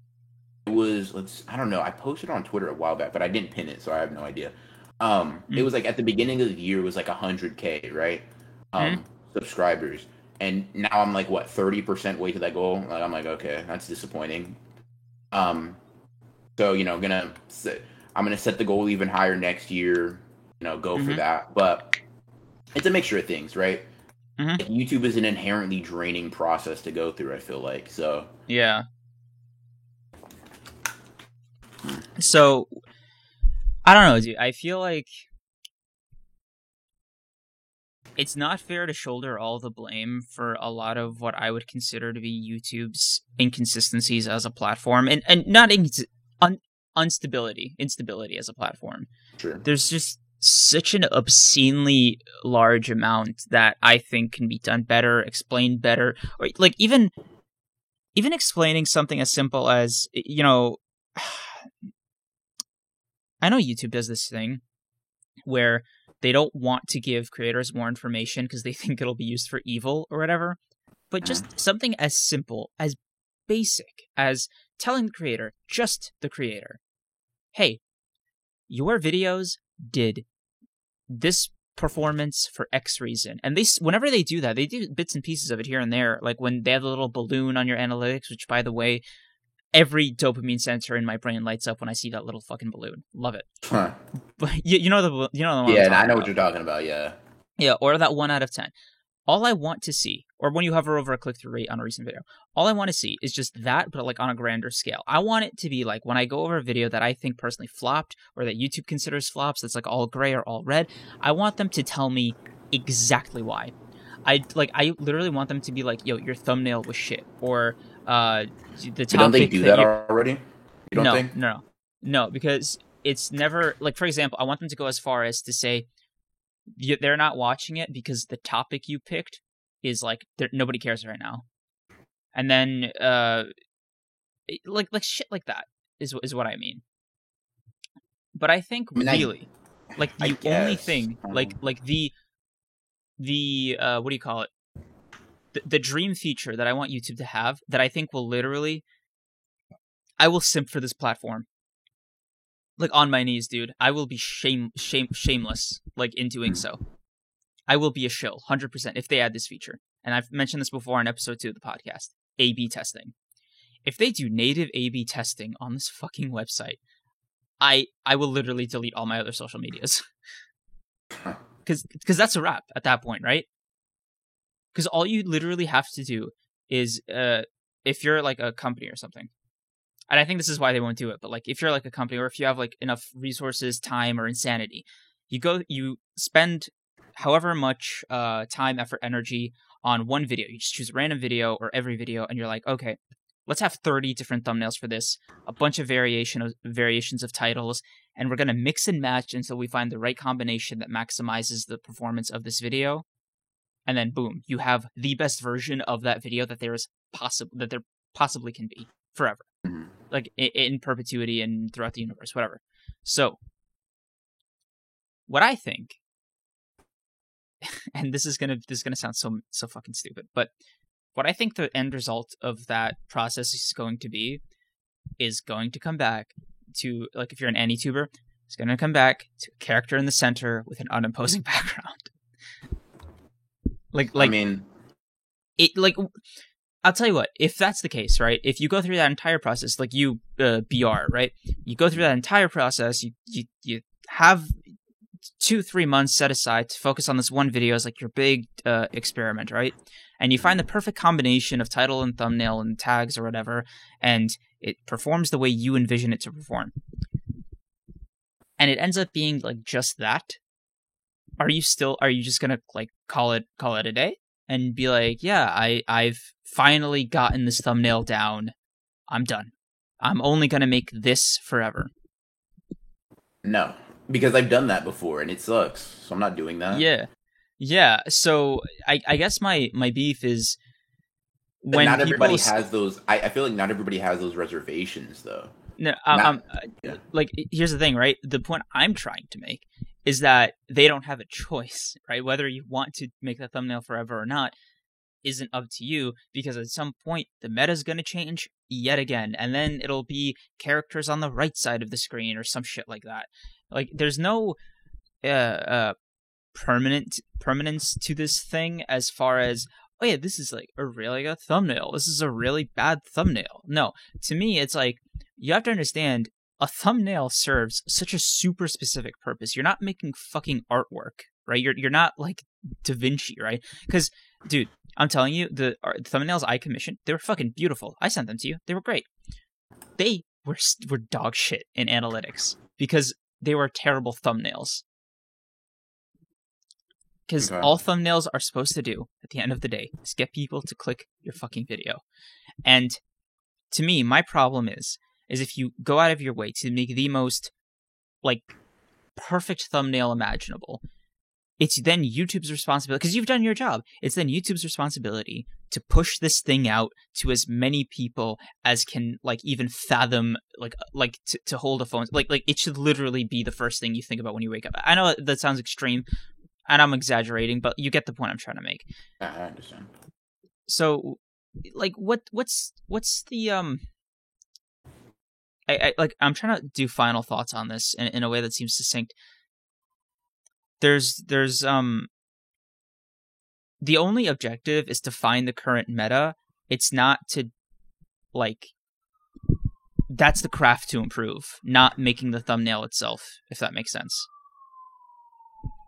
It was let's I don't know. I posted on Twitter a while back, but I didn't pin it, so I have no idea. Um, it Mm. was like at the beginning of the year it was like hundred k, right? Um, subscribers, and now I'm like what thirty percent way to that goal. Like, I'm like, okay, that's disappointing. Um, so you know, gonna set, I'm gonna set the goal even higher next year. You know, go for Mhm. that, but it's a mixture of things, right? Mhm. Like, YouTube is an inherently draining process to go through. I feel like so. Yeah. So I don't know, dude. I feel like it's not fair to shoulder all the blame for a lot of what I would consider to be YouTube's inconsistencies as a platform, and and not incons- un- instability, instability as a platform. Sure. There's just such an obscenely large amount that I think can be done better, explained better, or like even even explaining something as simple as you know I know YouTube does this thing where they don't want to give creators more information because they [laughs] think it'll be used for evil or whatever. But uh-huh. just something as simple, as basic as telling the creator, just the creator, hey, your videos did this performance for X reason. And they, whenever they do that, they do bits and pieces of it here and there. Like when they have the little balloon on your analytics, which by the way, every dopamine sensor in my brain lights up when I see that little fucking balloon. Love it. Huh. [laughs] But you, you know the you know the Yeah, and I know about. what you're talking about. Yeah. Yeah, or that one out of ten. all I want to see, or when you hover over a click through rate on a recent video, all I want to see is just that, but like on a grander scale. I want it to be like when I go over a video that I think personally flopped or that YouTube considers flops, that's like all gray or all red. I want them to tell me exactly why. I like I literally want them to be like, "Yo, your thumbnail was shit," or uh, the topic. don't they do that, that already? You don't no, think? no, no, because it's never like. For example, I want them to go as far as to say they're not watching it because the topic you picked is like nobody cares right now, and then uh, like like shit like that is is what I mean. But I think I mean, I- really, like the I only thing, like Um, like the the uh, what do you call it? The, dream feature that I want YouTube to have that I think will literally, I will simp for this platform. Like on my knees, dude. I will be shame shame shameless like in doing so. I will be a shill, hundred percent, if they add this feature. And I've mentioned this before in episode two of the podcast. A/B testing. If they do native A/B testing on this fucking website, I I will literally delete all my other social medias. [laughs] Because because that's a wrap at that point, right? Because all you literally have to do is uh if you're like a company or something, and I think this is why they won't do it. But like if you're like a company or if you have like enough resources, time, or insanity, you go you spend however much uh time, effort, energy on one video. You just choose a random video or every video, and you're like, okay, let's have 30 different thumbnails for this, a bunch of variation of variations of titles, and we're gonna mix and match until we find the right combination that maximizes the performance of this video. And then boom, you have the best version of that video that there is possible that there possibly can be forever, Mhm. like in, in perpetuity and throughout the universe, whatever. So, what I think, [laughs] and this is gonna this is gonna sound so so fucking stupid, but what I think the end result of that process is going to be is going to come back to like if you're an AniTuber, it's going to come back to a character in the center with an unimposing [laughs] background. Like like I mean, it like I'll tell you what, if that's the case, right? If you go through that entire process, like you uh, BR, right? You go through that entire process, you you you have two three months set aside to focus on this one video as like your big uh, experiment, right? And you find the perfect combination of title and thumbnail and tags or whatever, and it performs the way you envision it to perform. And it ends up being like just that. Are you still? Are you just gonna like call it call it a day? and be like, "Yeah, I I've finally gotten this thumbnail down. I'm done. I'm only gonna make this forever." no, because I've done that before and it sucks. So I'm not doing that. Yeah, yeah. So I I guess my my beef is when not everybody s- has those. I, I feel like not everybody has those reservations though. No, um, Not- I'm, yeah. like here's the thing, right? The point I'm trying to make is that they don't have a choice, [laughs] right? Whether you want to make that thumbnail forever or not isn't up to you because at some point the meta's going to change yet again and then it'll be characters on the right side of the screen or some shit like that. Like there's no uh uh permanent permanence to this thing as far as oh yeah, this is like a really good thumbnail. This is a really bad thumbnail. No, to me it's like you have to understand a thumbnail serves such a super specific purpose. You're not making fucking artwork, right? You're you're not like Da Vinci, right? Because, dude, I'm telling you, the, ar- the thumbnails I commissioned, they were fucking beautiful. I sent them to you. They were great. They were were dog shit in analytics because they were terrible thumbnails. Because Okay. all thumbnails are supposed to do at the end of the day is get people to click your fucking video. And to me, my problem is is if you go out of your way to make the most like perfect thumbnail imaginable, it's then YouTube's responsibility because you've done your job. It's then YouTube's responsibility to push this thing out to as many people as can like even fathom like like to, to hold a phone like like it should literally be the first thing you think about when you wake up. I know that sounds extreme and I'm exaggerating, but you get the point I'm trying to make I I understand. so like what what's what's the um I, I like I'm trying to do final thoughts on this in, in a way that seems succinct. There's there's um the only objective is to find the current meta. It's not to like that's the craft to improve, not making the thumbnail itself, if that makes sense.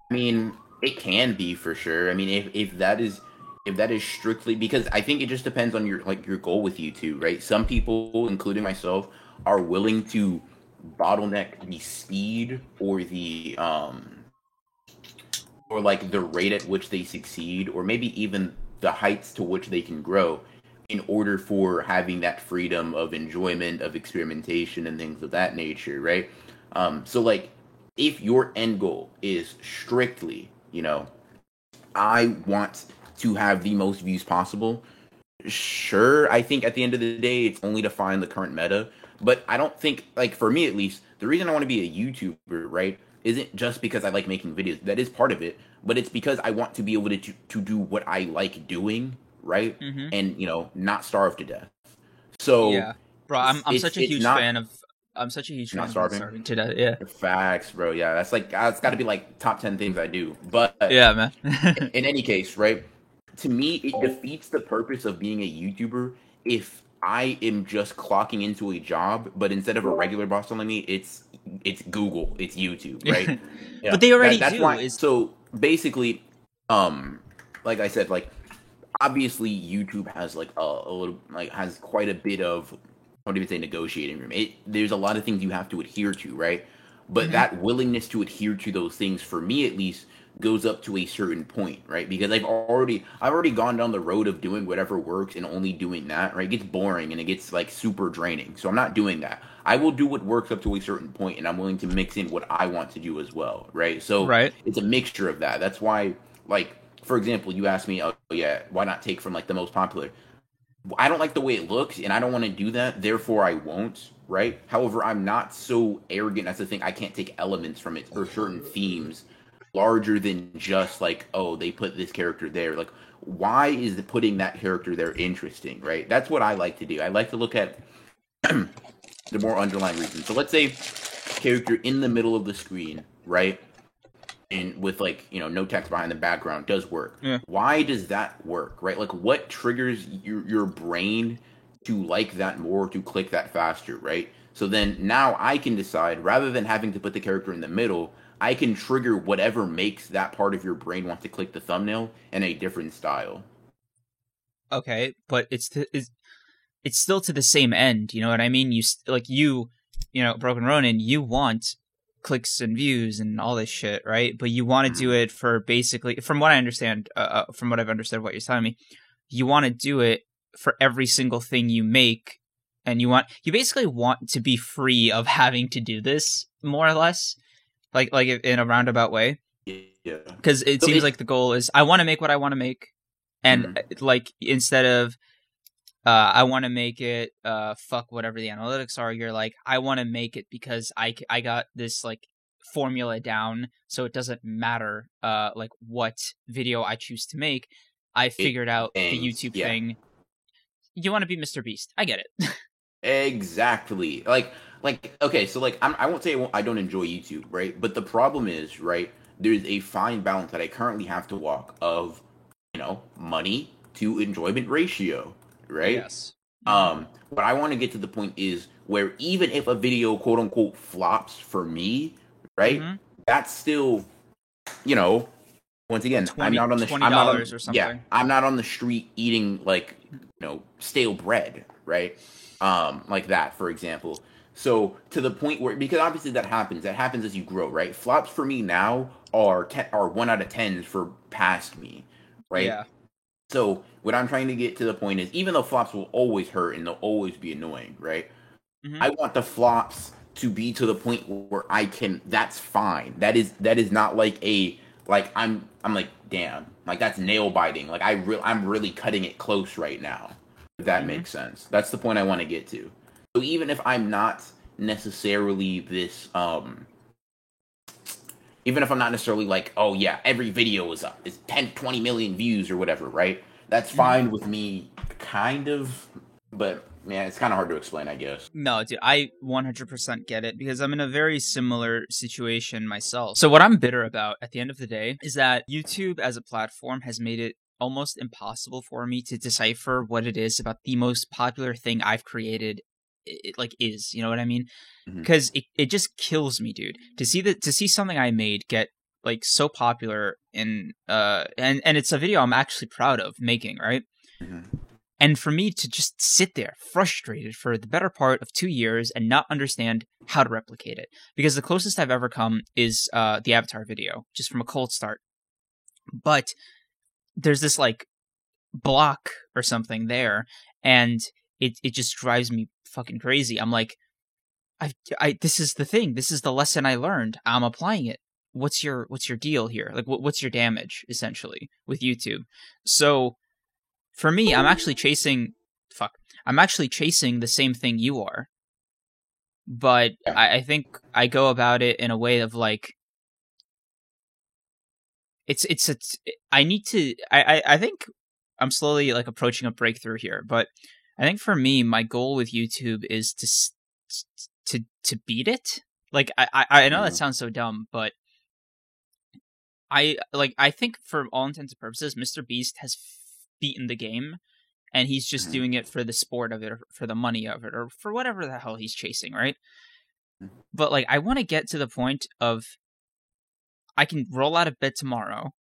I mean, it can be for sure. I mean, if if that is if that is strictly because I think it just depends on your like your goal with YouTube, right? Some people, including myself, are willing to bottleneck the speed or the um or like the rate at which they succeed or maybe even the heights to which they can grow in order for having that freedom of enjoyment of experimentation and things of that nature right? Um so like if your end goal is strictly you know i want to have the most views possible sure i think at the end of the day it's only to find the current meta but i don't think like for me at least the reason i want to be a youtuber right isn't just because i like making videos that is part of it but it's because i want to be able to to do what i like doing right Mhm. and you know not starve to death so yeah, bro, I'm I'm such a huge not- fan of I'm such a huge Not fan starving? of starving to death. Yeah, facts bro yeah that's like that's got to be like top 10 things i do but yeah, man. [laughs] in any case, right? To me, it defeats the purpose of being a YouTuber if I am just clocking into a job, but instead of a regular boss telling me, it's it's Google, it's YouTube, [laughs] right? Yeah. But they already that's do, Why, is- so basically, um, like I said, like obviously YouTube has like a, a little like has quite a bit of I don't even say negotiating room. It there's a lot of things you have to adhere to, right? But Mhm. that willingness to adhere to those things, for me at least, goes up to a certain point, right? Because I've already I've already gone down the road of doing whatever works and only doing that, right? It gets boring and it gets like super draining. So I'm not doing that. I will do what works up to a certain point and I'm willing to mix in what I want to do as well, right? So right. it's a mixture of that. That's why, like, for example, you asked me, oh yeah, why not take from like the most popular? I don't like the way it looks, and I don't want to do that. Therefore, I won't. Right. However, I'm not so arrogant as to think I can't take elements from it or certain themes larger than just like, oh, they put this character there. Like, why is the putting that character there interesting? Right. That's what I like to do. I like to look at [clears throat] the more underlying reasons. So let's say character in the middle of the screen, right? And with like, you know, no text behind the background does work. Yeah. Why does that work? Right? Like what triggers your your brain to like that more, to click that faster, right? So then now I can decide rather than having to put the character in the middle, I can trigger whatever makes that part of your brain want to click the thumbnail in a different style. Okay, but it's to, it's it's still to the same end. You know what I mean? You like you, you know, Broken Ronin. You want clicks and views and all this shit, right? But you want to do it for basically, from what I understand, uh, uh, from what I've understood, what you're telling me, you want to do it for every single thing you make, and you want you basically want to be free of having to do this more or less, like like in a roundabout way Yeah. because it So seems it- like the goal is I want to make what I want to make, and Mhm. uh, like instead of uh, I want to make it uh fuck whatever the analytics are, you're like I want to make it because I I got this like formula down, so it doesn't matter uh like what video I choose to make. I figured out the YouTube yeah. thing. You want to be Mr. Beast? I get it. [laughs] Exactly. Like, like, okay, so like, I'm, I won't say I, won't, I don't enjoy YouTube, right? But the problem is, right? There's a fine balance that I currently have to walk of, you know, money to enjoyment ratio, right? Yes. Um, what I want to get to the point is where even if a video quote unquote flops for me, right? Mhm. That's still, you know, once again, I'm 20 not on the I'm not on, $20 or Yeah. I'm not on the street eating like you know stale bread, right? Um, like that, for example. So to the point where because obviously that happens, that happens as you grow, right? Flops for me now are ten, are one out of tens for past me, right? Yeah. So what I'm trying to get to the point is, even though flops will always hurt and they'll always be annoying, right? Mhm. I want the flops to be to the point where I can. That's fine. That is that is not like a like I'm I'm like damn like that's nail biting. Like I re- I'm really cutting it close right now. If that Mhm. makes sense. That's the point I want to get to. So even if I'm not necessarily this um even if I'm not necessarily like, oh yeah, every video is up, it's 10, 20 million views or whatever, right? That's fine with me, kind of, but man, it's kind of hard to explain, I guess. No, dude, I 100% get it because I'm in a very similar situation myself. So, what I'm bitter about at the end of the day is that YouTube as a platform has made it almost impossible for me to decipher what it is about the most popular thing I've created it, like is you know what i mean because it, it just kills me dude to see that to see something i made get like so popular in uh and and it's a video I'm actually proud of making, right? Mhm. And for me to just sit there frustrated for the better part of two years and not understand how to replicate it. Because the closest I've ever come is uh, the Avatar video, just from a cold start. But there's this like block or something there, and it, it just drives me fucking crazy. I'm like, I, I, this is the thing. This is the lesson I learned. I'm applying it. What's your, what's your deal here? Like, what, what's your damage essentially with YouTube? So, for me, I'm actually chasing. Fuck. I'm actually chasing the same thing you are. But I, I think I go about it in a way of like. It's it's it's I need to I, I I think I'm slowly like approaching a breakthrough here, but I think for me my goal with YouTube is to to to beat it. Like I I, I know that Mhm. sounds so dumb, but I like I think for all intents and purposes, Mr. Beast has f- beaten the game, and he's just Mhm. doing it for the sport of it, or for the money of it, or for whatever the hell he's chasing, right? Mhm. But like, I want to get to the point of I can roll out of bed tomorrow,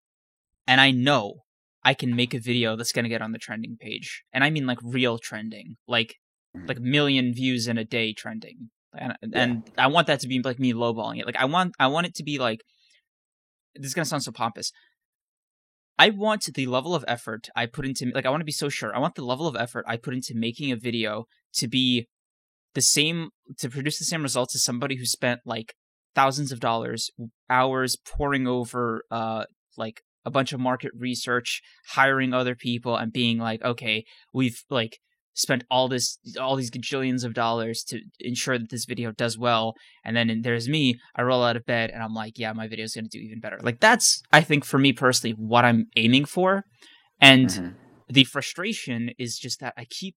and I know I can make a video that's gonna get on the trending page, and I mean like real trending, like Mhm. like million views in a day trending, and Yeah. and I want that to be like me lowballing it. Like I want I want it to be like this is gonna sound so pompous. I want the level of effort I put into like I want to be so sure. I want the level of effort I put into making a video to be the same to produce the same results as somebody who spent like thousands of dollars, hours poring over uh like a bunch of market research, hiring other people and being like, okay, we've like spent all this all these gajillions of dollars to ensure that this video does well and then there's me i roll out of bed and i'm like yeah my video's going to do even better like that's i think for me personally what i'm aiming for and Mhm. the frustration is just that i keep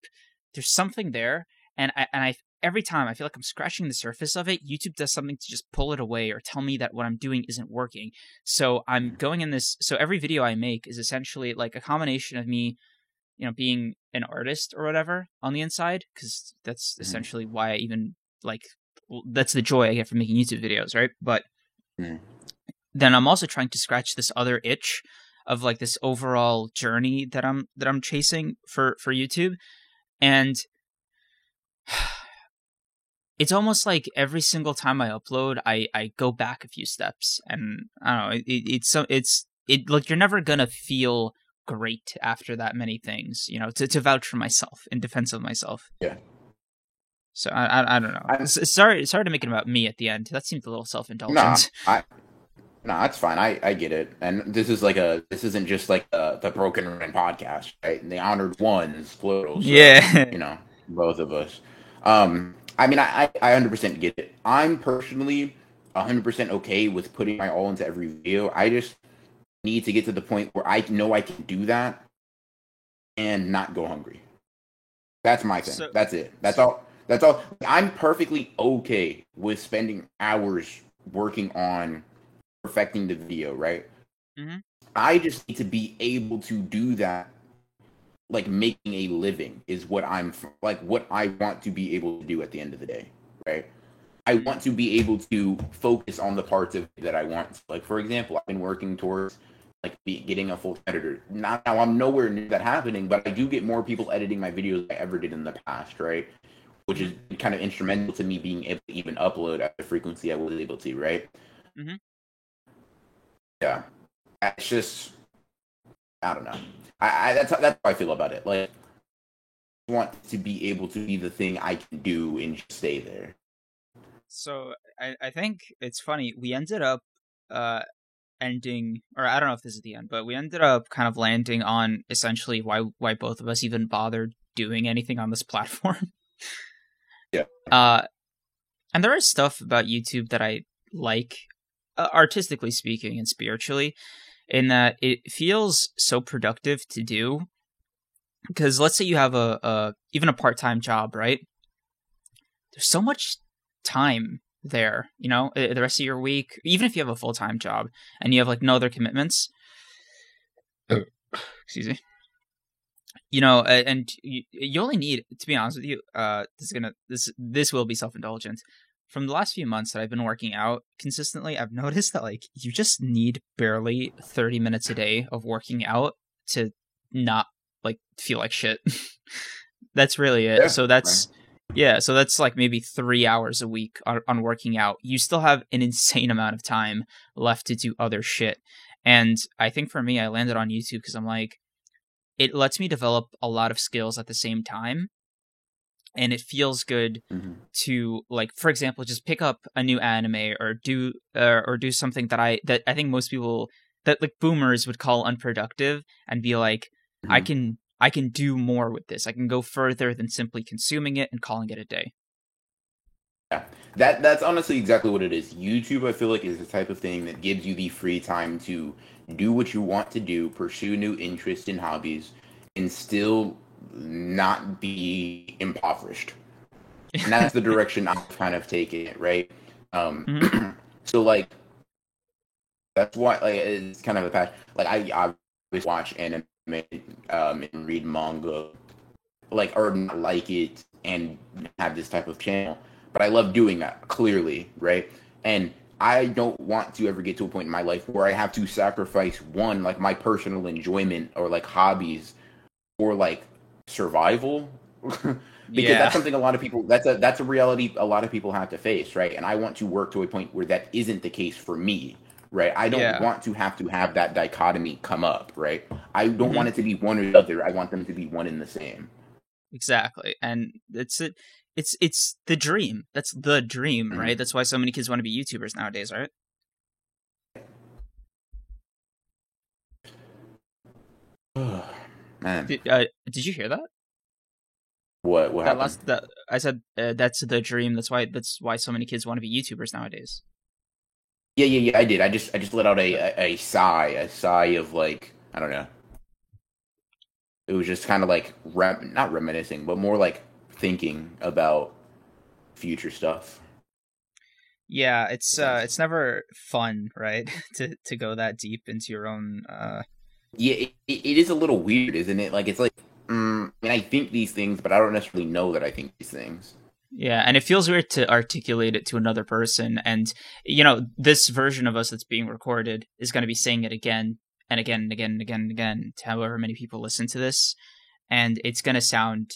there's something there and i and i every time i feel like i'm scratching the surface of it youtube does something to just pull it away or tell me that what i'm doing isn't working so i'm going in this so every video i make is essentially like a combination of me you know being an artist or whatever on the inside because that's Mhm. essentially why i even like that's the joy i get from making youtube videos right but Mhm. then i'm also trying to scratch this other itch of like this overall journey that i'm that i'm chasing for for youtube and it's almost like every single time i upload i i go back a few steps and i don't know it, it, it's so it's it like you're never gonna feel great after that many things you know to, to vouch for myself in defense of myself Yeah. so i i, I don't know I'm- sorry sorry to make it about me at the end that seemed a little self-indulgent I, nah, that's fine. I, I get it. And this is like a, this isn't just like the, the Broken Ren podcast, right? And the honored ones, plural. so, yeah You know, both of us. Um, I mean, I, I, I 100% get it. I'm personally 100% okay with putting my all into every video. I just need to get to the point where I know I can do that and not go hungry. That's my thing. So- That's it. That's all. That's all. I'm perfectly okay with spending hours working on perfecting the video, right? Mhm. I just need to be able to do that like making a living is what I'm like what I want to be able to do at the end of the day, right? I want to be able to focus on the parts of it that I want. Like for example, I've been working towards like be, getting a full editor. Now, now I'm nowhere near that happening, but I do get more people editing my videos than I ever did in the past, right? Which is kind of instrumental to me being able to even upload at the frequency I was able to, right? Mm-hmm. Yeah, it's just I don't know. I, I that's that's how I feel about it. Like, I want to be able to be the thing I can do and just stay there. So I, I think it's funny. We ended up uh ending or I don't know if this is the end, but we ended up kind of landing on essentially why why both of us even bothered doing anything on this [laughs] platform. Yeah. Uh and there is stuff about YouTube that I like uh, artistically speaking and spiritually in that it feels so productive to do because let's say you have a, a even a part-time job, right? There's so much time there, you know, uh, the rest of your week, even if you have a full time job and you have like no other commitments. [sighs] Excuse me. You know, uh, and you, you only need, to be honest with you, uh, this is gonna this this will be self indulgent. From the last few months that I've been working out consistently, I've [laughs] noticed that like you just need barely 30 minutes a day of working out to not like feel like shit. [laughs] that's really it. Yeah, so that's yeah, so that's like maybe 3 hours a week on, on working out. You still have an insane amount of time left to do other shit. And I think for me I landed on YouTube cuz I'm like it lets me develop a lot of skills at the same time and it feels good Mhm. to like for example just pick up a new anime or do uh, or do something that i that i think most people that like boomers would call unproductive and be like i Mhm. can i can do more with this i can go further than simply consuming it and calling it a day Yeah. That that's honestly exactly what it is. YouTube, I feel like, is the type of thing that gives you the free time to do what you want to do, pursue new interests and hobbies, and still not be impoverished. [laughs] And that's the direction I've kind of taken it, right? Um, Mm-hmm. [clears throat] so like, that's why like it's kind of a passion. Like I, I always watch anime um, and read manga, like or not like it and have this type of channel but I love doing that clearly, right? And I don't want to ever get to a point in my life where I have to sacrifice one, like my personal enjoyment or like hobbies or like survival. [laughs] because Yeah. that's something a lot of people that's a that's a reality a lot of people have to face, right? And I want to work to a point where that isn't the case for me. Right. I don't Yeah. want to have to have that dichotomy come up, right? I don't Mhm. want it to be one or the other. I want them to be one and the same. exactly and it's it it's it's the dream that's the dream Mhm. right that's why so many kids want to be youtubers nowadays right [sighs] [sighs] Man, did, uh, did you hear that what what that happened? last that i said uh, that's the dream that's why that's why so many kids want to be youtubers nowadays Yeah, yeah, yeah. I did. I just, I just let out a, a, a sigh, a sigh of like, I don't know. It was just kind of like, rem- not reminiscing, but more like thinking about future stuff. Yeah, it's uh it's never fun, right? [laughs] to to go that deep into your own uh Yeah, it, it, is a little weird, isn't it? Like, it's like, mm, I mean, I think these things, but I don't necessarily know that I think these things. yeah, and it feels weird to articulate it to another person and you know, this version of us that's being recorded is going to be saying it again and again and again and again and again to however many people listen to this and it's going to sound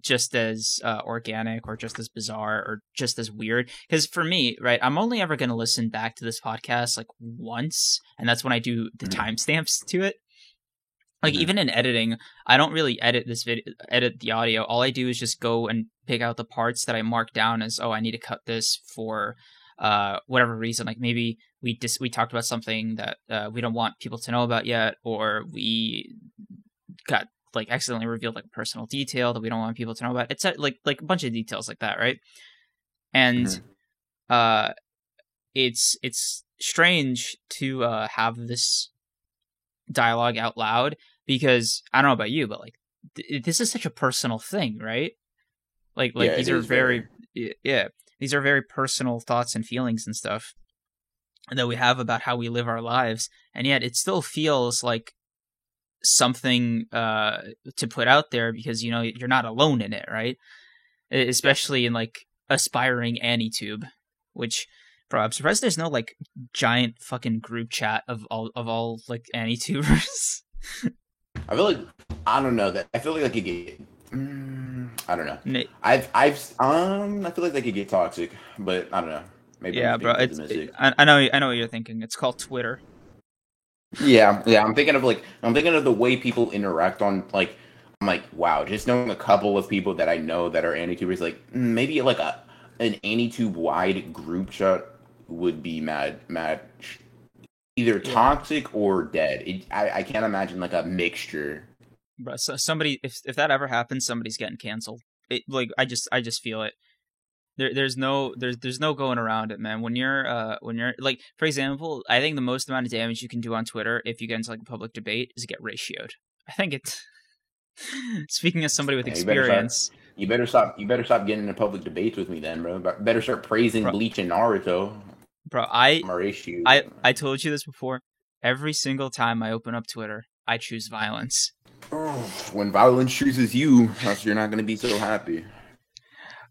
just as uh, organic or just as bizarre or just as weird because for me right i'm only ever going to listen back to this podcast like once and that's when i do the Mhm. timestamps to it like Mhm. even in editing i don't really edit this video edit the audio all i do is just go and pick out the parts that i mark down as oh i need to cut this for uh whatever reason like maybe we just we talked about something that uh, we don't want people to know about yet or we got like accidentally revealed like personal detail that we don't want people to know about it's like like a bunch of details like that right? And Mhm. uh it's it's strange to uh have this dialogue out loud because i don't know about you but like th- this is such a personal thing right? Like like Yeah, these are is very yeah these are very personal thoughts and feelings and stuff that we have about how we live our lives and yet it still feels like something uh to put out there because you know you're not alone in it right especially in like aspiring anitube which bro i'm surprised there's no like giant fucking group chat of all of all like anitubers [laughs] I feel like, I don't know, that I feel like I could get, mm, I don't know. Na- I've, I've, um, I feel like they could get toxic, but I don't know. Maybe yeah bro it's pessimistic. I, I know i know what you're thinking it's called twitter Yeah, yeah. I'm thinking of like I'm thinking of the way people interact on like I'm like wow, just knowing a couple of people that I know that are AniTubers, like mm, maybe like a an AniTube wide group chat would be mad mad either Yeah. toxic or dead. It, I I can't imagine like a mixture. bro so somebody if if that ever happens somebody's getting canceled it like i just i just feel it there there's no there's there's no going around it man when you're uh when you're like for example i think the most amount of damage you can do on twitter if you get into like a public debate is get ratioed i think it's [laughs] speaking as somebody with Yeah, you better experience You better stop. You better stop getting into public debates with me, then, bro. Better start praising Bro. Bleach and Naruto. bro i i i told you this before every single time i open up twitter i choose violence [sighs] when violence chooses you, you're not going to be so happy.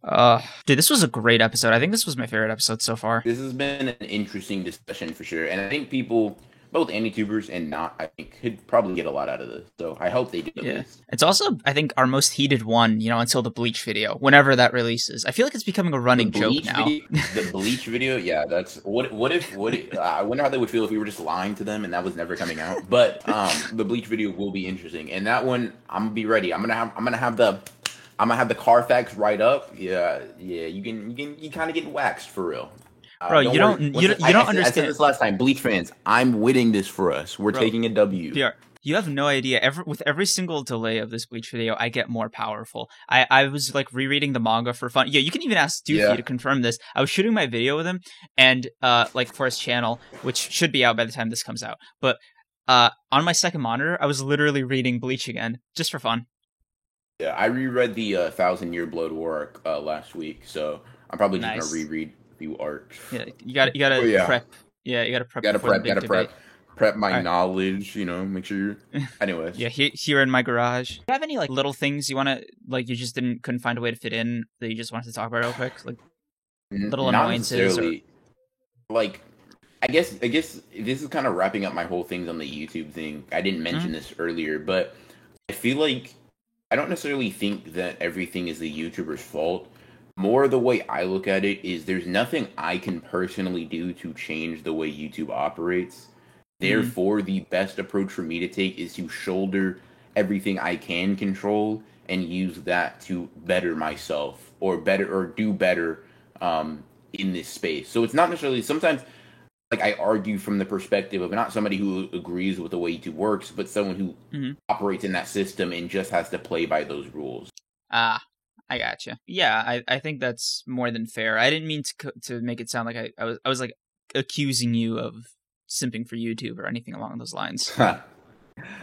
Uh, dude, this was a great episode. I think this was my favorite episode so far. This has been an interesting discussion for sure, and I think people, both AniTubers and not, I think could probably get a lot out of this. So I hope they do. Yeah. It's also, I think, our most heated one. You know, until the Bleach video, whenever that releases. I feel like it's becoming a running joke now. Video, [laughs] the bleach video, yeah, that's what. What if? What? If, I wonder how they would feel if we were just lying to them and that was never coming out. But um, the bleach video will be interesting, and that one I'm gonna be ready. I'm gonna have. I'm gonna have the. I'm gonna have the Carfax right up. Yeah, yeah. You can. You can. You kind of get waxed for real. Uh, Bro, you don't- you don't- you I- don't said- I understand- said this last time. Bleach fans, I'm winning this for us. We're Bro, taking a W. BR, you have no idea. Every, with every single delay of this Bleach video, I get more powerful. I, I was like rereading the manga for fun. Yeah, you can even ask Doofy Yeah. to confirm this. I was shooting my video with him, and uh, like for his channel, which should be out by the time this comes out. But uh, on my second monitor, I was literally reading Bleach again, just for fun. Yeah, I reread the uh, Thousand Year Blood War arc uh, last week, so I'm probably just Nice. gonna reread a few arcs. Yeah, you got you got to Oh, yeah. prep. Yeah, you got to prep. gotta prep, gotta prep, prep my Alright. knowledge. You know, make sure you're. [laughs] Anyways, Yeah, here, here in my garage. Do you have any like little things you want to like? You just didn't couldn't find a way to fit in that you just wanted to talk about real quick. Like, little not annoyances necessarily. Like, I guess I guess this is kind of wrapping up my whole things on the YouTube thing. I didn't mention Mm-hmm. this earlier, but I feel like I don't necessarily think that everything is the YouTuber's fault. More the way I look at it is there's nothing I can personally do to change the way YouTube operates. Therefore, the best approach for me to take is to shoulder everything I can control and use that to better myself or better or do better um, in this space. So it's not necessarily sometimes like I argue from the perspective of not somebody who agrees with the way YouTube works, but someone who Mhm. operates in that system and just has to play by those rules. ah, I gotcha. Yeah, I, I think that's more than fair. I didn't mean to to make it sound like I, I was I was like accusing you of simping for YouTube or anything along those lines. [laughs]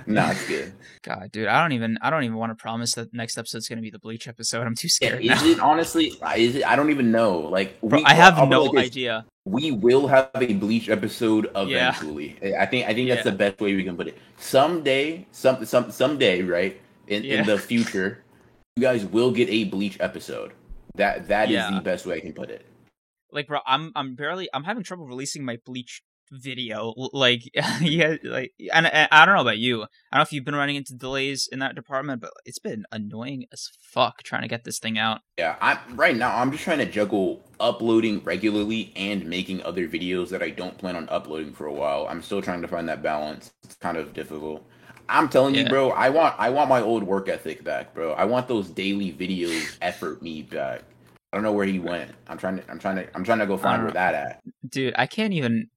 nah, it's good. [laughs] God, dude, I don't even I don't even want to promise that next episode's gonna be the Bleach episode. I'm too Yeah, scared is now. it honestly? Is it? I don't even know. Like, Bro, we- I have I'll no like this. idea. we will have a bleach episode Yeah. eventually. I think I think that's Yeah. the best way we can put it. Someday, some some someday, right in, Yeah. in the future, you guys will get a bleach episode. That that is Yeah. the best way I can put it. like bro i'm i'm barely i'm having trouble releasing my bleach video like [laughs] yeah like and, and i don't know about you i don't know if you've been running into delays in that department but it's been annoying as fuck trying to get this thing out Yeah, I'm right now. I'm just trying to juggle uploading regularly and making other videos that I don't plan on uploading for a while. I'm still trying to find that balance. It's kind of difficult. I'm telling you, bro. I want I want my old work ethic back, bro. I want those daily videos effort me back. I don't know where he went. I'm trying to I'm trying to I'm trying to go find Uh, where that at. dude i can't even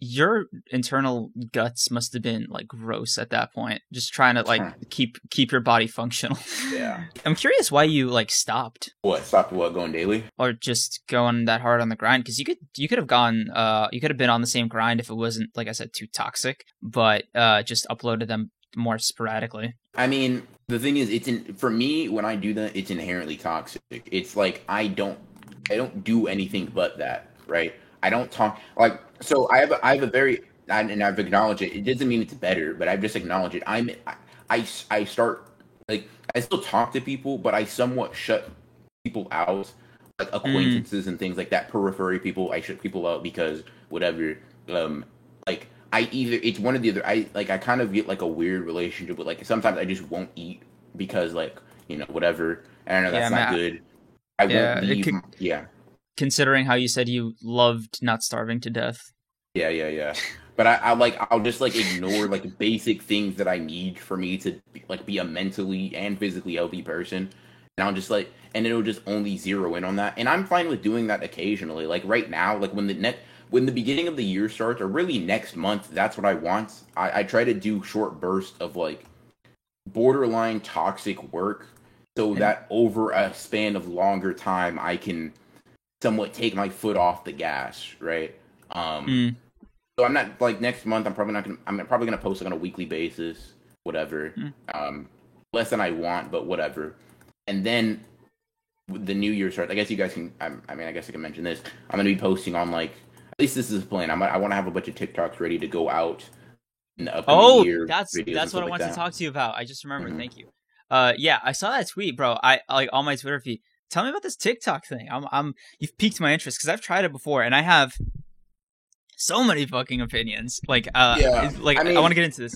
your internal guts must have been like gross at that point just trying to like keep keep your body functional [laughs] Yeah. i'm curious why you like stopped What? stopped what going daily? or just going that hard on the grind because you could you could have gone uh you could have been on the same grind if it wasn't like i said too toxic but uh just uploaded them more sporadically I mean, the thing is, it's in for me when I do that, it's inherently toxic. It's like I don't, I don't do anything but that, right? I don't talk like so. I have, a, I have a very, and I've acknowledged it. It doesn't mean it's better, but I've just acknowledged it. I'm, I, I, I start like I still talk to people, but I somewhat shut people out, like acquaintances and things like that. Periphery people, I shut people out because whatever. Um, like I either it's one or the other. I like I kind of get like a weird relationship with like sometimes I just won't eat because like you know whatever. And I know that's Yeah, not man. good. I Yeah, won't leave. could- yeah, considering how you said you loved not starving to death yeah, yeah, yeah. But I, I like I'll just like ignore like basic things that I need for me to like be a mentally and physically healthy person. And I'll just like and it'll just only zero in on that. And I'm fine with doing that occasionally. Like right now, like when the net when the beginning of the year starts, or really next month, that's what I want. I, I try to do short bursts of like borderline toxic work so that over a span of longer time I can somewhat take my foot off the gas, right? Um Mm. so I'm not like next month I'm probably not gonna I'm probably gonna post like on a weekly basis, whatever. Mm. Um less than I want, but whatever. And then the new year starts. I guess you guys can. I'm, I mean, I guess I can mention this. I'm gonna be posting on like at least this is the plan. I'm, I want to have a bunch of TikToks ready to go out in the upcoming Oh, year. that's that's what I like wanted that. to talk to you about. I just remembered. Mhm. Thank you. Uh, yeah, I saw that tweet, bro. I like on my Twitter feed. Tell me about this TikTok thing. I'm, I'm, you've piqued my interest because I've tried it before and I have so many fucking opinions. Like, uh, Yeah, like I I, want to get into this.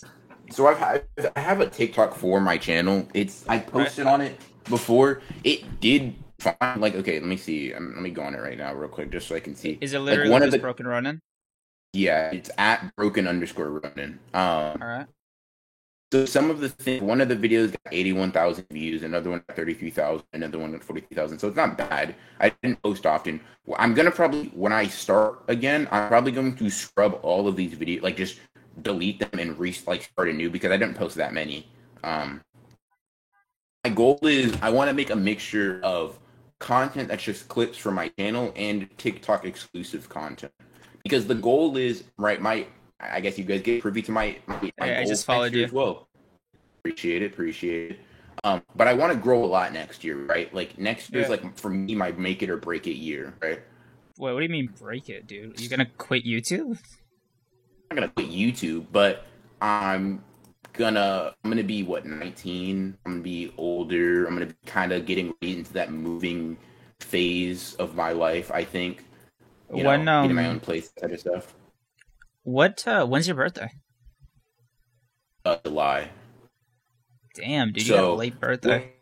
So I've had, I have a TikTok for my channel. It's I posted on it before. It did fine. Like okay, let me see. Um, let me go on it right now, real quick, just so I can see. Is it literally one of the- broken ronin? Yeah, it's at broken underscore ronin. Um, All right. So some of the things, one of the videos got eighty-one thousand views, another one got thirty-three thousand, another one got forty-three thousand. So it's not bad. I didn't post often. Well, I'm gonna probably when I start again, I'm probably going to scrub all of these videos, like just delete them and re like start anew because I didn't post that many. Um, my goal is I want to make a mixture of content that's just clips from my channel and TikTok exclusive content because the goal is right. My I guess you guys get privy to my. my, I- I just followed you. as well. Appreciate it. Appreciate it. Um, but I want to grow a lot next year, right? Like next year's Yeah. like for me my make it or break it year, right? Wait, what do you mean break it, dude? You gonna quit YouTube? I'm not gonna quit YouTube, but I'm gonna I'm gonna be what 19. I'm gonna be older. I'm gonna be kind of getting into that moving phase of my life. I think. You When, know, getting my um, own place, that type of stuff. What? Uh, when's your birthday? Uh, July. Damn, dude, you got a late birthday.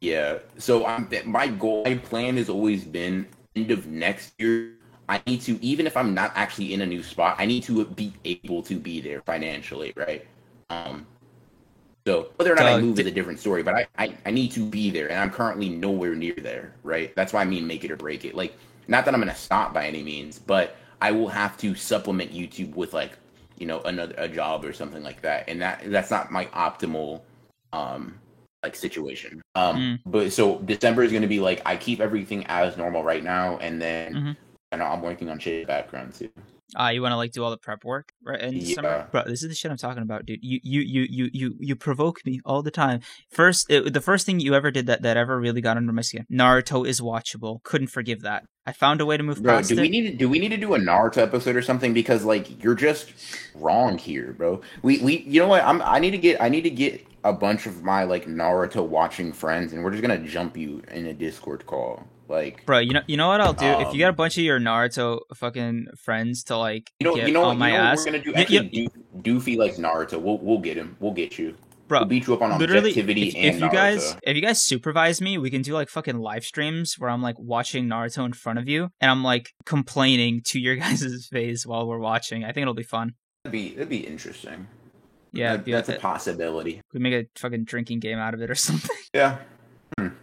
Yeah. So I'm my goal, my plan has always been end of next year. I need to, even if I'm not actually in a new spot, I need to be able to be there financially, right? Um. So whether or not I move di- is a different story, but I, I I need to be there, and I'm currently nowhere near there, right? That's why I mean make it or break it. Like, not that I'm gonna stop by any means, but I will have to supplement YouTube with like, you know, another a job or something like that, and that that's not my optimal um like situation. Um, Mm. but so December is going to be like I keep everything as normal right now, and then Mhm. and I'm working on shit background too. Ah, you want to like do all the prep work right in December, Yeah. bro? This is the shit I'm talking about, dude. You you you you you you provoke me all the time. First, it, the first thing you ever did that that ever really got under my skin. Naruto is watchable. Couldn't forgive that. I found a way to move Bro, past do it. we need to do we need to do a Naruto episode or something? Because like you're just wrong here, bro. We we you know what? I'm I need to get I need to get a bunch of my like Naruto watching friends, and we're just gonna jump you in a Discord call. Like Bro, you know, you know what I'll do if Um, you got a bunch of your Naruto fucking friends to like you know get you know on my you know ass, what we're gonna do. Actually, Do- Doofy likes Naruto. We'll we'll get him. We'll get you. bro. We'll beat you up on Literally, objectivity if, and if you Naruto. guys if you guys supervise me, we can do like fucking live streams where I'm like watching Naruto in front of you, and I'm like complaining to your [laughs] guys' face while we're watching. I think it'll be fun. That'd be that'd be interesting. Yeah, That- that's like a possibility. we make a fucking drinking game out of it or [laughs] something. Yeah,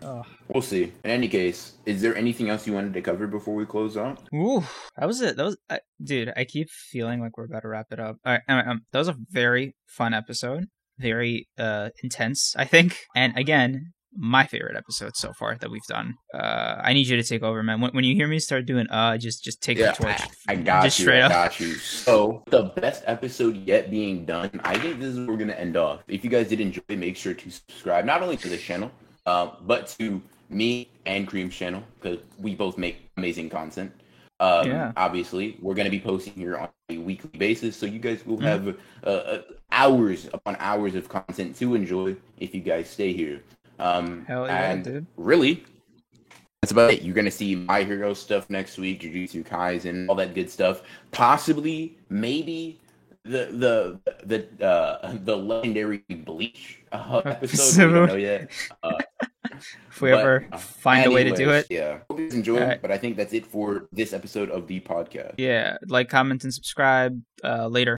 Oh. we'll see. In any case, is there anything else you wanted to cover before we close out? Ooh, that was it. That was, I, dude. I keep feeling like we're about to wrap it up. All right, all right, um, that was a very fun episode, very uh intense, I think. And again, my favorite episode so far that we've done. Uh, I need you to take over, man. When, when you hear me start doing, uh, just just take Yeah, the torch. I, I got just you. straight I up. got you. So the best episode yet being done. I think this is where we're gonna end off. If you guys did enjoy, make sure to subscribe not only to this channel, uh, but to me and Kreams' channel because we both make amazing content. Um, Yeah. Obviously, we're gonna be posting here on a weekly basis, so you guys will Mhm. have uh, uh, hours upon hours of content to enjoy if you guys stay here. Um, Hell yeah, and dude. really, that's about it. You're gonna see My Hero stuff next week, Jujutsu Kaisen, all that good stuff. Possibly, maybe the the the uh, the legendary Bleach uh, [laughs] episode. we don't know yet. Uh, [laughs] If we ever uh, find a way to do it, yeah. Hope you guys enjoyed. Alright. But I think that's it for this episode of the podcast. yeah, like, comment, and subscribe. Uh, later.